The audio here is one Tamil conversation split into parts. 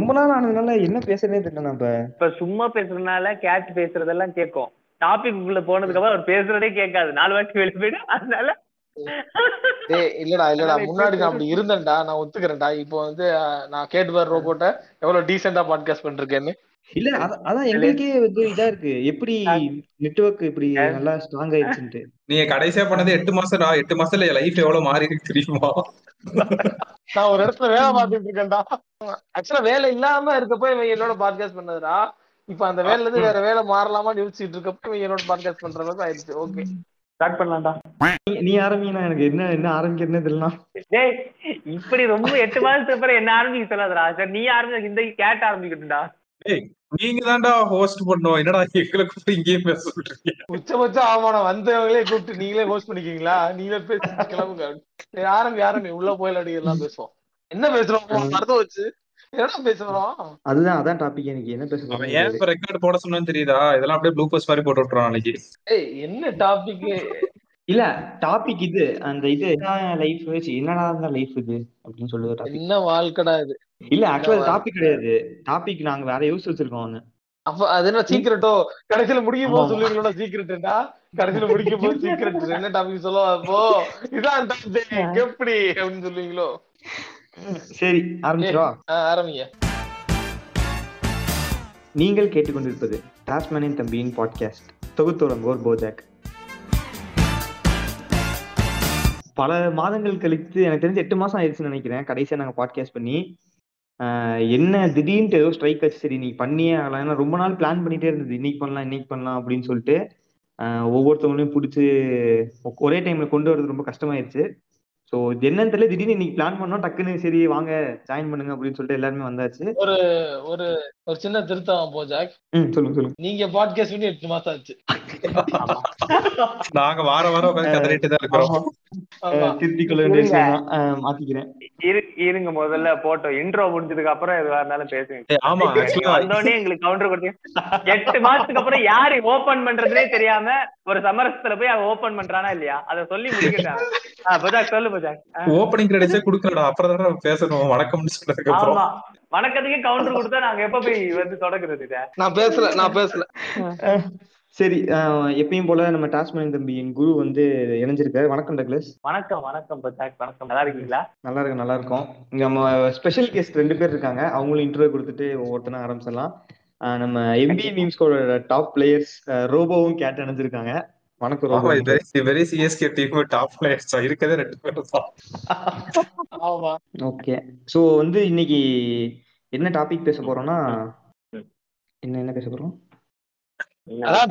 ரொம்ப நாள் ஆனதுனால என்ன பேசுறதே தெரியல நம்ம. இப்ப சும்மா பேசுறதுனால கேட் பேசுறதெல்லாம் கேட்கும் டாபிக் உள்ள போனதுக்கு அப்புறம் அவர் பேசுறதே கேட்காது. நாலு வாட்டி வெளியே போயிடும் அதனால இல்லடா இல்லடா. முன்னாடி நான் அப்படி இருந்தேன்டா. நான் ஒத்துக்கிறேன்டா. இப்போ வந்து நான் கேட்டு வர ரோபோட்ட எவ்வளவு டீசெண்டா பாட்காஸ்ட் பண்ணிருக்கேன்னு. இல்ல அத- அதான் எங்களுக்கே வந்து இதா இருக்கு. எப்படி நெட்வொர்க் இப்படி நல்லா ஸ்ட்ராங் ஆயிடுச்சுன்ட்டு. நீங்க கடைசியா பண்ணது எட்டு மாசம் எட்டு மாசத்துல லைஃப் எவ்வளவு மாறி இருக்கு தெரியுமா? நான் ஒரு இடத்துல வேலை பார்த்துட்டு இருக்கேன்டா. ஆக்சுவலா வேலை இல்லாம இருக்கப்போ இவன் என்னோட பாட்காஸ்ட் பண்ணதுடா. இப்ப அந்த வேலையில இருந்து வேற வேலை மாறலாமான்னு யோசிச்சுட்டு இருக்கப்போ இவன் என்னோட பாட்காஸ்ட் பண்ற மாதிரி ஆயிடுச்சு. ஓகே ஸ்டார்ட் பண்ணலாம்டா. நீ- நீ ஆரம்பினா எனக்கு என்ன என்ன ஆரம்பிக்கிறதுனே தெரியல டேய் இப்படி ரொம்ப எட்டு மாசத்துக்கு அப்புறம் என்ன ஆரம்பிக்க சொல்லாதடா. சரி நீ ஆரம்பிச்ச இந்த கேட் ஆரம்பிக்கட்டும்டா. ஏய் நீங்க தான்டா ஹோஸ்ட் பண்ணோம். என்னடா எங்களை கூப்பிட்டு இங்கேயே பேச சொல்றீங்க? உச்சபட்சம் ஆமாண்ணா வந்தவங்களே கூப்பிட்டு நீங்களே ஹோஸ்ட் பண்ணிக்கீங்களா? நீங்களே பேசி கிளம்புங்க. ஆரம்பி ஆரம்பி. உள்ள போயில எல்லாம் பேசுவோம். என்ன பேசுறோம்? மறந்து வச்சு என்னடா பேசுறோம்? அதுதான் அதான் டாபிக் எனக்கு. என்ன பேச அவன் ஏன் இப்ப ரெக்கார்ட் போட சொன்னான்னு தெரியுதா? இதெல்லாம் அப்படியே ப்ளூ மாதிரி போட்டு விட்டுறான் நாளைக்கு. ஏய் என்ன டாபிக் இல்ல டாபிக் இது. அந்த இது லைஃப் என்னடா இருந்தா லைஃப் இது? அப்படின்னு சொல்லுது டாபிக் என்ன வாழ்க்கடா இது? இல்ல ஆக்சுவலா டாபிக் கிடையாது. டாபிக் நாங்க வேற யோசிச்சு வச்சிருக்கோம் அப்ப அது என்ன சீக்கிரட்டோ கடைசியில முடிக்கும் போது. சொல்லிருக்கோம் சீக்கிரட்டா கடைசியில முடிக்கும் போது சீக்கிரட் என்ன டாபிக் சொல்லுவா அப்போ? இதான் எப்படி அப்படின்னு சொல்லுவீங்களோ? சரி ஆரம்பிச்சிரவா. ஆ, ஆரம்பிங்க. நீங்கள் கேட்டுக்கொண்டிருப்பது டாஸ்மேனின் தம்பியின் பாட்காஸ்ட் தொகுத்துறங்கோர் போஜாக் பல மாதங்கள் கழித்து எனக்கு தெரிஞ்சு எட்டு மாசம் ஆயிடுச்சுன்னு நினைக்கிறேன். கடைசியா நாங்க பாட்காஸ்ட் பண்ணி என்ன திடீர்னு ஏதோ ஸ்ட்ரைக் ஆச்சு. சரி நீ பண்ணியே ஆகலாம். ஏன்னா ரொம்ப நாள் பிளான் பண்ணிட்டே இருந்தது. இன்னைக்கு பண்ணலாம் இன்னைக்கு பண்ணலாம் அப்படின்னு சொல்லிட்டு ஒவ்வொருத்தவங்களையும் பிடிச்சி ஒரே டைம்ல கொண்டு வரது ரொம்ப கஷ்டமாயிருச்சு. ஸோ என்னன்னு தெரியல. திடீர்னு இன்னைக்கு பிளான் பண்ணோம். டக்குன்னு சரி வாங்க ஜாயின் பண்ணுங்க அப்படின்னு சொல்லிட்டு எல்லாருமே வந்தாச்சு. ஒரு ஒரு ஒரு சின்ன திருத்தம் போ ஜாக். சொல்லுங்க சொல்லுங்க. நீங்க பாட்காஸ்ட் பண்ணி எட்டு மாசம் ஆச்சு நாங்க வார வாரம் உட்காந்து கதறிட்டு தான் இருக்கிறோம். ஆமா. அஹ் திருத்திக் கொள்ள வேண்டிய விஷயம் மாத்திக்கிறேன். இரு இருங்க முதல்ல போட்டோம். இன்ட்ரோ முடிஞ்சதுக்கு அப்புறம் எதுவா இருந்தாலும் பேசுங்க. ஆமா வந்தோடனே எங்களுக்கு கவுண்டர் கொடுத்தீங்க. எட்டு மாசத்துக்கு அப்புறம் யாரு ஓபன் பண்றதுனே தெரியாம ஒரு சமரசத்துல போய் அவன் ஓபன் பண்றானா இல்லையா? அத சொல்லி முடிக்கட்டான் சொல்லு பஜாக். ஆ, ஓப்பனிங் கிரெடிட்ஸே குடுக்கலடா. அப்புறம் தானே பேசணும். வணக்கம்னு சொன்னதுக்கு அப்புறம். ஆமா. வணக்கத்துக்கே கவுண்டர் கொடுத்தா நாங்க எப்ப போய் வந்து தொடங்குறது நான் பேசல நான் பேசல. சரி எப்பயும் போல நம்ம டாஸ்மேன் தம்பியின் குரு வந்து இணைஞ்சிருக்காரு. வணக்கம் டக்ளஸ். வணக்கம் வணக்கம் பஜாக் வணக்கம். நல்லா இருக்கீங்களா? நல்லா இருக்கும் நல்லா இருக்கும். இங்க நம்ம ஸ்பெஷல் கெஸ்ட் ரெண்டு பேர் இருக்காங்க. அவங்களும் இன்டர்வியூ கொடுத்துட்டு ஒவ்வொருத்தனா ஆரம்பிச்சிடலாம். நம்ம எம்பி மீம்ஸ்கோட டாப் பிளேயர்ஸ் ரோபோவும் கேட் இணைஞ்சிருக்காங்க. வணக்கம் ரோபோ. ஆமா very very CSK team top players இருக்கதே ரெண்டு பேரும் தான். ஆமா. ஓகே. ஸோ வந்து இன்னைக்கு என்ன டாபிக் பேச போறோம்னா என்ன என்ன பேச போறோம்? அதான்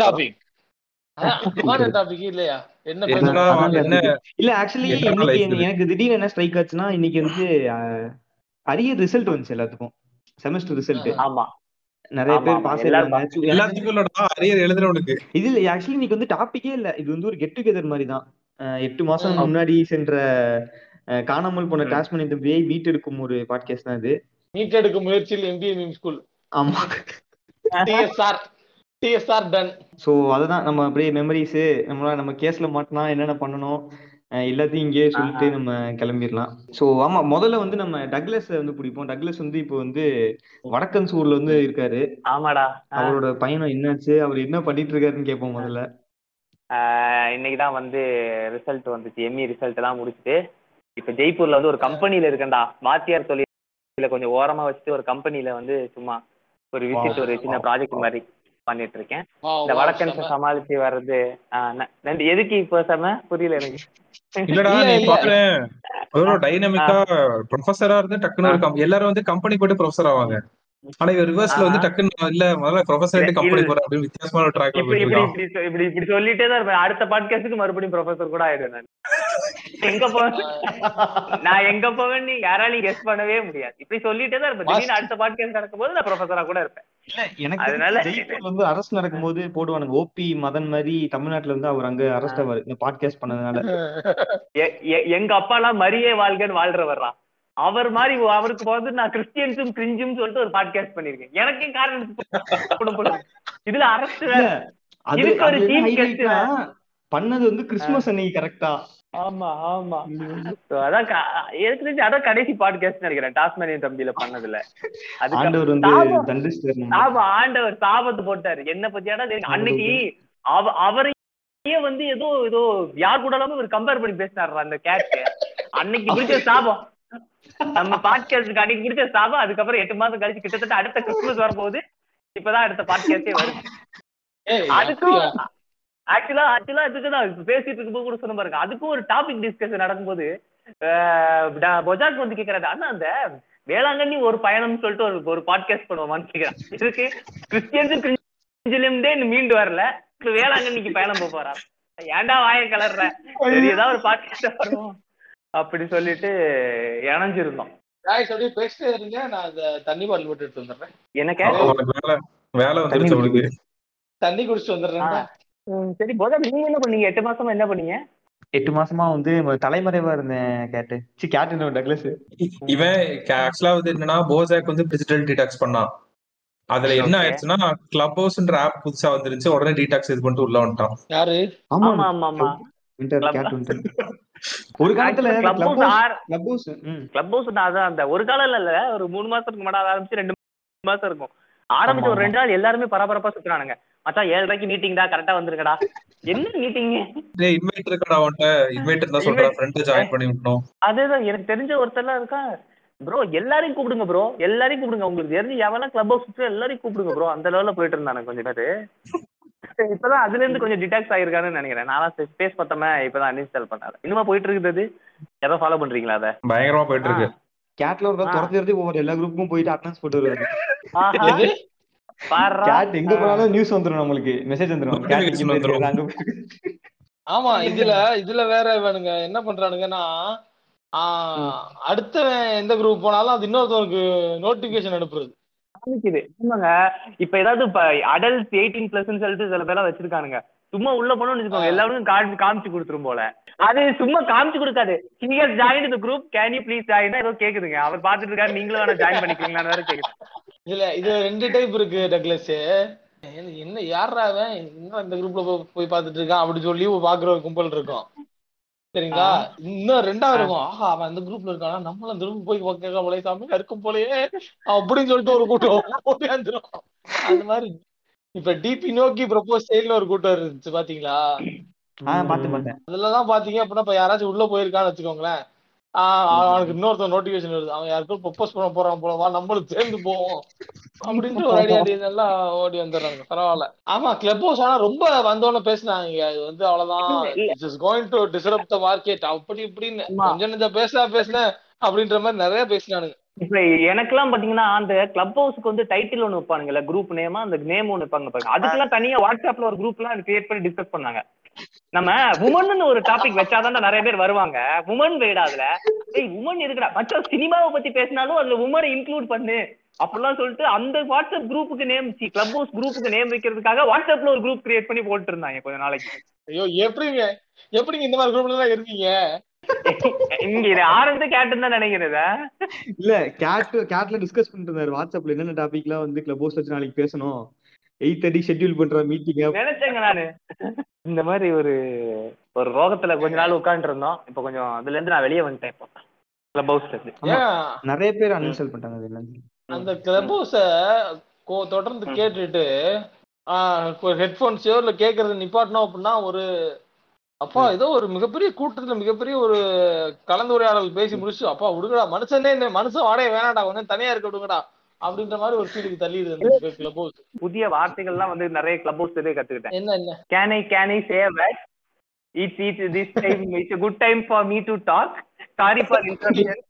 என்ன இல்ல ஆக்சுவலி என்னடா இன்னைக்கு life எனக்கு- திடீர்னு என்ன ஸ்ட்ரைக் ஆச்சுன்னா இன்னைக்கு வந்து அஹ், அரிய ரிசல்ட் வந்துச்சு எல்லாத்துக்கும். செமஸ்டர் ரிசல்ட் ஆமா. நிறைய பேர் பாஸ் எல்லாத்துக்கும் அரியர் இது இல்ல ஆக்சுவலி இன்னைக்கு வந்து டாபிக்கே இல்ல. இது வந்து ஒரு கெட் டுகெதர் மாதிரி தான். எட்டு மாசம். முன்னாடி சென்ற காணாமல் போன. டாஸ்மன் தம்பியை மீட்டெடுக்கும் ஒரு பாட்காஸ்ட் தான் இது. மீட்டெடுக்கும் முயற்சியில் எம்பிஏ ஸ்கூல் ஆமா. டிஎஸ்ஆர் டிஎஸ்ஆர் டன் ஸோ அதுதான் நம்ம அப்படியே மெமரிஸ் நம்மளா நம்ம கேஸ்ல மாட்டினா என்னென்ன பண்ணணும்? எல்லாத்தையும் இங்கேயே சொல்லிட்டு நம்ம கிளம்பிடலாம். ஸோ ஆமா முதல்ல வந்து நம்ம டக்ளஸ் வந்து பிடிப்போம். டக்ளஸ் வந்து இப்போ வந்து வடக்கன்ஸ் ஊர்ல வந்து இருக்காரு. ஆமாடா. அவரோட பயணம் என்னாச்சு? அவர் என்ன பண்ணிட்டு இருக்காருன்னு கேட்போம் முதல்ல. இன்னைக்கு தான் வந்து ரிசல்ட் வந்துச்சு. எம்இ ரிசல்ட் எல்லாம் முடிச்சுட்டு இப்ப ஜெய்ப்பூர்ல வந்து ஒரு கம்பெனில இருக்கேன்டா. வாத்தியார் தொழில கொஞ்சம் ஓரமா வச்சுட்டு ஒரு கம்பெனில வந்து சும்மா ஒரு விசிட் ஒரு சின்ன ப்ராஜெக்ட் மாதிரி. பண்ணிட்டு இருக்கேன் இந்த வடக்கன்ஸை சமாளிச்சு வர்றது நன்றி. எதுக்கு இப்போ செம? புரியல எனக்கு. இல்லடா இல்ல, நீ இல்ல. பாக்குற. ஒரு டைனமிக்கா ப்ரொஃபஸரா இருந்து டக்குன்னு எல்லாரும் வந்து கம்பெனி போயிட்டு ப்ரொஃபஸர் ஆவாங்க. ஆனா இவர் ரிவர்ஸ்ல வந்து. டக்குன்னு இல்ல முதல்ல ப்ரொஃபஸர் இல்ல, கம்பெனி. போற அப்படின்னு வித்தியாசமான ஒரு ட்ராக்ல இப்படி இப்படி சொல்லிட்டே தான் இருப்பேன். அடுத்த பாட்காஸ்டுக்கு மறுபடியும் ப்ரொஃபசர் கூட ஆயிடுவேன் நான். எங்க போ நான் எங்க போவேன் நீ யாராலையும் கெஸ் பண்ணவே முடியாது. இப்படி சொல்லிட்டே தான் இருப்பேன். திடீர்னு அடுத்த பாட்காஸ்ட் நடக்கும்போது நான் ப்ரொஃபஸரா கூட இருப்பேன். இல்ல எனக்கு அதனால- வந்து அரசு நடக்கும்போது போடுவானுங்க. ஓபி மதன் மாதிரி தமிழ்நாட்டுல வந்து அவர் அங்க அரெஸ்ட் ஆவாரு. இந்த பாட்காஸ்ட் பண்ணதுனால. எ- எ- எங்க அப்பா எல்லாம் மரியே வாழ்கன்னு வாழ்றவர்றா அவர் மாதிரி அவருக்கு வந்து நான் கிறிஸ்டியன்ஸும் கிரிஞ்சும் சொல்லிட்டு ஒரு பாட்காஸ்ட் பண்ணிருக்கேன் எனக்கே காரணம் இதுல அரசு அது இதுக்கு ஒரு அது highlightனா, பண்ணது வந்து கிறிஸ்துமஸ் அன்னைக்கு கரெக்டா ஆமா ஆமா. அதான் எனக்கு அதான் கடைசி பாட்காஸ்ட் நினைக்கிறேன். டாஸ்மேனியன் தம்பியில பண்ணதுல. ஆண்டவர் வந்து சாபம். ஆண்டவர் சாபத்து போட்டாரு. என்ன பத்தியாடா அன்னைக்கு அவ அவரையே வந்து ஏதோ ஏதோ யார் கூட இல்லாம இவர் கம்பேர் பண்ணி பேசினாரு அந்த கேட் அன்னைக்கு பிடிச்ச சாபம் நம்ம பாட்காஸ்டுக்கு அன்னைக்கு பிடிச்ச சாபம் அதுக்கப்புறம் எட்டு மாசம் கழிச்சு கிட்டத்தட்ட அடுத்த கிறிஸ்துமஸ் வரப்போகுது இப்பதான் அடுத்த பாட்காஸ்டே வருது. ஏய், அதுக்கும்? ஆக்சுவலா ஆக்சுவலா இதுக்குதான் இப்ப பேசிட்டு இருக்கும்போது கூட சொன்ன பாருங்க அதுக்கும் ஒரு டாபிக் டிஸ்கஷன் நடக்கும்போது பொஜாக் வந்து கேக்குறாரு அண்ணா அந்த வேளாங்கண்ணி ஒரு பயணம்னு சொல்லிட்டு ஒரு ஒரு பாட்காஸ்ட் பண்ணுவோமான்னு கேக்குறான் இதுக்கு கிறிஸ்டியன்ஸ் மீண்டு வரல. வேளாங்கண்ணிக்கு பயணம் போக போறான் ஏன்டா வாய கலர்ற? ஏதாவது ஒரு பாட்காஸ்ட் வருவோம். அப்படி சொல்லிட்டு இணைஞ்சிருந்தோம். Guys, அப்படியே பேசிட்டே இருங்க. நான் அந்த தண்ணி பாட்டில் போட்டு எடுத்து வந்துடுறேன். உனக்கு வேலை வேலை வந்துருச்சு தண்ணி குடிச்சிட்டு வந்துடுறேன். சரி பொஜாக் நீங்க என்ன பண்ணீங்க? எட்டு மாசமா என்ன பண்ணீங்க? எட்டு மாசமா வந்து தலைமறைவா இருந்தேன் கேட்டு. சி கேட்டு டக்ளஸ்? இ- இவன் ஆக்சுவலா வந்து என்னன்னா போசாக் வந்து டிஜிட்டல் டீடாக்ஸ் பண்ணான் அதுல என்ன. ஆயிடுச்சுன்னா கிளப் ஹவுஸ்ன்ற ஆப் புதுசா வந்துருச்சு உடனே டீடாக்ஸ் இது பண்ணிட்டு உள்ள வந்துட்டான். யாரு? ஆமா ஆமா ஆமா. ஒரு காலத்துல கிளப் ஹவுஸ் கிளப் ஹவுஸ் அதான் அந்த ஒரு காலம் இல்ல ஒரு மூணு மாசத்துக்கு முன்னாடி ஆரம்பிச்சு ரெண்டு மாசம் இருக்கும். ஆரம்பிச்ச ஒரு ரெண்டு நாள் எல்லாருமே பரபரப்பா சுத்துறானுங்க மச்சான் ஏழரைக்கு மீட்டிங்டா கரெக்டா வந்துருக்கடா. என்ன மீட்டிங் டேய் இன்வைட் இருக்கடா அவன்கிட்ட இன்வைட் இருந்தா சொல்றா. ஃப்ரெண்ட் ஜாயின் பண்ணி விட்டோம் அதேதான். எனக்கு தெரிஞ்ச ஒருத்தர்லாம் இருக்கா ப்ரோ எல்லாரையும் கூப்பிடுங்க ப்ரோ எல்லாரையும் கூப்பிடுங்க. உங்களுக்கு தெரிஞ்சு எவனா கிளப் ஹவுஸ் எல்லாரையும் கூப்பிடுங்க ப்ரோ அந்த லெவல்ல போயிட்டு இருந்தானு கொஞ்சம் பேரு. இப்பதான் அதுல இருந்து கொஞ்சம் டிடாக்ஸ் ஆயிருக்கான்னு நினைக்கிறேன். நானா ஸ்பேஸ் பத்தம இப்பதான் அன்இன்ஸ்டால் பண்ணாத இன்னுமா போயிட்டு இருக்குது ஏதோ ஃபாலோ பண்றீங்களா அதை? பயங்கரமா போயிட்டு இருக்கு கேட்ல ஒரு. துரத்தி ஒவ்வொரு எல்லா குரூப்புக்கும் போயிட்டு அட்டன்ஸ் போட்டு? பாருடா. கேட் எங்க போனாலும் நியூஸ் வந்துரும் நம்மளுக்கு. மெசேஜ் வந்துரும். ஆமா இதுல இதுல வேற இவனுங்க என்ன பண்றானுங்கன்னா ஆஹ் அடுத்தவன் எந்த குரூப் போனாலும் அது இன்னொருத்தவனுக்கு நோட்டிபிகேஷன் அனுப்புறது. காமிக்குது ஆமாங்க. இப்ப ஏதாவது இப்ப அடல்ட் எயிட்டீன் பிளஸ் சொல்லிட்டு சில பேர்லாம் வச்சிருக்கானுங்க. சும்மா உள்ள போனோம்னு வச்சுக்கோங்க. எல்லாருக்கும் காமி காமிச்சு கொடுத்துரும் போல. அது சும்மா காமிச்சு கொடுக்காது. ஹியர் ஜாயின் இந்த group can you please join ஏதோ கேக்குதுங்க. அவர் பாத்துட்டு இருக்காரு. நீங்களும் வேணா ஜாயின் பண்ணிக்கிறீங்களான்னு வேற கேக்குது இதுல இதுல ரெண்டு டைப் இருக்கு டக்ளஸ் என்ன யாரா அவன் இன்னும் இந்த குரூப்ல போய் பார்த்துட்டு இருக்கான். அப்படி சொல்லி பாக்குற ஒரு கும்பல் இருக்கும். சரிங்களா? இன்னும் ரெண்டாவது இருக்கும். ஆஹா அவன் அந்த குரூப்ல இருக்கானா? நம்மளும் குரூப் போய் கேட்க போலே சாமி இருக்கும் போலயே அப்படின்னு சொல்லிட்டு ஒரு கூட்டம் ஓடியாந்துரும் அந்த மாதிரி. இப்ப டிபி நோக்கி ப்ரப்போஸ் செயல்னு ஒரு கூட்டம் இருந்துச்சு பாத்தீங்களா? அதுலதான் பாத்தீங்க அப்படின்னா இப்ப யாராச்சும் உள்ள போயிருக்கான்னு வச்சுக்கோங்களேன். அவனுக்கு இன்னொருத்தன் நோட்டிபிகேஷன் வருது. அவன் யாருக்கும் ப்ரொப்போஸ் பண்ண போறான் போல. வா நம்மளும் சேர்ந்து போவோம். அப்படின்ட்டு ஒரு ஐடியா நல்லா ஓடி வந்துடுறாங்க. பரவாயில்ல. ஆமா கிளப் ஹவுஸ் ஆனா ரொம்ப வந்தோன்னு பேசினாங்க. அது வந்து அவ்வளவுதான். It's going to disturb the market அப்படி இப்படின்னு. கொஞ்சம் பேசினா பேசினேன் அப்படின்ற மாதிரி நிறைய பேசினானுங்க. இப்ப எனக்கெல்லாம் பாத்தீங்கன்னா அந்த கிளப் ஹவுஸ்க்கு வந்து டைட்டில் ஒண்ணு வைப்பானுங்கல்ல குரூப் நேமா அந்த நேம் ஒண்ணு வைப்பாங்க பாருங்க. அதுக்கெல்லாம் தனியா வாட்ஸ்அப்ல ஒரு குரூப் எல்லாம் கிரியேட் பண்ணி டிஸ்கஸ் பண்ணாங்க. நம்ம உமன் ஒரு டாபிக் வச்சாதான் நிறைய பேர் வருவாங்க. உமன் வேடா அதுல. ஏய் உமன் எதுக்குடா மச்சம் சினிமாவை பத்தி பேசினாலும் அதுல உமனை இன்க்ளூட் பண்ணு. அப்படிலாம் சொல்லிட்டு அந்த வாட்ஸ்அப் குரூப்புக்கு நேம் கிளப் ஹவுஸ் குரூப்புக்கு நேம் வைக்கிறதுக்காக வாட்ஸ்அப்ல ஒரு குரூப் கிரியேட் பண்ணி போட்டு இருந்தாங்க கொஞ்ச நாளைக்கு. ஐயோ எப்படிங்க? எப்படிங்க இந்த மாதிரி குரூப்ல எல்லாம் இருக்கீங்க? இங்க இது ஆரம்பத்தை கேட்டுன்னு தான் நினைக்கிறத இல்ல கேட் கேட்ல டிஸ்கஸ் பண்ணிட்டு இருந்தாரு. வாட்ஸ்அப்ல என்னென்ன டாபிக்லாம் வந்து கிளப் ஹவுஸ் வச்சு நாளைக்கு பேசணும். எயிட் தேர்ட்டி ஷெட்யூல் பண்ற மீட்டிங் நினைச்சேங்க நானு. இந்த மாதிரி ஒரு ஒரு ரோகத்துல கொஞ்ச நாள் உட்காந்துட்டு இருந்தோம். இப்ப கொஞ்சம் அதுல இருந்து நான் வெளியே வந்துட்டேன் இப்போ. கிளப் ஹவுஸ்ல இருந்து. நிறைய பேர் அன்இன்ஸ்டால் பண்ணிட்டாங்க அந்த கிளப் ஹவுஸ தொடர்ந்து கேட்டுட்டு ஹெட்போன்ஸோ இல்ல கேக்குறது நிப்பாட்டணும் அப்படின்னா ஒரு அப்பா ஏதோ ஒரு மிகப்பெரிய கூட்டத்துல மிகப்பெரிய ஒரு கலந்துரையாடல் பேசி முடிச்சு அப்பா விடுங்கடா மனுஷனே இந்த மனுஷன் வாடகை வேணாடா கொஞ்சம் தனியா இருக்க விடுங்கடா அப்படின்ற மாதிரி ஒரு ஃபீலுக்கு தள்ளிடுது அந்த கிளப் ஹவுஸ் புதிய வார்த்தைகள்லாம் வந்து நிறைய கிளப் ஹவுஸ் கத்துக்கிட்டேன். என்ன என்ன? Can I can I say that it's it's this time it's good time for me to talk sorry for interruption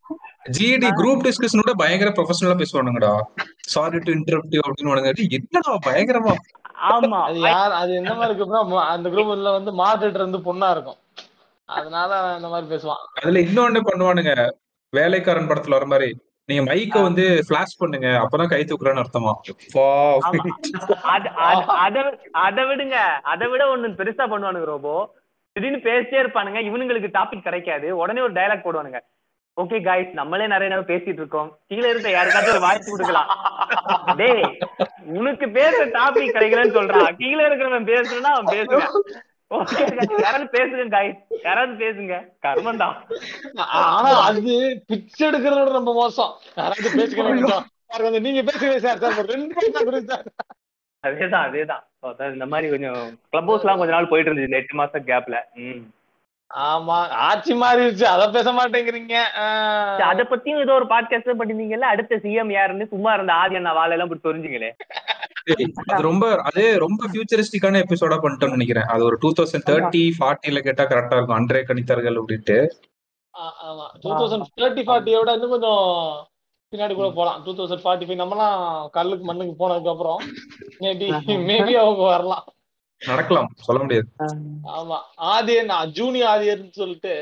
GD group டிஸ்கஷனோட பயங்கர ப்ரொஃபஷனலா பேசுவானுங்கடா. சாரி டு இன்டரப்ட் அப்படின்னு என்னடா பயங்கரமா? ஆமா. அது யார் அது என்ன மாதிரி இருக்குன்னா ம- அந்த குரூப்ல வந்து மார்க்கெட் இருந்து பொண்ணா இருக்கும். அதனால அந்த மாதிரி பேசுவான். அதுல இன்னொன்னு பண்ணுவானுங்க. வேலைக்காரன் படத்துல வர மாதிரி நீங்க மைக்க வந்து ஃபிளாஷ் பண்ணுங்க அப்பதான் கை தூக்குறேன்னு அர்த்தமா. அத- அத- அத- அதை விடுங்க. அதை விட ஒண்ணு பெருசா பண்ணுவானுங்க ரோபோ. திடீர்னு பேசிட்டே இருப்பானுங்க. இவனுங்களுக்கு டாபிக் கிடைக்காது. உடனே ஒரு டயலாக் போடுவானுங்க. ஓகே காய்ஸ் நம்மளே நிறைய நேரம் பேசிட்டு இருக்கோம். கீழே இருக்க யாருக்காச்சும் ஒரு வாய்ப்பு கொடுக்கலாம். டேய் உனக்கு பேச டாபிக் கிடைக்கலன்னு சொல்றான் கீழே இருக்கிறவன் பேசுறா அவன் பேசுறான் யாராவது பேசுங்க காய் யாராவது பேசுங்க. கர்மந்தா ஆனா அது பிச்சை எடுக்கிறதோட ரொம்ப மோசம். யாராவது பேசுங்க நீங்க பேசுங்க சார். ரெண்டு அதேதான் அதேதான். இந்த மாதிரி கொஞ்சம் கிளப் ஹவுஸ் எல்லாம் கொஞ்ச நாள் போயிட்டு இருந்துச்சு எட்டு மாசம் கேப்ல ம். ஆமா ஆட்சி மாறிடுச்சு. அத பேச மாட்டேங்கிறீங்க. அத பத்தியும் ஏதோ ஒரு பாட்காஸ்ட் பண்ணிருந்தீங்கல்ல? அடுத்த சிஎம் யாருன்னு? சும்மா இருந்த ஆதி அண்ணா வாழை எல்லாம் தெரிஞ்சுங்களே அது ரொம்ப அது ரொம்ப ஃபியூச்சரிஸ்டிக்கான எபிசோடா பண்ணிட்டோம்னு நினைக்கிறேன். அது ஒரு டூ தௌசண்ட் தேர்ட்டி ஃபார்ட்டில கேட்டா கரெக்டா இருக்கும். அன்றே கணித்தார்கள் அப்படின்ட்டு. ஆமா. டூ தௌசண்ட் தேர்ட்டி ஃபார்ட்டியோட இன்னும் கொஞ்சம் பின்னாடி கூட போலாம். டூ தௌசண்ட் ஃபார்ட்டி ஃபைவ் நம்மலாம் கல்லுக்கு மண்ணுக்கு போனதுக்கு அப்புறம் மேபி மேபி அவங்க வரலாம். நடக்கலாம் சொல்ல முடியாது. ஆமா ஆதியன் ஜூனியர் ஆதியர்னு சொல்லிட்டு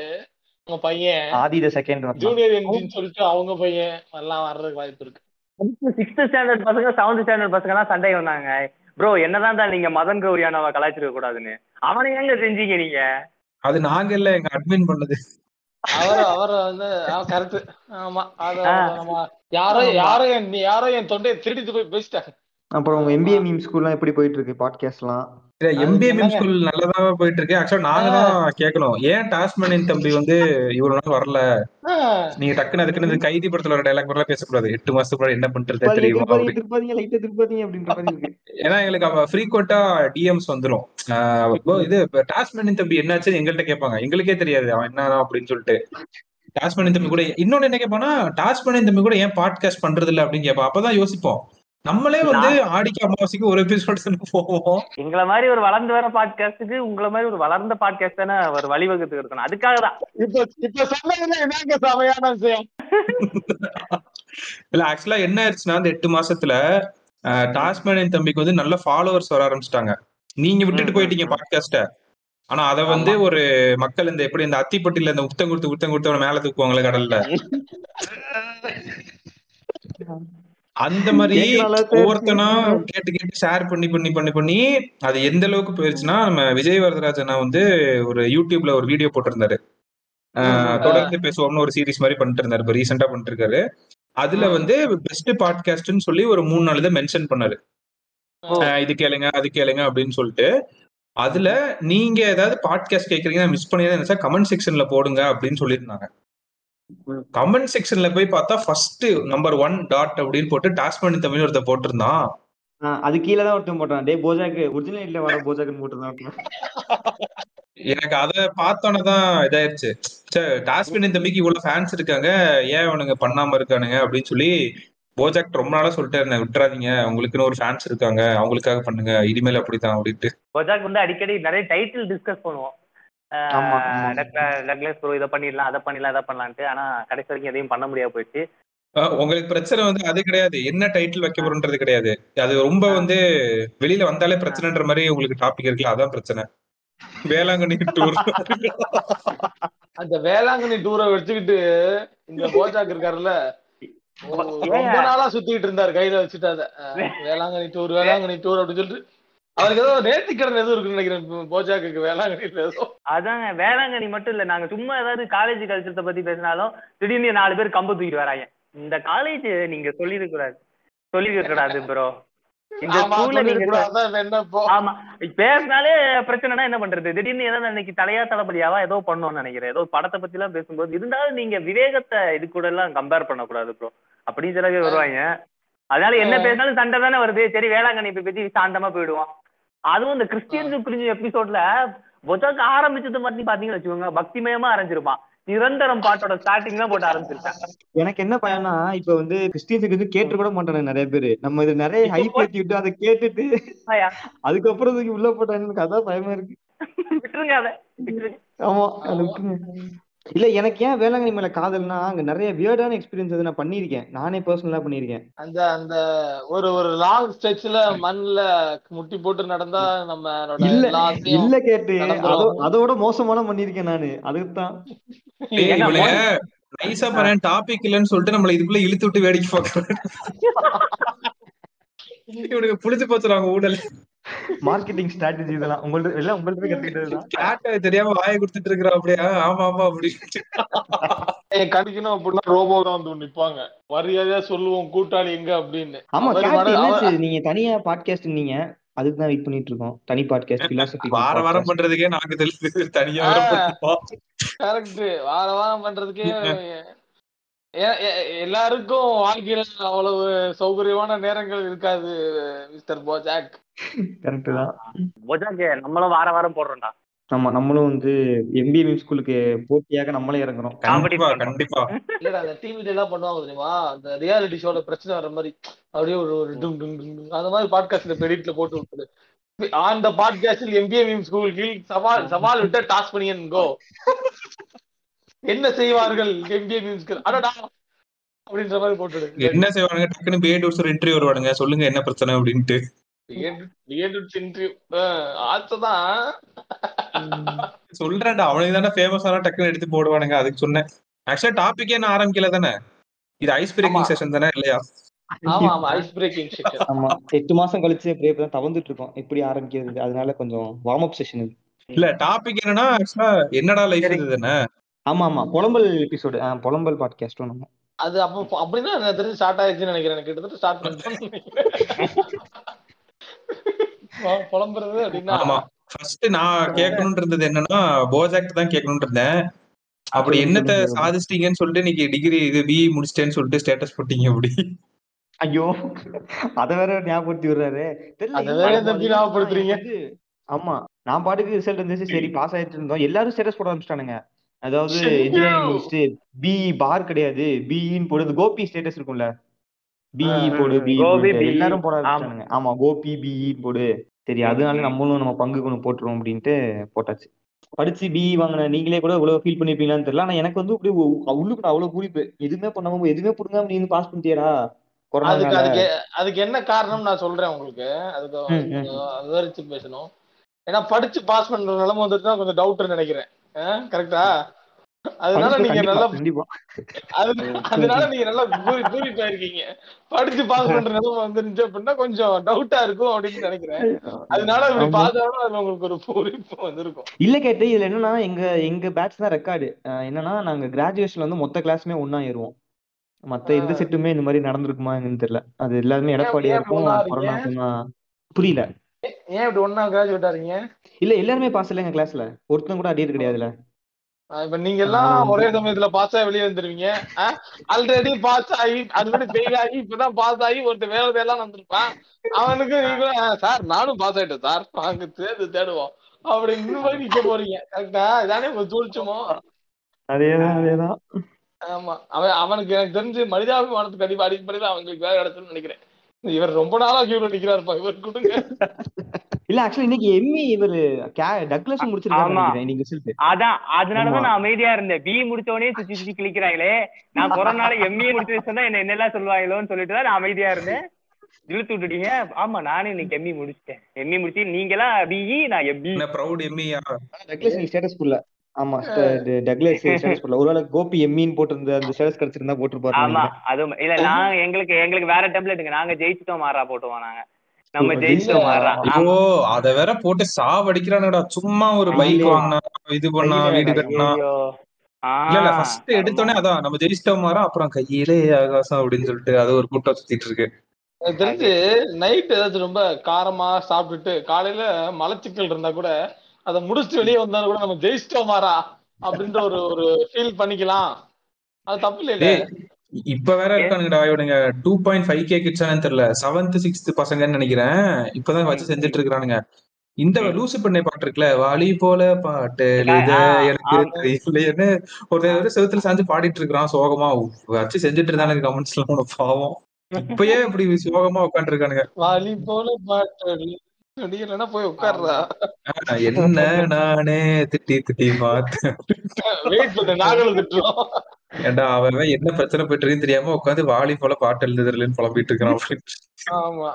அவங்க பையன் ஆதி த செகண்ட் ஜூனியர் என்ஜின்னு சொல்லிட்டு அவங்க பையன் எல்லாம் வர்றதுக்கு வாய்ப்பு இருக்கு. சிக்ஸ்த் ஸ்டாண்டர்ட் பசங்க செவன்த் ஸ்டாண்டர்ட் பசங்க எல்லாம் சண்டை வந்தாங்க. ப்ரோ என்னதான் தான் நீங்க மதன் கௌரியானவ கலாய்ச்சிருக்க கூடாதுன்னு? அவனை எங்க செஞ்சீங்க நீங்க? அது நாங்க இல்ல எங்க அட்மின் பண்ணது. அவர் அவர் வந்து கரெக்ட் ஆமா அத ஆ. நம்ம யாரோ யாரோ என் யாரோ என் தொண்டையை திருடிட்டு போய் பேசிட்டாங்க அப்புறம் உங்க எம்பிஏ மீம் ஸ்கூல்லாம் எப்படி போயிட்டு இருக்கு? பாட்காஸ்ட்லாம் எம்பிஏ? மீம் ஸ்கூல் நல்லதா போயிட்டு இருக்கு ஆக்சுவலா நாங்க தான் கேட்கணும் ஏன் டாஸ்மேனின் தம்பி வந்து இவ்வளவு நாள் வரல? நீங்க டக்குன்னு அதுக்குன்னு கைதி படத்துல ஒரு டைலாக் மாதிரிலாம் பேசக்கூடாது. எட்டு மாசத்துக்கு முன்னாடி என்ன பண்றது தெரியுமா ஏன்னா எங்களுக்கு அவ ஃப்ரீக்வெண்டா டிஎம்ஸ் வந்துரும். இது டாஸ்மேனின் தம்பி என்னாச்சுன்னு எங்கள்கிட்ட கேட்பாங்க. எங்களுக்கே தெரியாது. அவன் என்ன அப்படின்னு சொல்லிட்டு. டாஸ்மேனின் தம்பி கூட இன்னொன்னு என்ன கேட்பானா டாஸ்மேனின் தம்பி கூட ஏன் பாட்காஸ்ட் பண்றது இல்ல அப்படின்னு கேட்பான். அப்பதான் யோசிப்போம். நம்மளே வந்து ஆடிக்கு அமாவாசைக்கு ஒரு எபிசோட் போவோம். எங்களை மாதிரி ஒரு வளர்ந்து வர பாட்காஸ்டுக்கு உங்களை மாதிரி ஒரு வளர்ந்த பாட்காஸ்ட் தானே ஒரு வழிவகுத்து இருக்கணும். அதுக்காக தான். இப்ப இப்ப சொன்னதுல செமையான விஷயம். இல்ல ஆக்சுவலா என்ன ஆயிடுச்சுன்னா அந்த எட்டு மாசத்துல டாஸ்மேனின் தம்பிக்கு வந்து நல்ல ஃபாலோவர்ஸ் வர ஆரம்பிச்சிட்டாங்க. நீங்க விட்டுட்டு போயிட்டீங்க பாட்காஸ்ட ஆனா அத வந்து ஒரு மக்கள் இந்த எப்படி இந்த அத்திப்பட்டியில இந்த உத்தம் கொடுத்து உத்தம் கொடுத்து மேல தூக்குவாங்களே கடல்ல. அந்த மாதிரி? ஒவ்வொருத்தனா கேட்டு கேட்டு ஷேர் பண்ணி பண்ணி பண்ணி பண்ணி அது எந்த அளவுக்கு போயிருச்சுன்னா நம்ம விஜய் வரதராஜனா வந்து ஒரு யூடியூப்ல ஒரு வீடியோ போட்டிருந்தாரு. தொடர்ந்து பேசுவோம்னு ஒரு சீரிஸ் மாதிரி பண்ணிட்டு இருந்தாரு. இப்ப ரீசெண்டா பண்ணிட்டு இருக்காரு. அதுல வந்து பெஸ்ட் பாட்காஸ்ட்னு சொல்லி ஒரு மூணு நாலு இதை மென்ஷன் பண்ணாரு. இது கேளுங்க அது கேளுங்க அப்படின்னு சொல்லிட்டு அதுல நீங்க ஏதாவது பாட்காஸ்ட் கேக்குறீங்கன்னா மிஸ் பண்ணி நினைச்சா கமெண்ட் செக்ஷன்ல போடுங்க அப்படின்னு சொல்லியிருந்தாங்க. கமெண்ட் செக்ஷன்ல போய் பார்த்தா ஃபர்ஸ்ட் நம்பர் ஒன் டாட் அப்படின்னு போட்டு டாஸ்மேன் தமிழ் ஒருத்தர் போட்டிருந்தான். அது கீழே தான் ஒருத்தன் போட்டான். டே போஜாக்கு ஒரிஜினல் வர போஜாக்குன்னு போட்டுருந்தான் எனக்கு அத பார்த்தோன்னே தான் இதாயிருச்சு. டாஸ்மின் தம்பிக்கு இவ்வளவு ஃபேன்ஸ் இருக்காங்க. ஏன் அவனுங்க பண்ணாம இருக்கானுங்க அப்படின்னு சொல்லி போஜாக் ரொம்ப நாளா சொல்லிட்டே இருந்தேன் விட்டுறாதீங்க. உங்களுக்குன்னு ஒரு ஃபேன்ஸ் இருக்காங்க. அவங்களுக்காக பண்ணுங்க. இனிமேல் அப்படித்தான் அப்படின்ட்டு. கொஜாக் வந்து அடிக்கடி நிறைய டைட்டில் டிஸ்கஸ் பண்ணுவோம் டக்லஸ் ப்ரோ இதை பண்ணிடலாம் அதை பண்ணிடலாம் அதை பண்ணலான்ட்டு. ஆனா கடைசி வரைக்கும் எதையும் பண்ண முடியாது போயிடுச்சு. உங்களுக்கு பிரச்சனை வந்து அது கிடையாது. என்ன டைட்டில் வைக்க போறோன்றது கிடையாது. அது ரொம்ப வந்து வெளியில வந்தாலே பிரச்சனைன்ற மாதிரி உங்களுக்கு டாபிக் இருக்குல்ல அதான் பிரச்சனை. வேளாங்கண்ணி டூர் அந்த வேளாங்கண்ணி டூரை வச்சுக்கிட்டு இந்த போஜாக் இருக்காருல்ல ரொம்ப நாளா சுத்திட்டு இருந்தாரு கையில வச்சுட்டு அத. வேளாங்கண்ணி டூர் வேளாங்கண்ணி டூர் அப்படின்னு சொல்லிட்டு அவருக்கு ஏதோ நேர்த்திக்கடன் எதுவும் இருக்குன்னு நினைக்கிறேன். போஜாக்கு வேளாங்கண்ணில ஏதோ. அதாங்க வேளாங்கண்ணி மட்டும் இல்ல நாங்க சும்மா ஏதாவது காலேஜ் கல்ச்சரத்தை பத்தி பேசினாலும் திடீர்னு நாலு பேர் கம்பு தூக்கிட்டு வராங்க. இந்த காலேஜ் நீங்க சொல்லிருக்க கூடாது. சொல்லிருக்க கூடாது ப்ரோ இந்த ஸ்கூல்ல நீங்க ஆமா. பேசினாலே பிரச்சனைனா என்ன பண்றது? திடீர்னு ஏதாவது இன்னைக்கு தலையா தளபதியாவா ஏதோ பண்ணோம்னு நினைக்கிறேன். ஏதோ படத்தை பத்தி எல்லாம் பேசும்போது இருந்தாலும் நீங்க விவேகத்தை இது கூட எல்லாம் கம்பேர் பண்ணக்கூடாது ப்ரோ அப்படின்னு சில பேர் வருவாங்க. அதனால என்ன பேசினாலும் சண்டை தானே வருது. சரி வேளாங்கண்ணி பத்தி சாந்தமா போயிடுவோம். அதுவும் இந்த கிறிஸ்டியன் புரிஞ்ச எபிசோட்ல பொஜாக்கு ஆரம்பிச்சது மட்டும் பாத்தீங்கன்னு வச்சுக்கோங்க பக்திமயமா ஆரம்பிச்சிருப்பான் நிரந்தரம் பாட்டோட ஸ்டார்டிங் தான் போட்டு ஆரம்பிச்சிருப்பேன் எனக்கு என்ன பயம்னா இப்ப வந்து கிறிஸ்டியன்ஸுக்கு வந்து கேட்டு கூட மாட்டாங்க நிறைய பேரு. நம்ம இது நிறைய ஹைப் ஏத்தி விட்டு அதை கேட்டுட்டு அதுக்கப்புறம் இதுக்கு உள்ள போட்டாங்க எனக்கு அதான் பயமா இருக்கு. விட்டுருங்க அதை. ஆமா அதை விட்டுருங்க. இல்ல எனக்கு ஏன் வேளாங்கண்ணி மேல காதல்னா அங்க நிறைய வியர்டான எக்ஸ்பீரியன்ஸ் வந்து நான் பண்ணியிருக்கேன். நானே பர்சனலா பண்ணியிருக்கேன். அந்த அந்த ஒரு ஒரு லாங் ஸ்ட்ரெச்ல மண்ணுல முட்டி போட்டு நடந்தா நம்மளோட இல்ல இல்ல கேட்டு அதோட மோசமான பண்ணியிருக்கேன் நானு. ஏங்க, இவனுங்க நைஸா பாரு டாபிக் இல்லைன்னு சொல்லிட்டு நம்மள இதுக்குள்ள இழுத்து விட்டு வேடிக்கை பார்க்கறாங்க இவனுக்கு புடிச்சு போச்சு அவங்க ஊடல் மார்க்கெட்டிங் ஸ்ட்ராட்டஜி இதெல்லாம். உங்கள்ட்ட எல்லாம் உங்கள்ட்ட கத்துக்கிட்டதுதான் கேட்ட தெரியாம வாயை கொடுத்துட்டு இருக்கிறோம் அப்படியா. ஆமா ஆமா அப்படி. ஏய், கடிக்கணும் அப்படின்னா ரோபோ தான் வந்து நிப்பாங்க. மரியாதையா சொல்லுவோம் கூட்டாளி எங்க அப்படின்னு. ஆமா நீங்க தனியா பாட்காஸ்ட் நீங்க. அதுக்கு தான் வெயிட் பண்ணிட்டு இருக்கோம். தனி பாட்காஸ்ட் பிலாசபி வார வாரம் பண்றதுக்கே நாக்கு தெரியுது தனியா. கரெக்ட் வார வாரம் பண்றதுக்கே எல்லாருக்கும் வாழ்க்கையில அவ்வளவு சௌகரியமான நேரங்கள் இருக்காது மிஸ்டர் போஜாக். கரெக்ட் தான். போஜாக்கு நம்மளும் வார வாரம் போடுறோம்டா. ஆமா நம்மளும் வந்து எம்பிஏ ஸ்கூலுக்கு போட்டியாக நம்மளே இறங்குறோம். கண்டிப்பா கண்டிப்பா இல்லடா அந்த டிவில எல்லாம் பண்ணுவாங்க தெரியுமா? அந்த ரியாலிட்டி ஷோல பிரச்சனை வர மாதிரி அப்படியே ஒரு ஒரு டும் டும் டும். அந்த மாதிரி பாட்காஸ்ட்ல பெடிட்ல போட்டு விட்டுரு. அந்த பாட்காஸ்டில் எம்பிஏ மீம் ஸ்கூல் கீழ் சவால் சவால் விட்ட டாஸ் பண்ணியன் கோ என்ன செய்வார்கள்? எம்பிஏ மீம் ஸ்கூல் அடடா! அப்படின்ற மாதிரி போட்டுடு. என்ன செய்வானுங்க? டக்குன்னு பேட் ஒரு இன்டர்வியூ வருவானுங்க. சொல்லுங்க என்ன பிரச்சனை அப்படின்ட்டு. ஆச்சதான் சொல்றேன்டா அவனுக்கு தானே ஃபேமஸ் ஆன டக்குன்னு எடுத்து போடுவானுங்க. அதுக்கு சொன்னேன். ஆக்சுவலா டாபிக்கே நான் ஆரம்பிக்கல தானே? இது ஐஸ் பிரேக்கிங். செஷன் தானே இல்லையா? ஆமா ஆமா ஐஸ் பிரேக்கிங் ஆமா. எட்டு மாசம் கழிச்சு அப்படியே இப்பதான் தவந்துட்டு இருக்கோம். எப்படி ஆரம்பிக்கிறது? அதனால கொஞ்சம் வார்ம் அப் செஷன் இல்ல டாபிக் என்னன்னா ஆக்சுவலா என்னடா லைஃப் இது தானே? ஆமா ஆமா. புலம்பல் எபிசோடு புலம்பல் பாட்காஸ்டும் நம்ம அது அப்போ அப்படின்னா எனக்கு தெரிஞ்சு ஸ்டார்ட் ஆயிடுச்சுன்னு நினைக்கிறேன். கிட்டத்தட்ட ஸ்டார்ட் பண்ணிட்டோம் புலம்புறது அப்படின்னா ஆமா. ஃபர்ஸ்ட் நான் கேட்கணும்னு இருந்தது என்னன்னா போஜாக்ட் தான் கேட்கணும்னு இருந்தேன். அப்படி என்னத்த சாதிச்சிட்டீங்கன்னு சொல்லிட்டு இன்னைக்கு டிகிரி இது பி முடிச்சிட்டேன்னு சொல்லிட்டு ஸ்டேட்டஸ் போட்டீங்க அப்படி. ஐயோ அத வேற ஞாபகப்படுத்தி விடுறாரு. ஞாபகப்படுத்துறீங்க? ஆமா நான் பாட்டுக்கு ரிசல்ட் இருந்துச்சு சரி பாஸ் ஆயிட்டு இருந்தோம். எல்லாரும் ஸ்டேட்டஸ் போட ஆரம்பிச்சிட்டானுங்க. அதாவது. இன்ஜினியரிங் முடிச்சுட்டு பிஇ பார் கிடையாது. பிஇன்னு போடுறது கோபி ஸ்டேட்டஸ் இருக்கும்ல. பிஇ போடு பிஇ. எல்லாரும் போட ஆமா. ஆரம்பிச்சிட்டானுங்க. ஆமா கோபி பிஇ போடு. சரி அதனால நம்மளும் நம்ம பங்கு கொண்டு போட்டுருவோம் அப்படின்ட்டு போட்டாச்சு. படிச்சு பிஇ வாங்கின நீங்களே கூட இவ்வளவு ஃபீல் பண்ணிருப்பீங்களான்னு தெரியல. ஆனா எனக்கு வந்து அப்படியே உ- உள்ளுக்குள்ள அவ்வளவு பூரிப்பு எதுவுமே பண்ணாம எதுவுமே புடுங்காம நீ பாஸ் பண்ணிட்டியடா? அதுக்கு கொரோனா அதுக்கு அதுக்கு என்ன காரணம் நான் சொல்றேன் உங்களுக்கு. அதுக்கு விவரிச்சு பேசணும். ஏன்னா படிச்சு பாஸ் பண்ற நிலைமை வந்துட்டுனா கொஞ்சம் டவுட் நினைக்கிறேன். கரெக்டா அதனால நீங்க நல்லா அது அதனால நீங்க நல்லா பூரி பூரி போயிருக்கீங்க. படிச்சு பாஸ் பண்ற நிலைமை வந்துருந்துச்சு அப்படின்னா கொஞ்சம் டவுட்டா இருக்கும் அப்படின்னு நினைக்கிறேன். அதனால இப்படி ஆகணும் அதுல உங்களுக்கு ஒரு பூரிப்பு வந்திருக்கும். இல்ல கேட்டு இதுல என்னன்னா எங்க எங்க பேட்ச் தான் ரெக்கார்டு என்னன்னா நாங்க கிராஜுவேஷன்ல வந்து மொத்த கிளாஸுமே ஒண்ணா ஏறுவோம். மத்த எந்த. செட்டுமே இந்த மாதிரி நடந்திருக்குமா என்னன்னு தெரியல. அது எல்லாருமே எடப்பாடியா இருக்கும் புரியல. ஏன் இப்படி ஒன்னா கிராஜுவேட் ஆறீங்க இல்ல எல்லாருமே பாஸ் இல்ல எங்க கிளாஸ்ல ஒருத்தன் கூட அடியர் கிடையாதுல இப்ப நீங்க எல்லாம் ஒரே சமயத்துல பாஸ் ஆகி வெளியே வந்துருவீங்க. ஆல்ரெடி பாஸ் ஆகி அது மாதிரி ஃபெயில் ஆகி இப்பதான் பாஸ் ஆகி ஒருத்தர் வேற எல்லாம் வந்திருப்பான். அவனுக்கு சார் நானும் பாஸ் ஆயிட்டேன் சார் வாங்க தேடு தேடுவோம். அப்படி இந்த மாதிரி நிக்க போறீங்க. கரெக்டா இதானே உங்க சூழ்ச்சமோ? அதேதான் அதேதான். ஆமா. அவன் அவனுக்கு எனக்கு தெரிஞ்சு மனிதாபிமானத்துக்கு அடி அடிப்படையில் அவங்களுக்கு வேலை கிடைச்சுன்னு நினைக்கிறேன். இவர் ரொம்ப நாளா கியூல நிக்கிறாருப்பா. இவர் கொடுங்க. இல்ல ஆக்சுவலி இன்னைக்கு எம்மி இவரு கே- டக்ளஸ் முடிச்சிருக்காரு ரிசல்ட் அதான் அதனாலதான் ஆமா. நான் அமைதியா இருந்தேன். பி முடிச்ச உடனே சுத்தி சுத்தி கிளிக்கிறாங்களே. நான் கொரோனால எம்ஏ முடிச்சு சொன்னா என்ன என்னெல்லாம் சொல்லுவாங்களோன்னு சொல்லிட்டு தான் நான் அமைதியா இருந்தேன். இழுத்து விட்டுட்டீங்க. ஆமா நானும் இன்னைக்கு எம்இ முடிச்சிட்டேன். எம்இ முடிச்சு நீங்களா பிஇ நான் எம்பி ப்ரௌட் எம்மியா டக்ளஸ் நீ ஸ்டேட்டஸ் புள்ள ஆமா டக்ளஸ் ஸ்டேட்டஸ் புள்ள ஒருவேளை கோபி எம்மின்னு போட்டிருந்த அந்த ஸ்டேட்டஸ் கிடைச்சிருந்தா போட்டிருப்பாரு ஆமா இல்ல நான் எங்களுக்கு எங்களுக்கு வேற டெம்ப்ளேட்டுங்க நாங்க ஜெயிச்சிட்டோம் மாறா போட்டுவோம் நாங்க. நம்ம ஓ, ஜெயிச்சிட்டோம் மாறா. ஐயோ அத வேற போட்டு சாவடிக்கிறானுடா சும்மா ஒரு பைக். வாங்கினா இது பண்ணா வீடு கட்டினா. இல்ல இல்ல ஃபர்ஸ்ட் எடுத்தோடனே அதான் நம்ம ஜெயிச்சிட்டோம் மாறா. அப்புறம் கையிலே ஆகாசம் அப்படின்னு சொல்லிட்டு அது ஒரு கூட்டம் சுத்திட்டு இருக்கு. தெரிஞ்சு நைட் ஏதாச்சும் ரொம்ப காரமா சாப்பிட்டுட்டு காலையில மலச்சிக்கல் இருந்தா கூட அதை முடிச்சுட்டு வெளியே வந்தாலும் கூட நம்ம ஜெயிச்சிட்டோம் மாறா அப்படின்ற ஒரு ஒரு ஃபீல் பண்ணிக்கலாம். அது தப்பு இல்ல டேய் இப்ப வேற இருக்கானுங்கடா இவனுங்க டூ பாயிண்ட் ஃபைவ் கே கிட்ஸானு தெரியல. செவன்த் சிக்ஸ்த் பசங்கன்னு நினைக்கிறேன். இப்பதான் வச்சு செஞ்சுட்டு இருக்கானுங்க இந்த லூசு பண்ணை பாட்டு இருக்குல்ல வாலி போல பாட்டு எனக்கு ஒரு செவுத்துல சாஞ்சு பாடிட்டு இருக்கிறான் சோகமா. வச்சு செஞ்சுட்டு இருந்தானுங்க கமெண்ட்ஸ் எல்லாம் உனக்கு பாவம். இப்பயே இப்படி சோகமா உட்காந்து இருக்கானுங்க வாலி போல பாட்டு போய் உட்கார்றா. என்ன நானே திட்டி திட்டி வெயிட் பண்ணு நாங்களும் திட்டுறோம் அவன் என்ன பிரச்சனை போயிட்டு தெரியாம உட்காந்து வாலி போல பாட்டு எழுதுறதுலன்னு புலம்பிட்டு அப்படின்னு. ஆமா.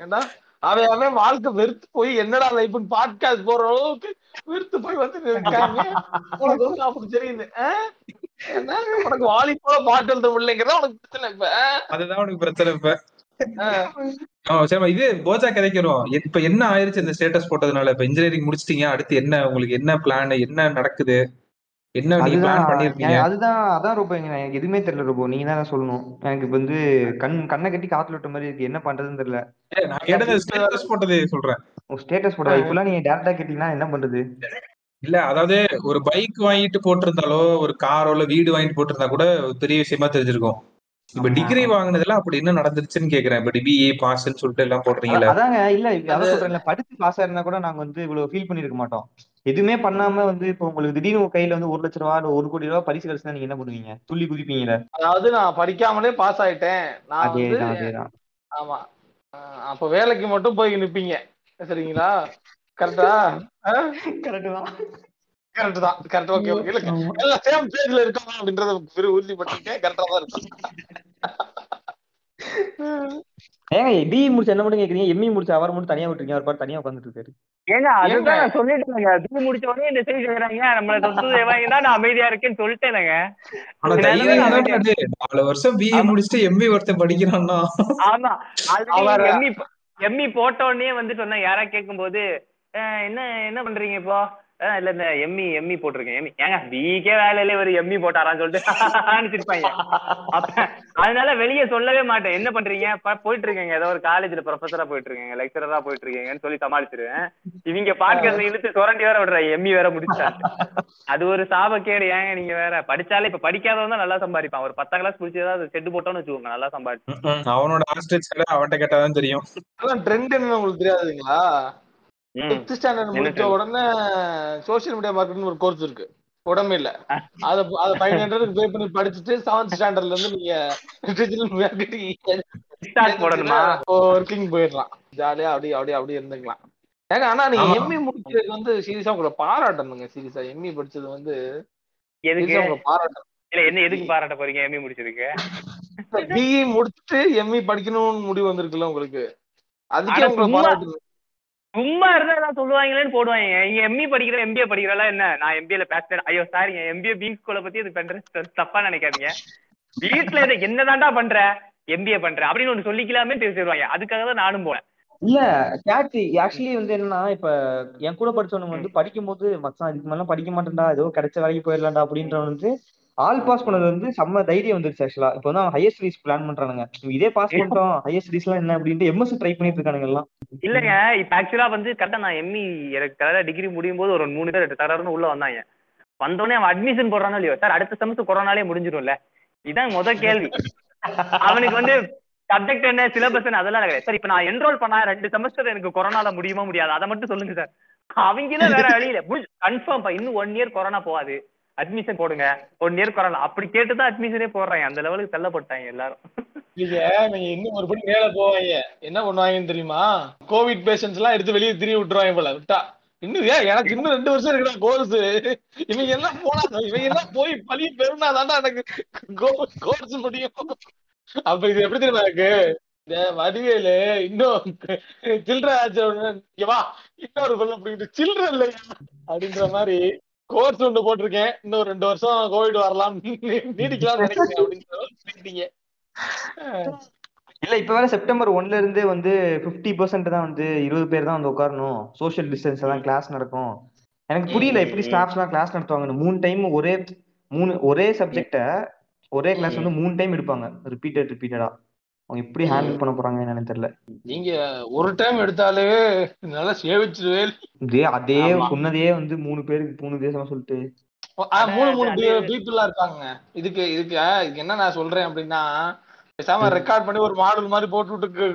ஏன்னா அவன் அவன் வாழ்க்கை வெறுத்து போய் என்னடா லைஃப்னு பாட்காஸ்ட் போற அளவுக்கு வெறுத்து போய் வந்து இருக்காங்க உனக்கு அப்படி தெரியுது. உனக்கு வாலி போல பாட்டு எழுத முடியலைங்கிறதா உனக்கு பிரச்சனை இப்ப? அதுதான் உனக்கு பிரச்சனை இப்ப. ஆ. ஆ, சரிம்மா. இது போஜா கதைக்கு வரும் இப்ப என்ன ஆயிருச்சு இந்த ஸ்டேட்டஸ் போட்டதுனால? இப்ப இன்ஜினியரிங் முடிச்சிட்டீங்க. அடுத்து என்ன? உங்களுக்கு என்ன பிளான் என்ன நடக்குது? என்ன அதுதான். பிளான் பண்ணிருக்கீங்க? எனக்கு அதுதான் அதான் ரொம்ப எனக்கு எதுவுமே தெரியல ரொம்ப நீங்க தான் சொல்லணும். எனக்கு இப்ப வந்து கண் கண்ணை கட்டி காத்துல விட்ட மாதிரி இருக்கு. என்ன பண்றதுன்னு தெரியல. ஏய், நான் கேட்டது ஸ்டேட்டஸ் போட்டதே சொல்றேன். ஸ்டேட்டஸ் போட இப்பெல்லாம் நீங்க டேரக்டா கேட்டீங்கன்னா என்ன பண்றது? இல்ல அதாவது ஒரு பைக் வாங்கிட்டு போட்டிருந்தாலோ ஒரு காரோ இல்ல வீடு வாங்கிட்டு போட்டிருந்தா கூட ஒரு பெரிய விஷயமா தெரிஞ்சிருக்கும். இப்ப. டிகிரி வாங்குனதெல்லாம் அப்படி என்ன நடந்துருச்சுன்னு கேக்குறேன். இப்ப பிஏ பாஸ்ன்னு சொல்லிட்டு எல்லாம் போடுறீங்கல்ல. அதாங்க. இல்ல இப்ப அதான் சொல்றேன்ல. படிச்சு பாஸ் ஆயிருந்தா கூட நாங்க வந்து இவ்வளவு ஃபீல் பண்ணிருக்க மாட்டோம். எதுவுமே பண்ணாம வந்து இப்போ உங்களுக்கு திடீர்னு உங்க கையில வந்து ஒரு லட்ச ரூபா இல்ல ஒரு கோடி ரூபா பரிசு கிடைச்சா நீங்க என்ன பண்ணுவீங்க? துள்ளி குதிப்பீங்கல்ல. அதாவது நான் படிக்காமலே பாஸ் ஆயிட்டேன். நான் வந்து ஆமா. ஆஹ் அப்ப வேலைக்கு மட்டும் போய் நிப்பீங்க. சரிங்களா? கரெக்டா கரெக்ட் தான். கரெக்ட் தான். கரெக்ட் ஓகே ஓகே இல்ல. எல்லாம் சேம் பேஜ்ல இருக்கோம் அப்படின்றத பெரிய உறுதிப்பட்டிருக்கேன் கரெக்டா தான் இருக்கும். ஏங்க டி முடிச்சு என்ன மட்டும் கேக்குறீங்க? எம்இ முடிச்சு அவர் மட்டும் தனியா விட்டுருக்கீங்க. அவர் பாட்டு தனியா உட்காந்துட்டு இருக்காரு. ஏங்க? அதுதான் நான் சொல்லிட்டேங்க தூ முடிச்ச உடனே இந்த செய்தி கேக்குறாங்க நம்மள தொட்டு வாங்கினா நான் அமைதியா இருக்கேன்னு சொல்லிட்டேனங்க. நாலு வருஷம் பிஏ ஆமா. முடிச்சுட்டு எம்பி ஒருத்தன் படிக்கிறான்னா? ஆமா. அவர- எம்மி எம்மி போட்ட உடனே வந்து சொன்னா யாரா கேட்கும்போது "அஹ், என்ன என்ன பண்றீங்க இப்போ? இல்ல இந்த எம்மி எம்மி போட்டிருக்கேன். எம்மி ஏங்க பிகே வேலையில ஒரு எம்மி போட்டாரான்னு சொல்லிட்டு அதனால வெளியே சொல்லவே மாட்டேன். என்ன பண்றீங்க? போயிட்டு இருக்கேங்க ஏதோ ஒரு காலேஜ்ல ப்ரொஃபஸரா போயிட்டு இருக்கேங்க லெக்சரரா போயிட்டு இருக்கீங்கன்னு சொல்லி சமாளிச்சிருவேன். இவங்க பாட்காஸ்ட் இழுத்து சுரண்டி வேற விடுற எம்மி வேற முடிச்சா அது ஒரு சாபக்கேடு. ஏங்க நீங்க வேற படிச்சாலே இப்ப படிக்காதவன் தான் நல்லா சம்பாதிப்பான். ஒரு பத்தாம் கிளாஸ் முடிச்சதா செட்டு போட்டோம்னு வச்சுக்கோங்க. நல்லா சம்பாதிச்சு. ம்ம். அவனோட ஆஸ்ட்ரிச் அவன்கிட்ட கேட்டாதான் தெரியும். அதான் ட்ரெண்ட் என்னன்னு உங்களுக்கு தெரியாதுங்களா? ஃபிஃப்த் ஸ்டாண்டர்ட் முடிச்ச? உடனே சோஷியல் மீடியா மார்க்கெட்னு ஒரு கோர்ஸ் இருக்கு. உடம்பே இல்ல. அத அத ஃபைவ் ஹண்ட்ரட் பே பண்ணி படிச்சுட்டு செவன்த் ஸ்டாண்டர்ட்ல இருந்து நீங்க டிஜிட்டல் மார்க்கெட்டிங் போடணுமா? ஒர்க்கிங் போயிடலாம். ஜாலியா அப்படியே அப்படியே அப்படியே இருந்துக்கலாம். ஏங்க ஆனா நீங்க. எம்இ முடிச்சதுக்கு வந்து சீரியஸா உங்களை பாராட்டணுங்க சீரியஸா. எம்இ படிச்சது வந்து எதுக்கு? உங்களை பாராட்டணும். இல்ல என்ன எதுக்கு பாராட்ட போறீங்க எம்மி முடிச்சிருக்கு பிஇ முடிச்சுட்டு எம்இ படிக்கணும்னு முடிவு வந்திருக்குல்ல உங்களுக்கு. அதுக்கே உங்களை பாராட்டணும். சும்மா இருந்தா ஏதாவது சொல்லுவாங்களேன்னு போடுவாங்க. இங்க எம்பி படிக்கிற எம்பிஏ படிக்கிறல என்ன? நான் எம்பிஏல பேசுறேன் ஐயோ சாரிங்க எம்பிஏ பீங் ஸ்கூல பத்தி இது பண்றேன் தப்பா நினைக்காதீங்க. வீட்டுல இதை என்னதான்டா பண்ற? எம்பிஏ பண்ற. அப்படின்னு ஒண்ணு சொல்லிக்கலாமே பேசிடுவாங்க அதுக்காக தான் நானும் போனேன் இல்ல கேட்டு ஆக்சுவலி வந்து என்னன்னா இப்ப என் கூட படிச்சவனுங்க வந்து படிக்கும்போது மச்சான் இதுக்கு மேல படிக்க மாட்டேன்டா. ஏதோ கிடைச்ச வேலைக்கு போயிடலாம்டா. அப்படின்றவன் வந்து ஆல் பாஸ் பண்ணது வந்து செம்ம தைரியம் வந்துருச்சு ஆக்சுவலா இப்போ வந்து அவன் ஹையர் ஸ்டடிஸ் பிளான் பண்றானுங்க. இதே பாஸ் பண்ணிட்டோம் ஹையர் ஸ்டடிஸ் எல்லாம் என்ன அப்படின்ட்டு எம்எஸ் ட்ரை பண்ணிட்டு இருக்கானுங்க எல்லாம். இல்லங்க இப்ப ஆக்சுவலா வந்து கரெக்டா நான் எம்மி எனக்கு கரெக்டா டிகிரி முடியும் போது ஒரு மூணு பேர் தரன்னு உள்ள வந்தாங்க. வந்தோடனே அவன் அட்மிஷன் போடுறானோ இல்லையோ? சார் அடுத்த செமஸ்டர் கொரோனாலே முடிஞ்சிடும்ல. இதான் முத கேள்வி. அவனுக்கு வந்து சப்ஜெக்ட் என்ன சிலபஸ் என்ன அதெல்லாம் கிடையாது சார் இப்ப நான் என்ரோல் பண்ணா ரெண்டு செமஸ்டர் எனக்கு கொரோனால முடியுமா முடியாது? அதை மட்டும் சொல்லுங்க சார். அவங்க வேற வழியில கன்ஃபார்ம் இன்னும் ஒன் இயர் கொரோனா போகாது. அட்மிஷன் போடுங்க. ஒன் இயர் கொரோனா அப்படி கேட்டுதான் அட்மிஷனே போடுறாங்க. அந்த லெவலுக்கு தள்ளப்பட்டாங்க எல்லாரும். நீங்க நீங்க இன்னும் ஒரு படி மேல போவாங்க. என்ன பண்ணுவாங்கன்னு தெரியுமா? கோவிட் பேஷன்ஸ் எல்லாம் எடுத்து வெளியே திரிய விட்டுருவாங்க போல. விட்டா. இன்னும் ஏன் எனக்கு இன்னும் ரெண்டு வருஷம் இருக்குடா கோர்ஸ் இவங்க எல்லாம் போனா இவங்க எல்லாம் போய் பழி பெருனா தாண்டா எனக்கு கோர்ஸ் முடியும். அப்ப இது எப்படி தெரியுமா எனக்கு இந்த வடிவேலு இன்னும் சில்லற வா. இன்னொரு சொல்ல அப்படின்ட்டு சில்லற இல்லையா அப்படின்ற மாதிரி கோர்ஸ் ஒண்ணு போட்டிருக்கேன். இன்னும் ரெண்டு வருஷம் கோவிட் வரலாம். நீடிக்கலாம் நினைக்கிறேன் அப்படின்னு இல்ல இப்ப வேற செப்டம்பர் ஒன்ல இருந்து வந்து பிப்டி பெர்சென்ட் தான் வந்து இருபது பேர் தான் வந்து உட்காரணும். சோஷியல் டிஸ்டன்ஸ் எல்லாம் கிளாஸ் நடக்கும். எனக்கு புரியல எப்படி ஸ்டாஃப்ஸ் எல்லாம் கிளாஸ் நடத்துவாங்க மூணு டைம் ஒரே மூணு ஒரே சப்ஜெக்ட ஒரே கிளாஸ் வந்து மூணு டைம் எடுப்பாங்க. ரிப்பீட்டட் ரிப்பீட்டடா அவங்க எப்படி ஹேண்டில் பண்ண போறாங்க என்னன்னு தெரியல. நீங்க ஒரு டைம் எடுத்தாலே நல்லா சேவிச்சிருவே. இதே அதே. சொன்னதே வந்து மூணு பேருக்கு மூணு தேசமா சொல்லிட்டு. மூணு மூணு பீப்புளா இருக்காங்க. இதுக்கு இதுக்கு என்ன நான் சொல்றேன் அப்படின்னா பேசாம ரெக்கார்ட் பண்ணி ஒரு மாடல் மாதிரி போட்டு விட்டு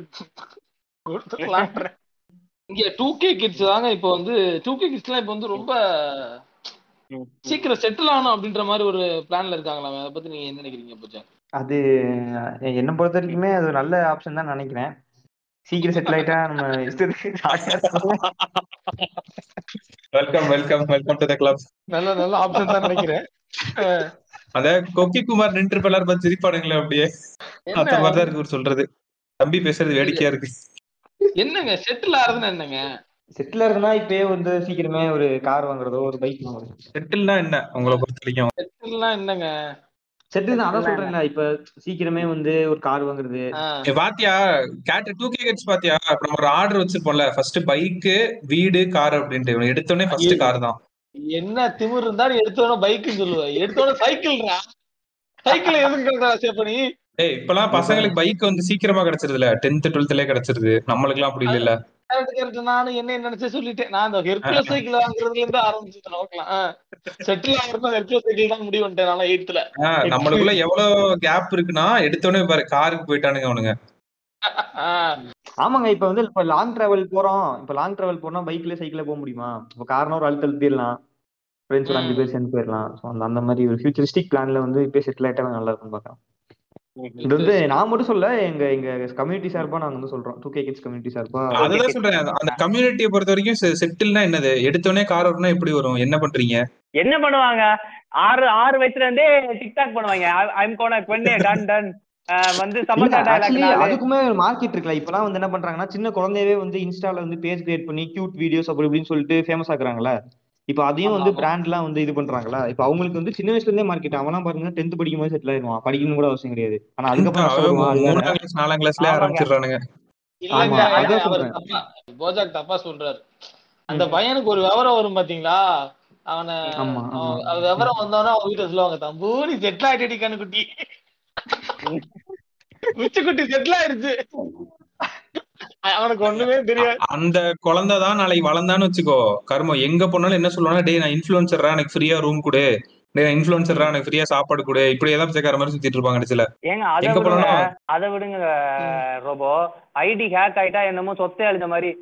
கொடுத்துக்கலாம் இங்க டூ கே கிட்ஸ் தாங்க இப்போ வந்து டூ கே கிட்ஸ் எல்லாம் இப்போ வந்து ரொம்ப சீக்கிரம் செட்டில் ஆகணும் அப்படின்ற மாதிரி ஒரு பிளான்ல இருக்காங்களாமே. அதை பத்தி நீங்க என்ன நினைக்கிறீங்க பூஜா? அது என்ன பொறுத்த வரைக்குமே அது ஒரு நல்ல ஆப்ஷன் தான் நினைக்கிறேன். சீக்கிரம் செட்டில் ஆயிட்டா நம்ம. Welcome welcome welcome to the club நல்ல நல்ல ஆப்ஷன் தான் நினைக்கிறேன். அத கொக்கி குமார் நின்று எல்லாரும் பார்த்து சிரிப்பானுங்களே அப்படியே. அந்த என்ன மாதிரிதான் இருக்கு சொல்றது. தம்பி பேசுறது வேடிக்கையா இருக்கு. என்னங்க செட்டில் ஆகுதுன்னு என்னங்க? செட்டில் இருக்குன்னா இப்பயே வந்து சீக்கிரமே ஒரு கார் வாங்குறதோ ஒரு பைக் வாங்குறதோ. செட்டில்னா என்ன? உங்களை பொறுத்த வரைக்கும் செட்டில்னா என்னங்க? செட்டில் தான் அதான் சொல்றேன்ல. இப்ப சீக்கிரமே வந்து ஒரு கார் வாங்குறது. பாத்தியா? கேட் டூ கே கிட்ஸ் பாத்தியா? இப்ப நம்ம ஒரு ஆர்டர் வச்சிருப்போம்ல. ஃபர்ஸ்ட் பைக் வீடு கார் அப்படின்ட்டு. எடுத்தோடனே ஃபர்ஸ்ட் கார் தான். என்ன திமிர் இருந்தா நீ எடுத்தோட பைக்கு சொல்லுவ. எடுத்தோட சைக்கிள்ரா சைக்கிள் எதுக்கு சேப்பனி ஏய் இப்பெல்லாம் பசங்களுக்கு பைக் வந்து சீக்கிரமா கிடைச்சிருதுல. டென்த் டுவெல்த்லயே கிடைச்சிருது. நம்மளுக்கு எல்லாம் அப்படி இல்ல கரெக்ட் கரெக்ட் நானும் என்ன நினைச்சு சொல்லிட்டேன். நான் அந்த ஹெர்குலஸ் சைக்கிள் வாங்குறதுல இருந்து ஆரம்பிச்சுட்டேன். நோக்கலாம் செட்டில் ஹெர்குலஸ் சைக்கிள் தான் முடிவு பண்ணிட்டேன் நான் எயித்துல நம்மளுக்குள்ள எவ்வளவு கேப் இருக்குன்னா எடுத்தோடனே பாரு காருக்கு போயிட்டானுங்க அவனுங்க. ஆமாங்க இப்ப வந்து இப்ப லாங் டிராவல் போறோம். இப்ப லாங் டிராவல் போனா பைக்ல சைக்கிள்ல போக முடியுமா? இப்ப காரணம் ஒரு அழுத்த அழுத்திடலாம் ஃப்ரெண்ட்ஸ் ஒரு அஞ்சு பேர் சேர்ந்து போயிடலாம். அந்த மாதிரி ஒரு ஃபியூச்சரிஸ்டிக் பிளான்ல வந்து இப்பயே செட்டில் ஆயிட்டா நல்லா இருக்கும் பார்க்கலாம் இது வந்து நான் மட்டும் சொல்ல எங்க எங்க கம்யூனிட்டி சார்பா நாங்க வந்து சொல்றோம். டூ கே கிட்ஸ் கம்யூனிட்டி சார்பா. அதுதான் சொல்றேன். அந்த- கம்யூனிட்டியை பொறுத்த வரைக்கும் செட்டில்னா என்னது? எடுத்தோடனே கார் வரணும் எப்படி வரும்? என்ன பண்றீங்க? என்ன பண்ணுவாங்க? ஆறு ஆறு வயசுல இருந்தே டிக்டாக் பண்ணுவாங்க ஐம் கோன கொன்னே டன் டன் வந்து அதுக்குமே மார்க்கெட் இருக்குல்ல. இப்பெல்லாம் வந்து என்ன பண்றாங்கன்னா சின்ன குழந்தையவே வந்து இன்ஸ்டால வந்து பேஜ் கிரியேட் பண்ணி கியூட் வீடியோஸ் அப்படி இப்படின்னு சொல்லிட்டு ஃபேமஸ் ஆக்குறாங்கல்ல. இப்ப அதையும் வந்து ஆமா. பிராண்ட்லாம் வந்து இது பண்றாங்களா? இப்ப அவங்களுக்கு வந்து சின்ன வயசுல இருந்தே மார்க்கெட் அவன்லாம் பாருங்க டென்த் படிக்கும் போது செட்டில் ஆயிடுவான். படிக்கணும் கூட அவசியம் கிடையாது. ஆனா அதுக்கப்புறம் நாலாம் கிளாஸ்ல. ஆரம்பிச்சிடுறானுங்க. தப்பா போஜாக் தப்பா சொல்றாரு. அந்த பையனுக்கு ஒரு விவரம் வரும் பாத்தீங்களா? அவனை விவரம் வந்தோன்னா அவங்க வீட்டுல சொல்லுவாங்க தம்பூரி செட்டில் ஆயிட்டடி கண்ணுக்குட்டி. குட்டி செட்டில் ஆயிடுச்சு. அவனுக்கு ஒண்ணுமே தெரியாது. அந்த குழந்தை தான் நாளைக்கு வளர்ந்தான்னு வச்சுக்கோ. கர்மம் எங்க போனாலும் என்ன சொல்லுவானா டேய் நான் இன்ஃபுளுசர்ரா எனக்கு ஃப்ரீயா ரூம் கொடு. டேய் நான் இன்ஃபுளுசர்ரா எனக்கு ஃப்ரீயா சாப்பாடு கொடு. இப்படி ஏதாவது பிச்சைக்கார மாதிரி சுத்திட்டு இருப்பாங்க கடைசியில. ஏங்க அதை எங்க விடுங்க அதை விடுங்க ரோபோ. ஐடி ஹேக் ஆயிட்டா என்னமோ சொத்தை அழிஞ்ச மாதிரி.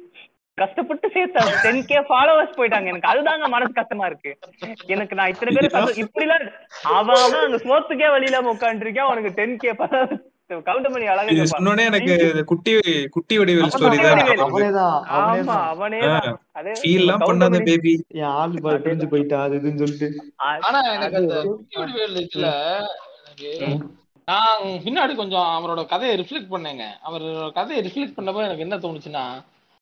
கஷ்டப்பட்டு சேர்த்த டென் கே ஃபாலோவர்ஸ் போயிட்டாங்க. எனக்கு அதுதாங்க மனசு கஷ்டமா இருக்கு. எனக்கு நான் இத்தனை பேர் சந்தோ- இப்படிலாம் அவன் அவன் அந்த சோத்துக்கே வழியில உட்காந்துருக்கேன் அவனுக்கு டென் கே கவுண்ட் சொன்னோடனே எனக்கு குட்டி குட்டி வடிவேல் ஸ்டோரி தான். ஆமா அவனே பண்ணாத பேபி என் ஆள் போயிட்டா அது இதுன்னு சொல்லிட்டு. ஆனா எனக்கு அந்த குட்டி வடிவேல் நான் பின்னாடி கொஞ்சம் அவரோட கதையை ரிஃப்ளெக்ட் பண்ணேங்க. அவர் கதையை ரிஃப்ளெக்ட் பண்ணப்ப எனக்கு என்ன தோணுச்சுன்னா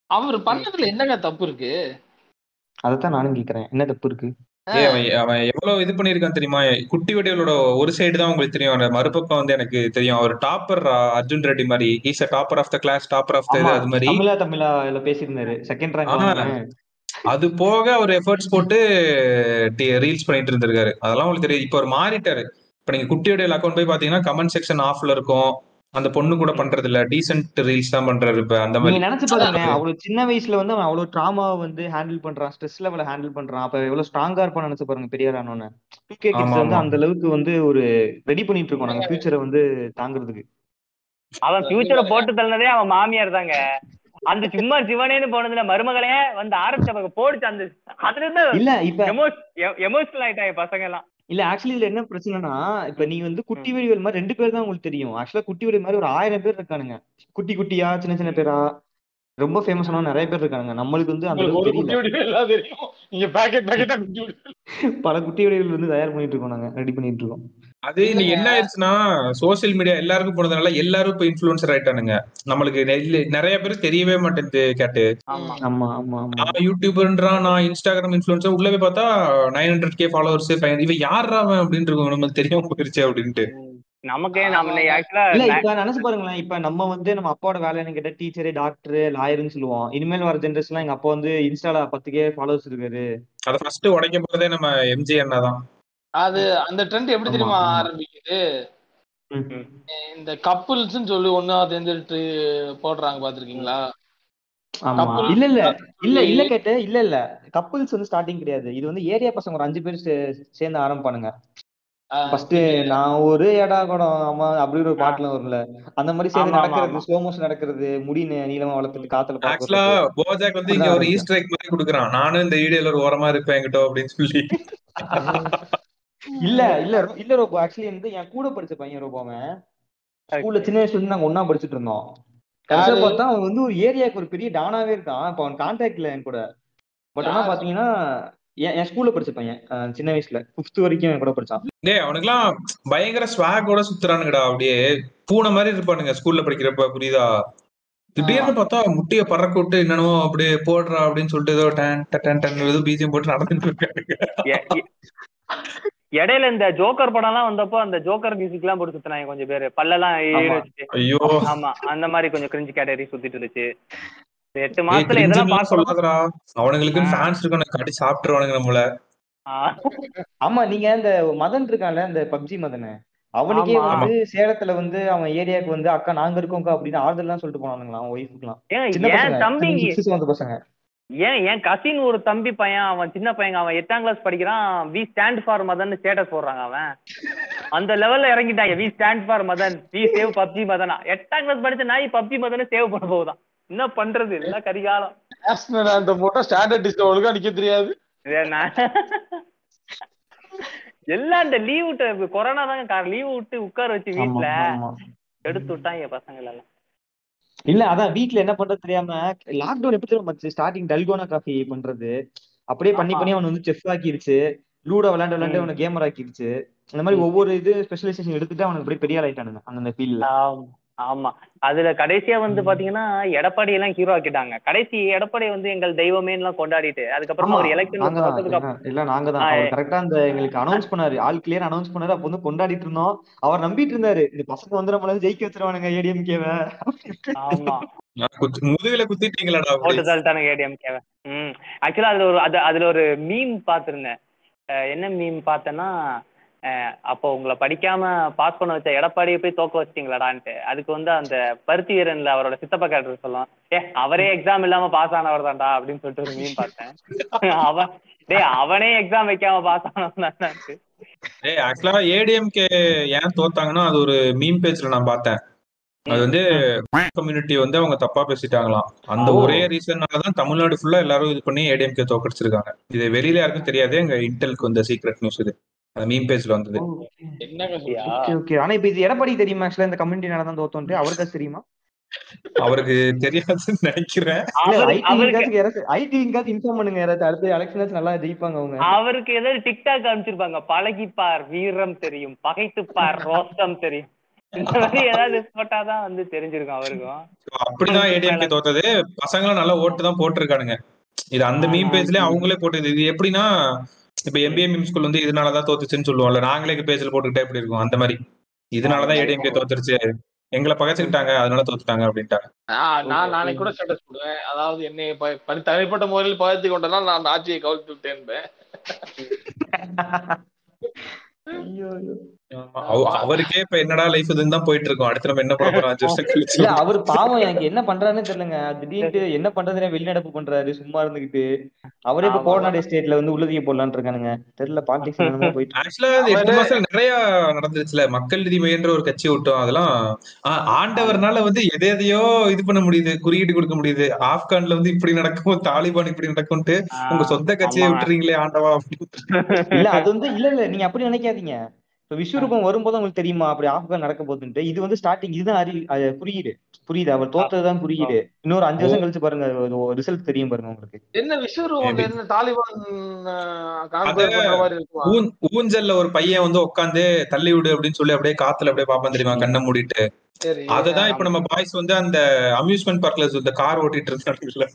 அவர் பண்ணதுல என்னங்க தப்பு இருக்கு? அதைத்தான் நானும் கேக்குறேன். என்ன தப்பு இருக்கு? அவன் அவன் எவ்வளவு இது பண்ணிருக்கான் தெரியுமா? குட்டி வடிவேலோட ஒரு சைடு தான் உங்களுக்கு தெரியும். அந்த மறுபக்கம் வந்து எனக்கு தெரியும். அவர் டாப்பர் அர்ஜுன் ரெட்டி மாதிரி. Is a topper of the class topper of the ஆமா. அது மாதிரி. தமிழா தமிழா இதுல பேசியிருந்தாரு. செகண்ட். ரேங்க் அது போக அவர் எஃபர்ட்ஸ் போட்டு ரீல்ஸ் பண்ணிட்டு இருந்திருக்காரு. அதெல்லாம் உங்களுக்கு தெரியும். இப்போ அவர் மாறிட்டாரு. இப்ப நீங்க குட்டி வடிவேல் அக்கௌண்ட் போய் பாத்தீங்கன்னா கமெண்ட் செக்ஷன் ஆஃப்ல இருக்கும். அந்த பொண்ணு கூட பண்றது இல்ல டீசென்ட் ரீல்ஸ் தான் பண்றாரு இப்ப. அந்த மாதிரி. நினைச்சு பாருங்க அவ்வளவு சின்ன வயசுல வந்து அவன் அவ்வளவு ட்ராமாவை வந்து ஹேண்டில் பண்றான். ஸ்ட்ரெஸ் லெவல ஹேண்டில் பண்றான். அப்ப எவ்வளவு ஸ்ட்ராங்கா இருப்பான்னு நினைச்சு பாருங்க பெரியவர் ஆனோன்னு டூ கே கிட்ஸ் வந்து. அந்த அளவுக்கு வந்து ஒரு ரெடி பண்ணிட்டு இருக்கோம். நாங்க ஃபியூச்சரை வந்து தாங்குறதுக்கு. அவன் ஃபியூச்சரை போட்டு தள்ளனதே அவன் மாமியார் தாங்க. அந்த சும்மா சிவனேன்னு போனதுல மருமகளே வந்து ஆரம்பிச்சவங்க போடுச்சு அந்த அதுல இருந்து இல்ல இப்ப எமோஷனல் ஆயிட்டாங்க பசங்க எல்லாம். இல்ல ஆக்சுவலி இதுல என்ன பிரச்சனைனா இப்ப நீங்க வந்து குட்டி வடிவேல் மாதிரி ரெண்டு பேர் தான் உங்களுக்கு தெரியும். ஆக்சுவலா குட்டி வடிவேல் மாதிரி ஒரு ஆயிரம் பேர் இருக்கானுங்க. குட்டி குட்டியா சின்ன சின்ன பேரா ரொம்ப ஃபேமஸான நிறைய பேர் இருக்காங்க நம்மளுக்கு வந்து அந்த தெரியல. பல குட்டி வடிவேல் வந்து தயார் பண்ணிட்டு இருக்கோம் நாங்க ரெடி பண்ணிட்டு இருக்கோம். அது நீ என்ன ஆயிடுச்சுன்னா சோசியல் மீடியா எல்லாருக்கும் போனதுனால எல்லாரும் இப்ப இன்ஃபுளுசர் ஆயிட்டானுங்க. நம்மளுக்கு நிறைய பேர் தெரியவே மாட்டேங்குது கேட்டு. நான் யூடியூபர்ன்றான் நான் இன்ஸ்டாகிராம் இன்ஃபுளுசர் உள்ள போய் பார்த்தா நைன் ஹண்ட்ரட் கே ஃபாலோவர்ஸ் இவன் யாரா அவன் அப்படின்னு இருக்கும் நமக்கு தெரியாம போயிருச்சு அப்படின்ட்டு. நமக்கே நம்ம ஆக்சுவலா இப்ப நினைச்சு பாருங்களேன் இப்ப நம்ம வந்து நம்ம அப்பாவோட வேலைன்னு கேட்டா டீச்சரு டாக்டர் லாயர்னு சொல்லுவோம். இனிமேல் வர ஜென்ரேஷன்லாம் எங்க அப்பா வந்து இன்ஸ்டால பத்துக்கே ஃபாலோவர்ஸ் இருக்காரு. அதை ஃபர்ஸ்ட் உடைக்க போறதே நம்ம எம்ஜி அண்ணா தான். அது அந்த ட்ரெண்ட் எப்படி தெரியுமா. ஆரம்பிக்குது. இந்த கப்புள்ஸ்னு சொல்லி ஒன்னா தேர்ந்தெடுத்து போடுறாங்க பாத்திருக்கீங்களா? இல்ல இல்ல. இல்ல இல்ல கேட்டு. இல்ல இல்ல. கப்புள்ஸ் வந்து ஸ்டார்டிங் கிடையாது. இது வந்து ஏரியா பசங்க ஒரு அஞ்சு பேர் சே- சேர்ந்து ஆரம்பிப்பானுங்க. ஃபர்ஸ்ட் நான் ஒரு எடா குடம். அம்மா அப்படின்னு ஒரு பாட்டுல வரும்ல. அந்த மாதிரி சேர்ந்து நடக்கிறது. ஸ்லோ மோஷன் நடக்கிறது முடி நீளமா வளர்த்துட்டு காத்துல ஆக்சுவலா போஜாக் வந்து இங்க ஒரு ஈஸ்டர் எக் மாதிரி கொடுக்குறான். நானும் இந்த வீடியோல ஒரு ஓரமா இருப்பேன் என்கிட்ட அப்படின்னு சொல்லி. இல்ல இல்ல இல்ல ரோபோ. ஆக்சுவலி வந்து என் கூட படிச்ச பையன் ரோபோவன் ஸ்கூல்ல சின்ன வயசுல இருந்து நாங்க ஒண்ணா படிச்சுட்டு இருந்தோம்? பார்த்தா அவன் வந்து ஒரு ஏரியாவுக்கு ஒரு பெரிய டானாவே இருக்கான். இப்ப அவன் கான்டாக்ட்ல என் கூட. பட் ஆனா? பாத்தீங்கன்னா என் ஸ்கூல்ல படிச்ச பையன். சின்ன வயசுல. பிப்த் வரைக்கும் என் கூட படிச்சான். டேய் அவனுக்குலாம் பயங்கர ஸ்வாகோட சுத்துறானுங்கடா. அப்படியே பூனை மாதிரி இருப்பானுங்க ஸ்கூல்ல படிக்கிறப்ப புரியுதா? திடீர்னு பார்த்தா முட்டிய பறக்க விட்டு என்னென்னமோ அப்படியே போடுறா அப்படின்னு சொல்லிட்டு ஏதோ டன் டன் டன் ஏதோ பீஜியம் போட்டு நடந்துட்டு எ- இடையில இந்த ஜோக்கர் படம் எல்லாம் வந்தப்போ அந்த ஜோக்கர் மியூசிக் எல்லாம் போட்டு சுத்தினாங்க கொஞ்சம் பேரு. பல்லெல்லாம் ஐயோ. ஆமா. அந்த மாதிரி கொஞ்சம் கிரிஞ்சு கேட்டகரி சுத்திட்டு இருந்துச்சு. எட்டு மாசத்துல எதெல்லாம் சொல்லாதடா. அவனுங்களுக்கு. ஃபேன்ஸ் இருக்கணும். கட்டி சாப்பிட்டுருவானுங்க நம்மள. ஆமா நீங்க இந்த மதன் இருக்கான்ல இந்த பப்ஜி மதன்? அவனுக்கே. வந்து சேலத்துல வந்து அவன் ஏரியாவுக்கு வந்து அக்கா நாங்க இருக்கோம்க்கா அப்படின்னு ஆறுதல் எல்லாம் சொல்லிட்டு போனானுங்களா அவன் ஒய்ஃபுக்குலாம் என் பசங்க ஏன் என் கசின் ஒரு தம்பி பையன் அவன் சின்ன பையன் அவன் எட்டாம் கிளாஸ் படிக்கிறான் we stand for Madan status போடுறாங்க அவன். அந்த லெவல்ல இறங்கிட்டாங்க we stand for Madan we save PUBG மதனா எட்டாம் கிளாஸ் படிச்ச நாய் பப்ஜி மதனை சேவ் பண்ண போகுதான். என்ன பண்றது? எல்லாம் கரிகாலம்? அந்த போட்டா ஸ்டாண்டர்ட் ஒழுங்கா நிக்க தெரியாது. எல்லாம் இந்த லீவ் விட்டு கொரோனா தாங்க லீவ் விட்டு உட்கார வச்சு வீட்டுல எடுத்து விட்டாங்க பசங்க எல்லாம் இல்ல அதான் வீட்ல என்ன பண்றது தெரியாம லாக்டவுன் எப்படி தெரியுமா ஸ்டார்டிங் டல்கோனா காஃபி பண்றது. அப்படியே பண்ணி. பண்ணி அவன் வந்து செஃப் ஆக்கிருச்சு. லூடோ விளையாண்டு விளையாண்டு. அவனை கேமர் ஆக்கிருச்சு. அந்த மாதிரி ஒவ்வொரு இது ஸ்பெஷலைசேஷன் எடுத்துட்டு அவனுக்கு அப்படியே பெரிய ஆள் ஆயிட்டானுங்க அந்த ஃபீல்ட்ல ஆம், அதுல கடைசியா வந்து. பாத்தீங்கன்னா எடப்பாடி எல்லாம் ஹீரோ ஆக்கிட்டாங்க. கடைசி எடப்பாடி வந்து எங்கள் தெய்வமேன்னு எல்லாம் கொண்டாடிட்டு அதுக்கப்புறமா ஒரு எலெக்ஷன் இல்ல நாங்க தான். அவர் கரெக்டா அந்த எங்களுக்கு அனௌன்ஸ் பண்ணாரு. ஆல் கிளியர் அனௌன்ஸ் பண்ணாரு. அப்ப வந்து கொண்டாடிட்டு இருந்தோம். அவர் நம்பிட்டு இருந்தாரு. இந்த பசங்க வந்து நம்மள ஜெயிக்க வச்சிருவானுங்க ஏடிஎம்கேவ. ஆமா. முதுகுல குத்திட்டீங்களாடா அப்படி? போட்டு தள்ளிட்டானுங்க ஏடிஎம்கேவை. ம். ஆக்சுவலா அதுல ஒரு அது அதுல ஒரு மீம் பார்த்திருந்தேன். அஹ் என்ன மீம் பார்த்தேன்னா அப்போ உங்களை படிக்காம பாஸ் பண்ண வச்ச எடப்பாடியை போய் தோக்க வச்சிட்டீங்களாடான்ட்டு. அதுக்கு வந்து அந்த பருத்தி வீரன்ல அவரோட சித்தப்பா கேரக்டர் சொல்லுவான் ஏ அவரே எக்ஸாம் இல்லாம பாஸ் ஆனவர் தான்டா அப்படின்னு சொல்லிட்டு ஒரு மீம் பார்த்தேன். அவன் டேய் அவனே எக்ஸாம் வைக்காம பாஸ் ஆனவன் ஏய் ஆக்சுவலா ஏடிஎம்கே ஏன் தோத்தாங்கன்னா அது ஒரு மீம் பேஜ்ல நான் பார்த்தேன். அது வந்து கம்யூனிட்டி வந்து அவங்க தப்பா பேசிட்டாங்களாம். அந்த. ஒரே ரீசன்னால தான் தமிழ்நாடு ஃபுல்லா எல்லாரும் இது பண்ணி ஏடிஎம்கே தோக்கடிச்சிருக்காங்க. இது வெளியில யாருக்கும் தெரியாது எங்க இன்டெலுக்கு வந்த சீக்ரெட் நியூஸ் இது. அந்த மீம் பேஜ்ல வந்தது? ஓகே ஓகே ஆனா இப்ப இது எடப்பாடி தெரியுமா? ஆக்சுவலா இந்த கம்யூனிட்டி நடந்தா தோத்தோன்ட்டு. அவருக்கு தெரியுமா? அவருக்கு தெரியாதுன்னு நினைக்கிறேன். ஐடி இன்ஃபார்ம் பண்ணுங்க யாராச்சும். அடுத்த எலெக்ஷன் நல்லா ஜெயிப்பாங்க அவங்க. அவருக்கு ஏதாவது டிக்டாக் அனுப்பிச்சிருப்பாங்க பழகிப்பார் வீரம் தெரியும் பகைத்துப்பார் ரோஸ்டம் தெரியும். ஏதாவது போட்டாதான் வந்து தெரிஞ்சிருக்கும் அவருக்கும். அப்படிதான் ஏடிஎம்கே தோத்தது. பசங்களும் நல்லா ஓட்டு தான் போட்டிருக்கானுங்க. இது அந்த மீம் பேஜ்லயே அவங்களே போட்டது. இது எப்படின்னா இப்ப எம்பிஏ மீம் ஸ்கூல் வந்து இதனாலதான் தோத்துச்சுன்னு சொல்லுவோம்ல. நாங்களே பேஜ்ல போட்டுக்கிட்டே எப்படி இருக்கும். அந்த மாதிரி. இதனாலதான் ஏடிஎம்கே தோத்துருச்சு. எங்களை பகச்சுக்கிட்டாங்க. அதனால தோத்துட்டாங்க அப்படின்ட்டாங்க. நான் நாளைக்கு கூட ஸ்டேட்டஸ் போடுவேன். அதாவது என்னை ப- ப- தனிப்பட்ட முறையில் பகிர்ந்து கொண்டனால் நான் அந்த ஆட்சியை கவிழ்த்து விட்டேன் ஐயோ, ஐயோ. ஆமா, அவ- அவருக்கே இப்ப என்னடா லைஃப் இதுன்னு தான் போயிட்டு இருக்கோம் அடுத்து நம்ம என்ன பண்ண போறோம்? அவர் பாவம் எனக்கு என்ன பண்றாருன்னு தெரியலங்க. திடீர்னு என்ன பண்றதுனே வெளிநடப்பு பண்றாரு. சும்மா இருந்துகிட்டு. அவரே இப்ப. கோடநாடு ஸ்டேட்ல வந்து உள்ளதிய போடலான்னு இருக்கானுங்க. தெரியல பாலிடிக்ஸ் போயிட்டு ஆக்சுவலா எட்டு மாசம் நிறைய நடந்துச்சுல மக்கள் நீதி மையன்ற ஒரு கட்சி விட்டோம். அதெல்லாம் ஆண்டவர்னால வந்து எதை எதையோ இது பண்ண முடியுது குறியீடு கொடுக்க முடியுது. ஆப்கான்ல வந்து இப்படி நடக்கும் தாலிபான் இப்படி நடக்கும்ட்டு உங்க சொந்த கட்சியை. விட்டுறீங்களே ஆண்டவா அப்படின்னு. இல்ல அது வந்து இல்ல இல்ல நீங்க அப்படி நினைக்காதீங்க. இப்ப விஸ்வரூபம் வரும்போது உங்களுக்கு தெரியுமா? அப்படி ஆப்கான் நடக்க போகுதுன்ட்டு. இது வந்து ஸ்டார்டிங் இதுதான் அறி அது குறியீடு. புரியுது? அவர் தோத்ததுதான் குறியீடு. இன்னொரு அஞ்சு வருஷம் கழிச்சு பாருங்க ரிசல்ட் தெரியும் பாருங்க உங்களுக்கு. என்ன விஸ்வரூபம். என்ன தாலிபான் ஊஞ்சல்ல ஒரு பையன் வந்து உட்காந்து தள்ளி விடு அப்படின்னு சொல்லி அப்படியே காத்துல அப்படியே பாப்பான் தெரியுமா? கண்ணை மூடிட்டு. அததான் இப்ப நம்ம பாய்ஸ் வந்து அந்த அம்யூஸ்மெண்ட் பார்க்ல இந்த கார் ஓட்டிட்டு இருந்தாங்கல்ல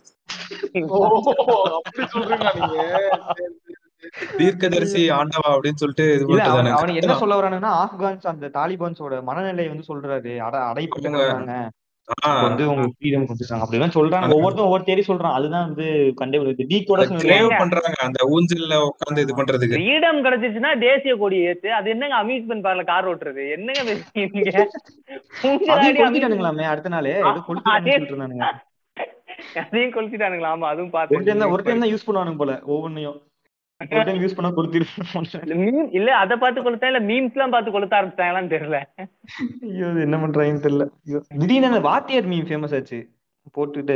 தீர்க்கதரிசி ஆண்டவா அப்படின்னு சொல்லிட்டு இது அவன் என்ன சொல்ல வரானுன்னா ஆப்கான்ஸ் அந்த தாலிபான்ஸோட மனநிலை வந்து சொல்றாரு. அட அடைப்பட்டவங்க வந்து உங்க ஃப்ரீடம் கொடுத்துருக்காங்க அப்படிதான் சொல்றாங்க. ஒவ்வொருத்தரும் ஒவ்வொரு தேடி சொல்றான். அதுதான் வந்து கண்டுபிடிச்சு டீ கூட கிரேவ் பண்றாங்க. அந்த ஊஞ்சல்ல உட்காந்து இது பண்றதுக்கு. ஃப்ரீடம் கிடைச்சிச்சுன்னா தேசிய கொடி ஏத்து. அது என்னங்க அம்யூஸ்மெண்ட் பார்க்ல கார் ஓட்டுறது? என்னங்க பேசுறீங்க அடுத்த நாள்? அதையும் கொளுத்திட்டானுங்களா ஆமா அதுவும் ஒரு டைம் தான் ஒரு டைம் பார்த்தேன் தான் யூஸ் பண்ணுவானுங்க போல டைம் யூஸ் பண்ணா கொளுத்திருப்பாங்க மீம் இல்ல அத பார்த்து கொளுத்தா இல்ல மீம்ஸ் எல்லாம் பார்த்து கொளுத்த ஆரம்பிச்சிட்டாங்களான்னு தெரியல. ஐயோ என்ன பண்றாங்கன்னு தெரியல. திடீர்னு அந்த வாத்தியார் மீம் ஃபேமஸ் ஆச்சு. போட்டுட்டு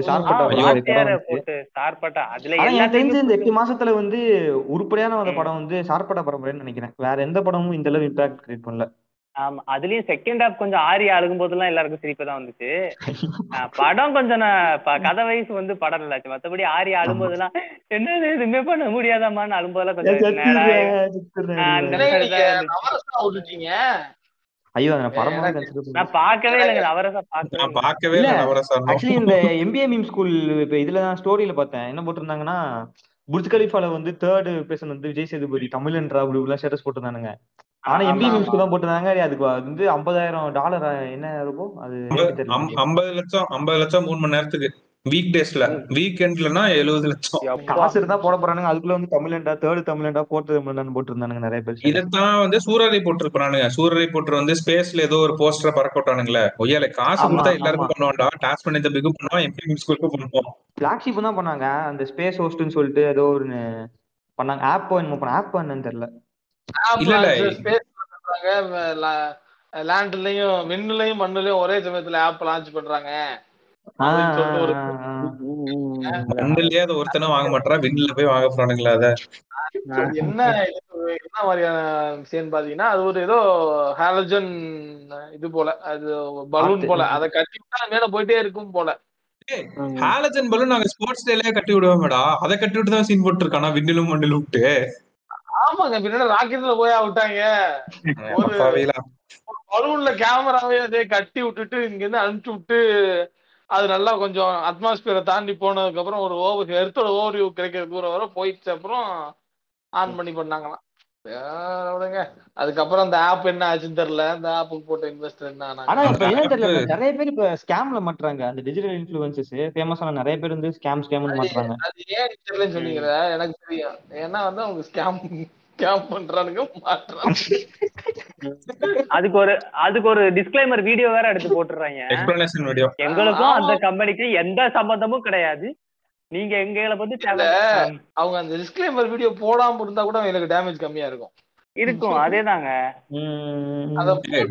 அதுல எனக்கு தெரிஞ்சு இந்த எட்டு மாசத்துல வந்து உருப்படியான. படம் வந்து சார்பட்டா பரம்பரைன்னு நினைக்கிறேன். வேற எந்த படமும் இந்த அளவு இம்பாக்ட் கிரியேட் பண்ணல. ஆமா அதுலயும் செகண்ட் ஹாஃப் கொஞ்சம் ஆரி அழுகும் போதெல்லாம் எல்லாருக்கும் சிரிப்பு தான் வந்துச்சு. படம் கொஞ்சம் கதை வயசு வந்து படம் நல்லாச்சு மத்தபடி ஆரி அழும்போதெல்லாம் என்னது எதுவுமே பண்ண முடியாதாமான்னு கொஞ்சம் நீங்க நவரசா விட்டுட்டீங்க ஐயோ நான் படமா நான் பார்க்கவே இல்லைங்க அவரசா பார்க்கவே. பார்க்கவே இல்ல, நவரசம் ஆக்சுவலி இந்த எம்பிஏ மீம் ஸ்கூல் இப்ப இதுல தான் ஸ்டோரியில பார்த்தேன். என்ன போட்டிருந்தாங்கன்னா புர்ஜ் கலிஃபால வந்து தேர்ட் பேசன் வந்து விஜய் சேதுபதி தமிழன்றா அப்படி இப்படிலாம் ஸ்டேட்டஸ் போட்டிருந்தானுங்க. ஆனா. ஸ்கூல் தான் போட்டிருந்தாங்க. அதுக்கு வந்து ஐம்பதாயிரம் டாலர் என்ன இருக்கும் அது. ஐம்பது லட்சம் ஐம்பது லட்சம் மூணு மணி நேரத்துக்கு. வீக் டேஸ்ல வீக்கெண்ட்லனா எழுபது லட்சம். காசு இருந்தா போட போறானுங்க. அதுக்குள்ள வந்து தமிழண்டா தேர்ட் தமிழண்டா ஃபோர்த் தமிழண்டான்னு போட்டுருந்தானுங்க நிறைய பேர். இதைத்தான் வந்து சூரரை போட்டிருப்பானுங்க சூரரை போட்டு வந்து ஸ்பேஸ்ல ஏதோ ஒரு போஸ்டரை பறக்க விட்டானுங்களே ஒய்யால காசு கொடுத்தா எல்லாருக்கும். பண்ணுவான்டா. டாஸ் பண்ணி இந்த பிகு பண்ணுவான். எம்பி ஸ்கூலுக்கு பண்ணுவோம் பிளாக்ஷிப் தான் பண்ணாங்க. அந்த ஸ்பேஸ் ஹோஸ்ட்னு சொல்லிட்டு ஏதோ ஒரு பண்ணாங்க. ஆப் என்னமோ பண்ண ஆப் என்னன்னு தெரியல. இல்ல, இல்ல. ஸ்பேஸ் பண்றாங்க லேண்ட்லயும் விண்ணுலயும் மண்ணுலயும் ஒரே சமயத்துல ஆப் லான்ச் பண்றாங்க. மண்ணிலேயே அதை ஒருத்தனும் வாங்க மாட்டான் விண்ணில போய் வாங்க போறானுங்களா அத? என்ன இது என்ன மாதிரியான விஷயம் பாத்தீங்கன்னா அது ஒரு ஏதோ ஹாலஜன் இது போல அது பலூன். போல. அதை கட்டி விட்டா மேல போயிட்டே இருக்கும் போல. ஹாலஜன் பலூன் நாங்க ஸ்போர்ட்ஸ் டேலயே கட்டி விடுவோம்டா. அதை கட்டி விட்டு தான் சீன் போட்டுருக்கானா விண்ணிலும் மண்ணிலும் விட்டு? ஆமாங்க பின்னாடி ராக்கெட்ல போய் விட்டாங்க ஒரு-. பலூன்ல கேமராவே அதே கட்டி விட்டுட்டு இங்க இருந்து அனுப்பிச்சு விட்டு அது நல்லா கொஞ்சம் அட்மாஸ்பியரை தாண்டி போனதுக்கு அப்புறம் ஒரு ஓவர் எர்த்தோட ஓவர் வியூ கிடைக்கிற தூரம் வரை போயிடுச்சு. அப்புறம் ஆன் பண்ணி பண்ணாங்களாம். வேற விடுங்க அதுக்கப்புறம் அந்த ஆப் என்ன ஆச்சுன்னு தெரியல. அந்த ஆப்புக்கு போட்ட இன்வெஸ்டர் என்ன ஆனா இப்ப என்ன தெரியல. நிறைய பேர் இப்ப ஸ்கேம்ல மாட்டுறாங்க. அந்த டிஜிட்டல் இன்ஃபுளுசஸ் ஃபேமஸான நிறைய பேர் வந்து ஸ்கேம் ஸ்கேம்னு மாட்டுறாங்க. அது ஏன் தெரியலன்னு சொன்னீங்க எனக்கு தெரியும். ஏன்னா வந்து அவங்க ஸ்கேம் ஸ்கேம் அதுக்கு ஒரு அதுக்கு ஒரு டிஸ்க்ளைமர் வீடியோ வேற எடுத்து போட்டுறாங்க. எக்ஸ்பிளனேஷன் வீடியோ எங்களுக்கும் அந்த கம்பெனிக்கு எந்த சம்பந்தமும் கிடையாது. நீங்க எங்களை பத்தி அவங்க அந்த டிஸ்க்ளைமர் வீடியோ போடாம இருந்தா கூட அவங்களுக்கு டேமேஜ் கம்மியா இருக்கும். இருக்கும் அதேதாங்க.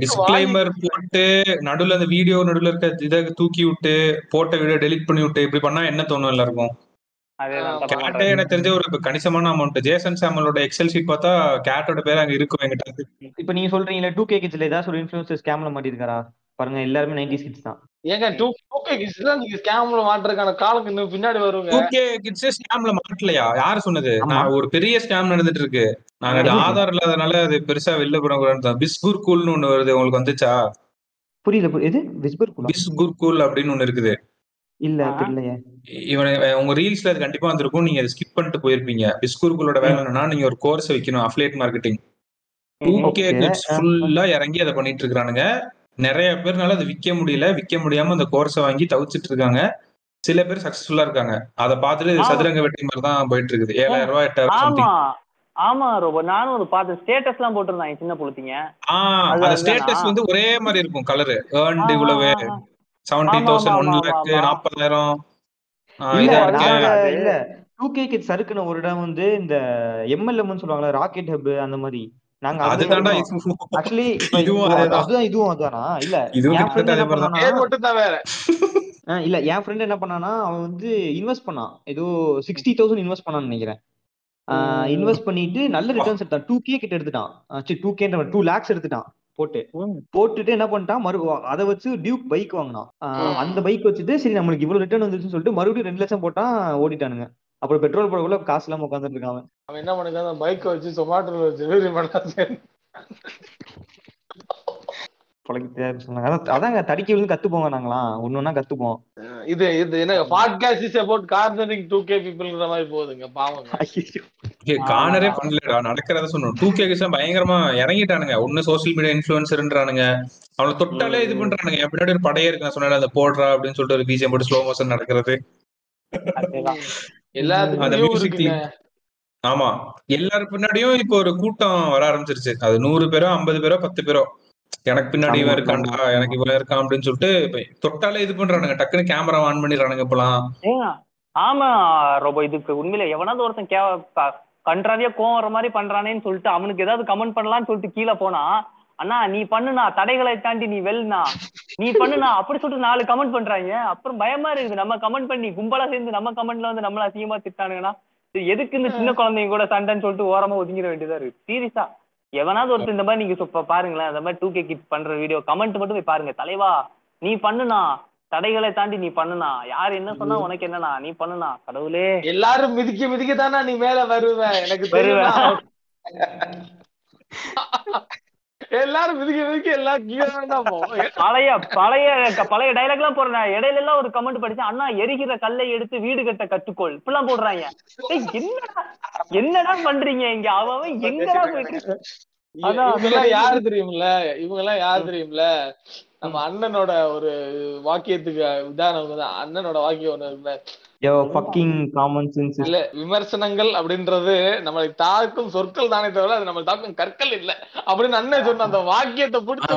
டிஸ்கிளைமர் போட்டு நடுவுல அந்த வீடியோ நடுவுல இருக்க இதை தூக்கி விட்டு போட்ட வீடியோ டெலீட் பண்ணி விட்டு இப்படி பண்ணா என்ன தோணும் எல்லாருக்கும்? எனக்கு தெரிஞ்ச ஒரு கணிசமான அமௌண்ட் ஜேசன் சாமலோட எக்ஸல் ஷீட் பார்த்தா கேட்டோட பேர் அங்க இருக்கும் எங்கிட்ட இப்ப நீங்க சொல்றீங்களே டூ கே கிட்ஸ்ல ஏதாச்சும் ஒரு இன்ஃபுளுசர் ஸ்கேம்ல மாட்டிருக்காரா? பாருங்க எல்லாருமே நைன்டி கிட்ஸ் தான். ஏங்க டூ டூ கே கிட்ஸ்ல நீங்க ஸ்கேம்ல மாட்டுறதுக்கான காலம் இன்னும் பின்னாடி வருங்க. ஓகே கிட்ஸ் ஸ்கேம்ல மாட்டலையா? யாரு சொன்னது. நான் ஒரு பெரிய ஸ்கேம் நடந்துட்டு இருக்கு. அது ஆதார் இல்லாதனால அது பெருசா வெளில போட பிஸ் குர்கூல்னு ஒண்ணு வருது உங்களுக்கு வந்துச்சா? புரியல. எது? விஸ்பர் குலா பிஸ் குர்கூல் அப்படின்னு ஒண்ணு இருக்குது. இல்ல. தெரியலையே இவன் உங்க ரீல்ஸ்ல அது கண்டிப்பா வந்திருக்கும். நீங்க அதை ஸ்கிப் பண்ணிட்டு போயிருப்பீங்க. பிஸ்குருக்குளோட வேலை என்னன்னா நீங்க ஒரு கோர்ஸ் வைக்கணும் affiliate marketing two K Okay. Kids ஃபுல்லா இறங்கி அதை பண்ணிட்டு இருக்கானுங்க நிறைய பேர்னால அதை விற்க முடியல. விற்க முடியாம அந்த கோர்ஸை வாங்கி தவிச்சிட்டு இருக்காங்க. சில பேர் சக்சஸ்ஃபுல்லா இருக்காங்க. அதை பார்த்துட்டு. சதுரங்க வெட்டி மாதிரி தான் போயிட்டு இருக்குது. ஏழாயிரம் ரூபாய் எட்டாயிரம் ஆமா. ரொம்ப நானும் ஒரு பார்த்து ஸ்டேட்டஸ் எல்லாம் போட்டிருந்தாங்க சின்ன புளுத்திங்க? ஸ்டேட்டஸ் வந்து ஒரே மாதிரி இருக்கும் கலரு ஏர்ன்டு இவ்வளவு. Seventy thousand one lakh. நாற்பதாயிரம் இல்ல இதா இருக்கு. நாங்க அது- இல்ல. டூ கே கிட்ஸ் சறுக்குன ஒரு இடம் வந்து இந்த எம்எல்எம்னு சொல்லுவாங்கல்ல ராக்கெட் ஹப் அந்த மாதிரி. நாங்க அதுதான்டா ஆக்சுவலி அதேதான். இதுவும் அதுதானா இல்ல இல்ல என் ஃப்ரெண்ட் என்ன பண்ணானா அவன் வந்து இன்வெஸ்ட் பண்ணான். ஏதோ சிக்ஸ்டி தௌசண்ட் இன்வெஸ்ட் பண்ணான்னு நினைக்கிறேன். இன்வெஸ்ட் பண்ணிட்டு நல்ல ரிட்டர்ன்ஸ் எடுத்தான். டூ கே கிட்ட எடுத்துட்டான். டூ கே டூ லேக்ஸ் எடுத்துட்டான். போட்டு போட்டுட்டு என்ன பண்ணிட்டான் மறு அதை வச்சு டியூக் பைக் வாங்கினான் அந்த பைக் வச்சுட்டு சரி நம்மளுக்கு இவ்வளவு ரிட்டர்ன் வந்துருச்சுன்னு சொல்லிட்டு மறுபடியும் ரெண்டு லட்சம் போட்டான் ஓடிட்டானுங்க. அப்புறம் பெட்ரோல் போடக்குள்ள காசு இல்லாம உட்காந்துட்டு இருக்கான் அவன். என்ன அந்த பைக்கை வச்சு சொமாட்டோல வச்சு டெலிவரி பண்ணலாம் சொன்னாங்க. அதான் அதாங்க தடிக்க விழுந்து கத்துப்போங்க நாங்களாம். ஒண்ணு ஒண்ணா கத்துப்போம். இது இது என்ன podcast is about cornering two K பீப்புள்ங்கிற மாதிரி போகுதுங்க பாவங்க. கார்னரே பண்ணலடா நடக்கிறத சொன்னோம். டூ கே பயங்கரமா இறங்கிட்டானுங்க. ஒண்ணு சோசியல் மீடியா இன்ஃபுளுசர்ன்றானுங்க அவனை தொட்டாலே இது பண்றானுங்க. என் பின்னாடி ஒரு படையே இருக்கு. நான் சொன்னேன் அந்த போடுறா அப்படின்னு சொல்லிட்டு ஒரு பிஜிஎம் போட்டு ஸ்லோ மோஷன் நடக்கிறது. எல்லாத்துக்கும் ஆமா. எல்லாரு பின்னாடியும் இப்போ ஒரு கூட்டம் வர ஆரம்பிச்சிருச்சு. அது நூறு பேரோ ஐம்பது பேரோ பத்து பேரோ. எனக்கு பின்னாடி இவன் இருக்கான்டா. எனக்கு இவன் இருக்கான் அப்படின்னு சொல்லிட்டு தொட்டாலே இது பண்றானுங்க. டக்குன்னு கேமரா ஆன் பண்ணிடுறானுங்க இப்பலாம். ஆமா ரொம்ப இதுக்கு உண்மையில எவனாவது ஒருத்தன் கே கன்றாவியா கோவம் வர மாதிரி பண்றானேன்னு சொல்லிட்டு அவனுக்கு ஏதாவது கமெண்ட் பண்ணலாம்னு சொல்லிட்டு கீழே போனா அண்ணா நீ பண்ணுனா தடைகளை தாண்டி நீ வெல்னா நீ பண்ணுனா அப்படி சொல்லிட்டு நாலு கமெண்ட் பண்றாங்க. அப்புறம் பயமா இருக்குது. நம்ம கமெண்ட் பண்ணி கும்பலா சேர்ந்து நம்ம கமெண்ட்ல வந்து நம்மள அசிங்கமா திட்டானுங்கன்னா எதுக்கு இந்த சின்ன குழந்தைங்க கூட சண்டைன்னு சொல்லிட்டு ஓரமா ஒதுங்கிட வேண்டியதா இருக்கு. சீரியஸா எவனாவது ஒருத்தர் இந்த மாதிரி நீங்க பாருங்களேன் அந்த மாதிரி டூ கே கிட் பண்ற வீடியோ கமெண்ட் மட்டும் போய் பாருங்க. தலைவா நீ பண்ணுனா தடைகளை தாண்டி நீ பண்ணுனா யார் என்ன சொன்னா உனக்கு என்னண்ணா நீ பண்ணுனா கடவுளே. எல்லாரும் மிதிக்க மிதிக்க தானே நீ மேல வருவ? எனக்கு வருவேன். எல்லாரும் மிதிக்க மிதிக்க எல்லாம் பழைய பழைய பழைய டைலாக் எல்லாம் போடுறேன். இடையில எல்லாம் ஒரு கமெண்ட் படிச்சேன் அண்ணா எரிகிற கல்லை எடுத்து வீடு கட்ட கத்துக்கொள். இப்படிலாம் போடுறாங்க. என்னடா என்னடா பண்றீங்க இங்க? அவன் எங்கடா போயிட்டு எல்லாம் யாரு தெரியும்ல? இவங்க எல்லாம் யாரு தெரியும்ல? நம்ம அண்ணனோட ஒரு வாக்கியத்துக்கு உதாரணம் தான் அண்ணனோட வாக்கியம் ஒண்ணு இருக்குல்ல. யோ ஃபக்கிங் காமன் சென்ஸ் இல்ல விமர்சனங்கள் அப்படின்றது நம்மளை தாக்கும் சொற்கள் தானே தவிர அது நம்மளை தாக்கும் கற்கள் இல்ல. அப்படின்னு அண்ணன் சொன்ன அந்த வாக்கியத்தை பிடிச்சி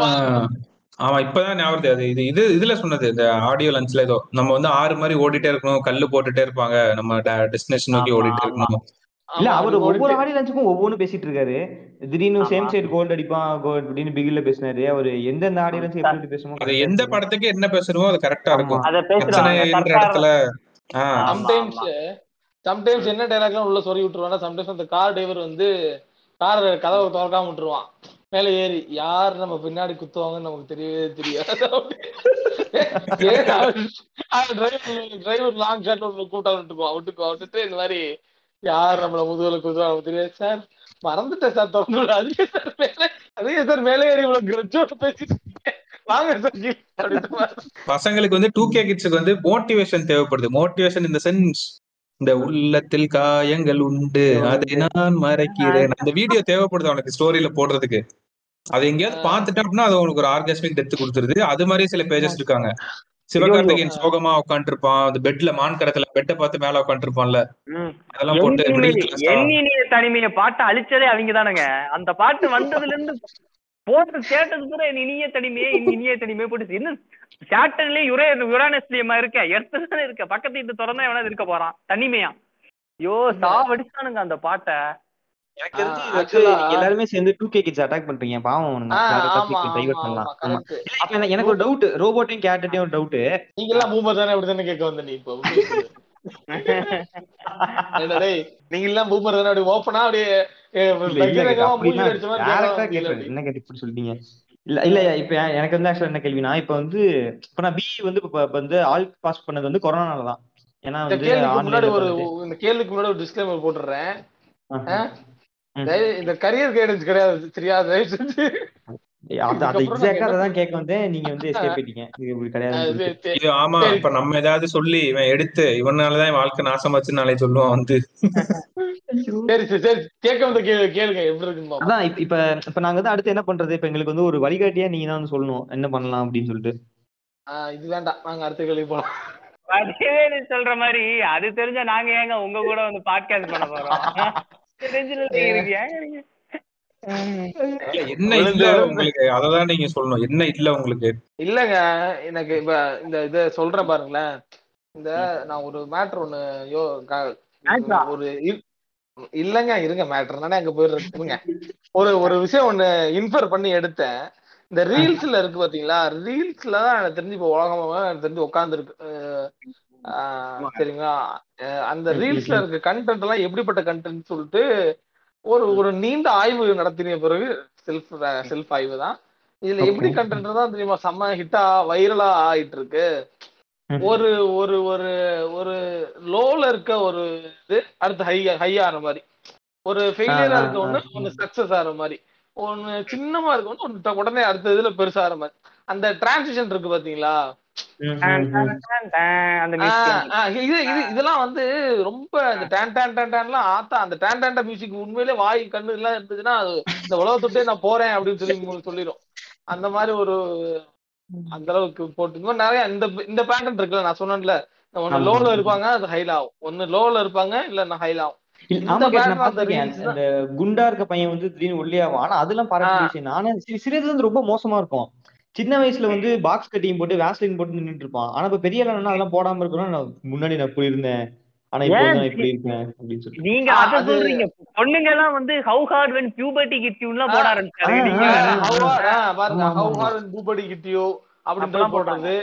ஆமா இப்பதான் ஞாபகம் வருது. அது இது இது இதுல சொன்னது இந்த ஆடியோ லஞ்ச்ல ஏதோ. நம்ம வந்து ஆறு மாதிரி ஓடிட்டே இருக்கணும் கல்லு போட்டுட்டே இருப்பாங்க. நம்ம டெஸ்டினேஷன் நோக்கி ஓடிட்டே. இருக்கணும். இல்ல அவர் ஒவ்வொரு ஓடிட்டு- ஆடி லஞ்சுக்கும் ஒவ்வொன்னு பேசிட்டு இருக்காரு. திடீர்னு சேம். சைடு கோல்டு அடிப்பான் கோல்டு அப்படின்னு பிகில்ல பேசினாரு. அவரு எந்தெந்த ஆடி லஞ்ச் எப்படி பேசணுமோ அது எந்த. படத்துக்கு என்ன பேசணுமோ அது கரெக்டா இருக்கும். பிரச்சனைன்ற சர்க்கார் இடத்துல சம்டைம்ஸ். சம்டைம்ஸ் என்ன டைலாக்லாம் உள்ள சொல்லி விட்டுருவானா சம்டைம்ஸ் அந்த கார் டிரைவர் வந்து கார் கதவை திறக்காம விட்டுருவான். மேல ஏறி யார் நம்ம பின்னாடி குத்துவாங்கன்னு நமக்கு தெரியவே தெரியாது. டிரைவர் லாங் ஷாட் ஒன்று கூட்டம் விட்டுக்குவான். விட்டுக்குவான். விட்டுட்டு இந்த மாதிரி யார் நம்மள முதுகுல குத்துவாங்க நமக்கு தெரியாது. சார் மறந்துட்டேன் சார் திறந்து. அதுவே சார் மேலே அதுவே சார் மேலே ஏறி இவ்வளவு கிரச்சோட பேசிட்டு பசங்களுக்கு வந்து டூ கே கிட்ஸுக்கு வந்து மோட்டிவேஷன் தேவைப்படுது. மோட்டிவேஷன் இந்த சென்ஸ் இந்த உள்ளத்தில் காயங்கள் உண்டு. அதை நான் மறைக்கிறேன். அந்த வீடியோ தேவைப்படுது அவனுக்கு ஸ்டோரியில போடுறதுக்கு. அதை எங்கேயாவது பார்த்துட்டா அப்படின்னா அது அவனுக்கு ஒரு ஆர்காஸ்மிக் டெத்து கொடுத்துருது. அது மாதிரி சில பேஜஸ் இருக்காங்க. சிவகார்த்திகேயன் சோகமா உட்காந்துருப்பான் அந்த பெட்ல மான் கரத்துல பெட்டை பார்த்து மேல உட்காந்துருப்பான்ல ம். அதெல்லாம் போட்டு தனிமையை பாட்டு அழிச்சதே அவங்க தானுங்க அந்த பாட்டு வந்ததுல இருந்து போட்டு கேட்டது பூரா என் இனிய தனிமையே என் இனிய தனிமையை போட்டு இன்னும் சாட்டன்லயே யுரே யுரானஸ்லியமா இருக்க? எர்த்து தானே இருக்க? பக்கத்து வீட்டு திறந்தா எவனா இருக்க போறான்? தனிமையா? ஐயோ சாவடிச்சானுங்க அந்த பாட்டை. இது எல்லாருமே சேர்ந்து டூ கே கிட்ஸ் அட்டாக் பண்றீங்க. பாவம் எனக்கு- ஒரு டவுட் ரோபோட்டையும் கேட்டட்டையும் ஒரு டவுட் நீங்க எல்லாம் பூமர் தானே கேட்க வந்த நீ இப்போ? நீங்க எல்லாம் பூமர் தானே அப்படி ஓப்பனா அப்படியே இப்படி சொல்லிட்டீங்க இல்ல இல்ல இப்ப எனக்கு வந்து ஆக்சுவலா என்ன கேள்வினா இப்ப வந்து இப்ப நான் பிஇ வந்து இப்ப வந்து ஆல் பாஸ் பண்ணது வந்து கொரோனால தான். ஏன்னா இந்த வந்து முன்னாடி ஒரு இந்த கேள்விக்கு முன்னாடி ஒரு டிஸ்க்ளைமர் போட்டுறேன் இந்த கரியர் கைடன்ஸ் கிடையாது சரியா? தயவு செஞ்சு. ஆமா. இப்ப நம்ம ஏதாவது சொல்லி இவன் எடுத்து இவனாலதான் என் வாழ்க்கை நாசமாச்சு நாளை சொல்லுவான் வந்து. அதான் இப்ப இப்ப நாங்க வந்து அடுத்து என்ன பண்றது? இப்ப எங்களுக்கு வந்து ஒரு வழிகாட்டியா நீங்க தான் சொல்லணும். என்ன பண்ணலாம் அப்படின்னு சொல்லிட்டு. இது வேண்டாம். நாங்க அடுத்த கேள்வி போலாம். சொல்ற மாதிரி அது தெரிஞ்சா நாங்க ஏங்க உங்க கூட வந்து பாட்காஸ்ட் பண்ண போறோம்? தெரிஞ்சுல இருக்கு ஏங்க நீங்க இல்ல, என்ன இல்ல உங்களுக்கு அததான் நீங்க சொல்லணும். என்ன இல்ல உங்களுக்கு? இல்லங்க எனக்கு இப்ப இந்த இத சொல்றேன் பாருங்களேன். இந்த நான் ஒரு மேட்ரு ஒண்ணு யோ? ஒரு இல்லங்க இருங்க மேட்ரு தானே அங்க போயிடுறதுங்க ஒரு ஒரு விஷயம் ஒண்ணு இன்ஃபர் பண்ணி எடுத்தேன். இந்த ரீல்ஸ்ல இருக்கு பாத்தீங்களா? ரீல்ஸ்ல தான் எனக்கு தெரிஞ்சு இப்போ உலகமா எனக்கு தெரிஞ்சு உட்காந்துருக்கு சரிங்களா? அந்த ரீல்ஸ்ல. இருக்க கண்டென்ட் எல்லாம் எப்படிப்பட்ட கண்டென்ட் சொல்லிட்டு ஒரு ஒரு நீண்ட ஆய்வு நடத்தின பிறகு செல்ஃப் செல்ஃப் ஆய்வு தான் இதுல எப்படி. கண்டென்ட் தான் தெரியுமா செம்ம ஹிட்டா வைரலா ஆயிட்டு இருக்கு. ஒரு ஒரு ஒரு ஒரு லோல இருக்க ஒரு இது அடுத்து ஹை ஹை ஆற மாதிரி ஒரு ஃபெயிலியரா இருக்க ஒண்ணு. ஒண்ணு சக்சஸ் ஆற மாதிரி ஒண்ணு சின்னமா இருக்க ஒண்ணு உடனே அடுத்த இதுல பெருசா ஆற மாதிரி அந்த டிரான்சிஷன் இருக்கு பாத்தீங்களா? இது இது இதெல்லாம் வந்து ரொம்ப இந்த டேன் டேன் டேன் டேன்லாம் ஆத்தா அந்த டேன் டேன் மியூசிக் உண்மையிலே வாய் கண்ணு எல்லாம் இருந்துச்சுன்னா இந்த உலகத்தொட்டே நான் போறேன் அப்படின்னு சொல்லி உங்களுக்கு சொல்லிடும் அந்த மாதிரி ஒரு அந்த அளவுக்கு போட்டு இன்னும் நிறைய இந்த இந்த பேட்டர்ன் இருக்குல்ல நான் சொன்னேன்ல. ஒன்னு ஆமா. லோல இருப்பாங்க அது ஹைல ஆகும். ஒன்னு லோல இருப்பாங்க இல்ல ஹைல ஆகும். குண்டா இருக்க பையன் வந்து திடீர்னு ஒல்லியாவான். ஆனா அதெல்லாம் பாராட்டு விஷயம் நானே சிறியதுல இருந்து ரொம்ப மோசமா இருக்கும். சின்ன வயசுல வந்து பாக்ஸ் கட்டிங் போட்டு வேஸ்லின் போட்டு நின்னுட்டு இருப்பான். ஆனா இப்ப பெரிய ஆளுனா அதெல்லாம் போடாம இருக்கணும் நான் முன்னாடி நான் இப்படி இருந்தேன். ஆனா இப்போ வந்து நான் இப்படி இருக்கேன் அப்படின்னு நீங்க அத சொல்றீங்க. பொண்ணுங்க எல்லாம் வந்து how hard when puberty hit எல்லாம் போட ஆரம்பிச்சாங்க நீங்க பாருங்க ஹவு ஆமா. ஹார் பூபடி கிட்டியோ அப்பெல்லாம் போடுறது.